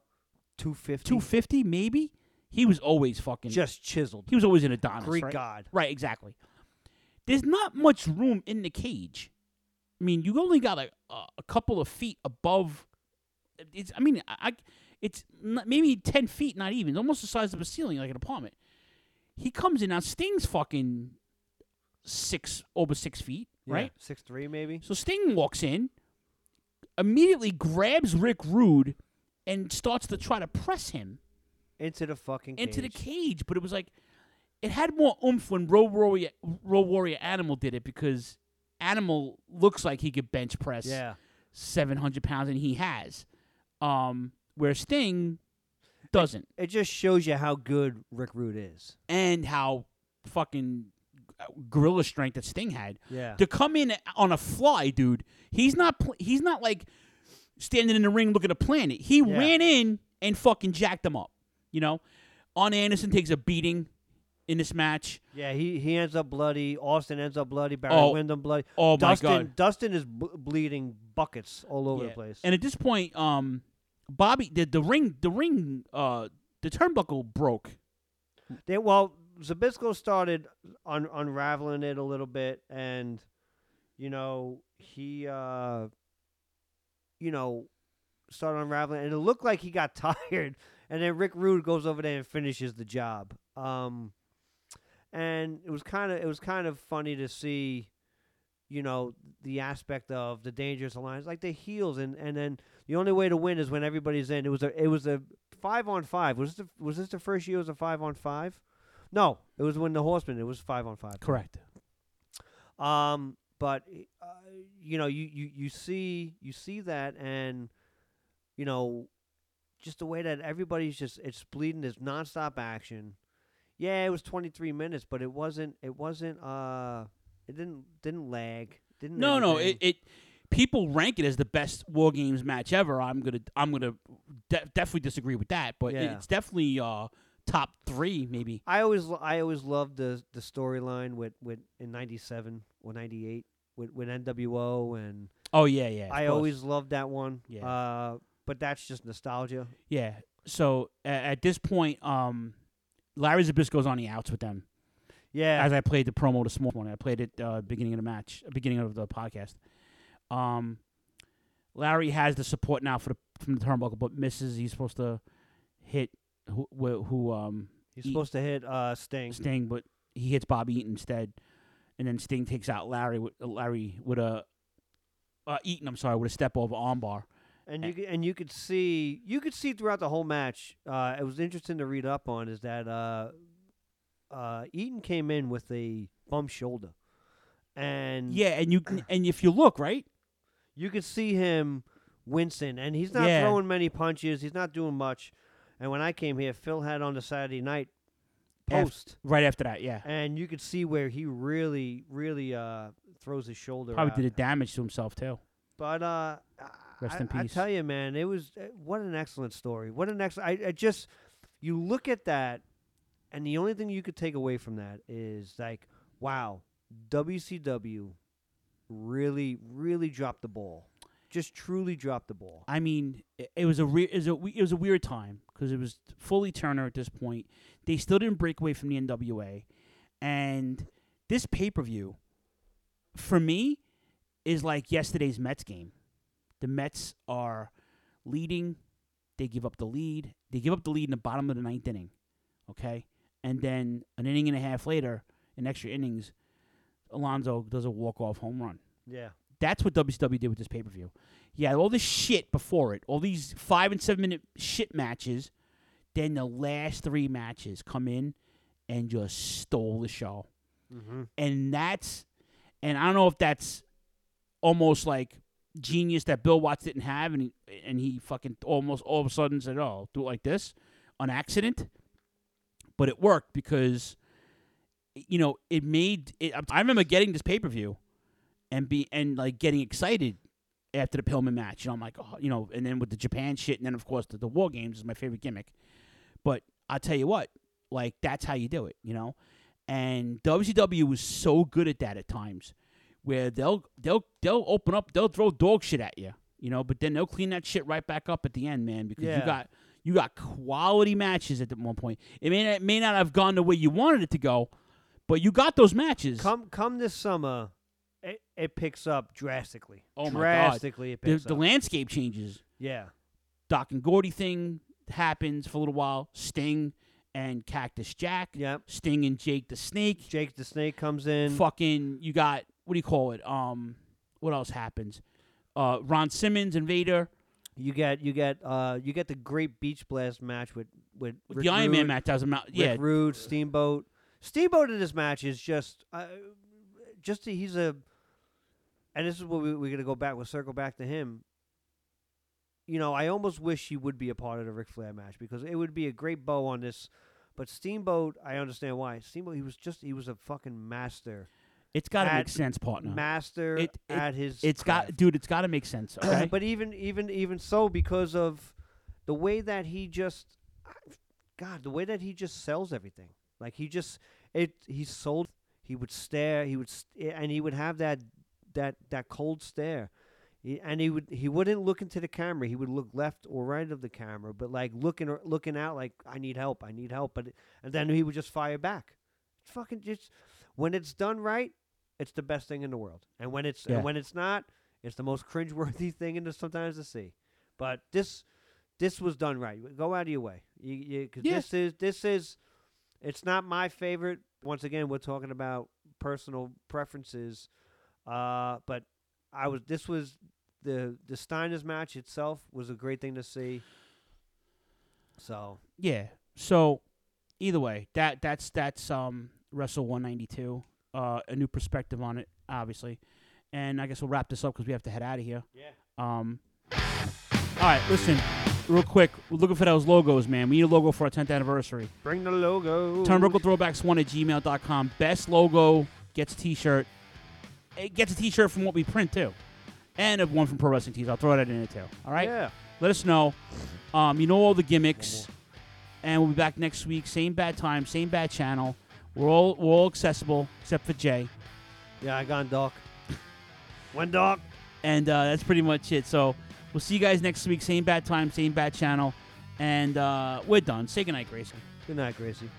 250 250 maybe. He was always fucking just chiseled. He was always an Adonis. Greek right? god. Right, exactly. There's not much room in the cage. I mean, you only got a a, couple of feet above. It's. I mean, I. I- It's not, maybe ten feet, not even. It's almost the size of a ceiling, like an apartment. He comes in now. Sting's fucking six over six feet, Yeah, right? Six three maybe. So Sting walks in, immediately grabs Rick Rude, and starts to try to press him into the fucking into the cage. cage. But it was like it had more oomph when Road Warrior Road Warrior Animal did it because Animal looks like he could bench press Yeah. seven hundred pounds, and he has. Um, where Sting doesn't, It just shows you how good Rick Rude is. and how fucking gorilla strength that Sting had. Yeah. To come in on a fly, dude. He's not. Pl- he's not like standing in the ring looking at plan it. He ran in and fucking jacked them up. You know, Arn Anderson takes a beating in this match. Yeah, he, he ends up bloody. Austin ends up bloody. Barry Oh. Windham bloody. Oh, my Dustin, God. Dustin is b- bleeding buckets all over the place. And at this point, um, Bobby the the ring the ring uh the turnbuckle broke. They well, Zbyszko started un- unraveling it a little bit, and you know he, uh, you know, started unraveling, and it looked like he got *laughs* tired, and then Rick Rude goes over there and finishes the job. Um, and it was kind of it was kind of funny to see, you know, the aspect of the dangerous alliance, like the heels, and and then the only way to win is when everybody's in. It was a it was a five on five. Was this the, was this the first year it was a five on five? No, it was when the Horsemen. It was five on five. Correct. Um, but uh, you know, you, you you see you see that, and you know, just the way that everybody's just it's bleeding. There's nonstop action. Yeah, it was 23 minutes, but it wasn't. It wasn't. Uh, it didn't didn't lag. Didn't No, no, it, it people rank it as the best War Games match ever. I'm gonna I'm gonna de- definitely disagree with that, but Yeah. it's definitely uh top three maybe. I always I always loved the the storyline with with in '97 or '98 with with NWO and Oh, yeah, yeah, I course. always loved that one. Yeah. Uh, but that's just nostalgia. Yeah. So a- at this point, um, Larry Zbyszko's on the outs with them. Yeah. As I played the promo this morning, I played it uh, beginning of the match, beginning of the podcast. Um, Larry has the support now for the from the turnbuckle, but misses. He's supposed to hit who who, who um He's supposed to hit uh, Sting. Sting, but he hits Bobby Eaton instead, and then Sting takes out Larry with Larry with a uh, Eaton. I'm sorry, with a step over armbar. And you could, and you could see you could see throughout the whole match. Uh, it was interesting to read up on is that uh, uh, Eaton came in with a bum shoulder, and Yeah, and you *clears throat* and if you look right, you could see him wincing, and he's not Yeah. throwing many punches. He's not doing much. And when I came here, Phil had on the Saturday night af- post, right after that, yeah, and you could see where he really, really uh, throws his shoulder. probably out. did a damage to himself too. But uh, Rest I, in I peace. tell you, man, it was uh, what an excellent story. What an excellent. I, I just you look at that, and the only thing you could take away from that is like, wow, WCW really, really dropped the ball. Just truly dropped the ball. I mean, it, it was a re- it was a it was a weird time because it was fully Turner at this point. They still didn't break away from the NWA, and this pay per view, for me, is like yesterday's Mets game. The Mets are leading. They give up the lead. They give up the lead in the bottom of the ninth inning. Okay, and then an inning and a half later, in extra innings, Alonso does a walk off home run. Yeah. That's what WCW did with this pay per view. Yeah, all this shit before it, all these five and seven minute shit matches. Then the last three matches come in and just stole the show. Mhm. And that's, and I don't know if that's almost like genius that Bill Watts didn't have, and he, and he fucking almost all of a sudden said, "Oh, do it like this," on accident. But it worked because, you know, it made. It, I remember getting this pay per view and be and like getting excited after the Pillman match. You know, I'm like, oh, you know, and then with the Japan shit, and then of course the, the War Games is my favorite gimmick. But I tell you what, like that's how you do it, you know. And WCW was so good at that at times, where they'll they'll they'll open up, they'll throw dog shit at you, you know, but then they'll clean that shit right back up at the end, man, because Yeah. you got you got quality matches at the one point. It may not, it may not have gone the way you wanted it to go, but you got those matches. Come come this summer, it, it picks up drastically. Oh my God. drastically, it The, picks the up. landscape changes. Yeah. Doc and Gordy thing happens for a little while. Sting and Cactus Jack. Yep. Sting and Jake the Snake. Jake the Snake comes in. Fucking, you got what do you call it? Um, what else happens? Uh, Ron Simmons and Vader. You get you get uh you get the great Beach Blast match with with With Rick the Iron Man match, that was a ma- Rick yeah. Rude, Steamboat. Steamboat in this match is just uh, just he's a and this is what we, we're gonna go back. We'll circle back to him. You know, I almost wish he would be a part of the Ric Flair match because it would be a great bow on this. But Steamboat, I understand why. Steamboat, he was just he was a fucking master. It's got to make sense, partner. Master It- it- at his. It's got, dude. It's got to make sense. *clears throat* Okay. but even even even so, because of the way that he just, God, the way that he just sells everything. Like he just it he sold. He would stare. He would st- and he would have that that that cold stare. He, and he would he wouldn't look into the camera. He would look left or right of the camera, but like looking or looking out like I need help, I need help. But and then he would just fire back. Fucking just when it's done right, it's the best thing in the world. And when it's Yeah. and when it's not, it's the most cringeworthy *laughs* thing in the sometimes to see. But this this was done right. Go out of your way. You, you, cause Yeah. this is this is it's not my favorite. Once again, we're talking about personal preferences. Uh, but I was this was the the Steiners match itself was a great thing to see. So Yeah. So either way, that that's that's um Wrestle 192. Uh, a new perspective on it, obviously. And I guess we'll wrap this up because we have to head out of here. Yeah. Um. All right, listen, real quick. We're looking for those logos, man. We need a logo for our 10th anniversary. bring the logo. Turnbuckle Throwbacks one at gmail.com. Best logo gets a t-shirt. It gets a t-shirt from what we print too, and a one from Pro Wrestling Tees. I'll throw that in there too. All right. Yeah. Let us know. Um, you know all the gimmicks, and we'll be back next week. Same bad time, same bad channel. We're all we're all accessible except for Jay. Yeah, I gone Doc. Went Doc. And uh, that's pretty much it. So we'll see you guys next week. Same bad time, same bad channel, and uh, we're done. Say goodnight, Gracie. Good night, Gracie.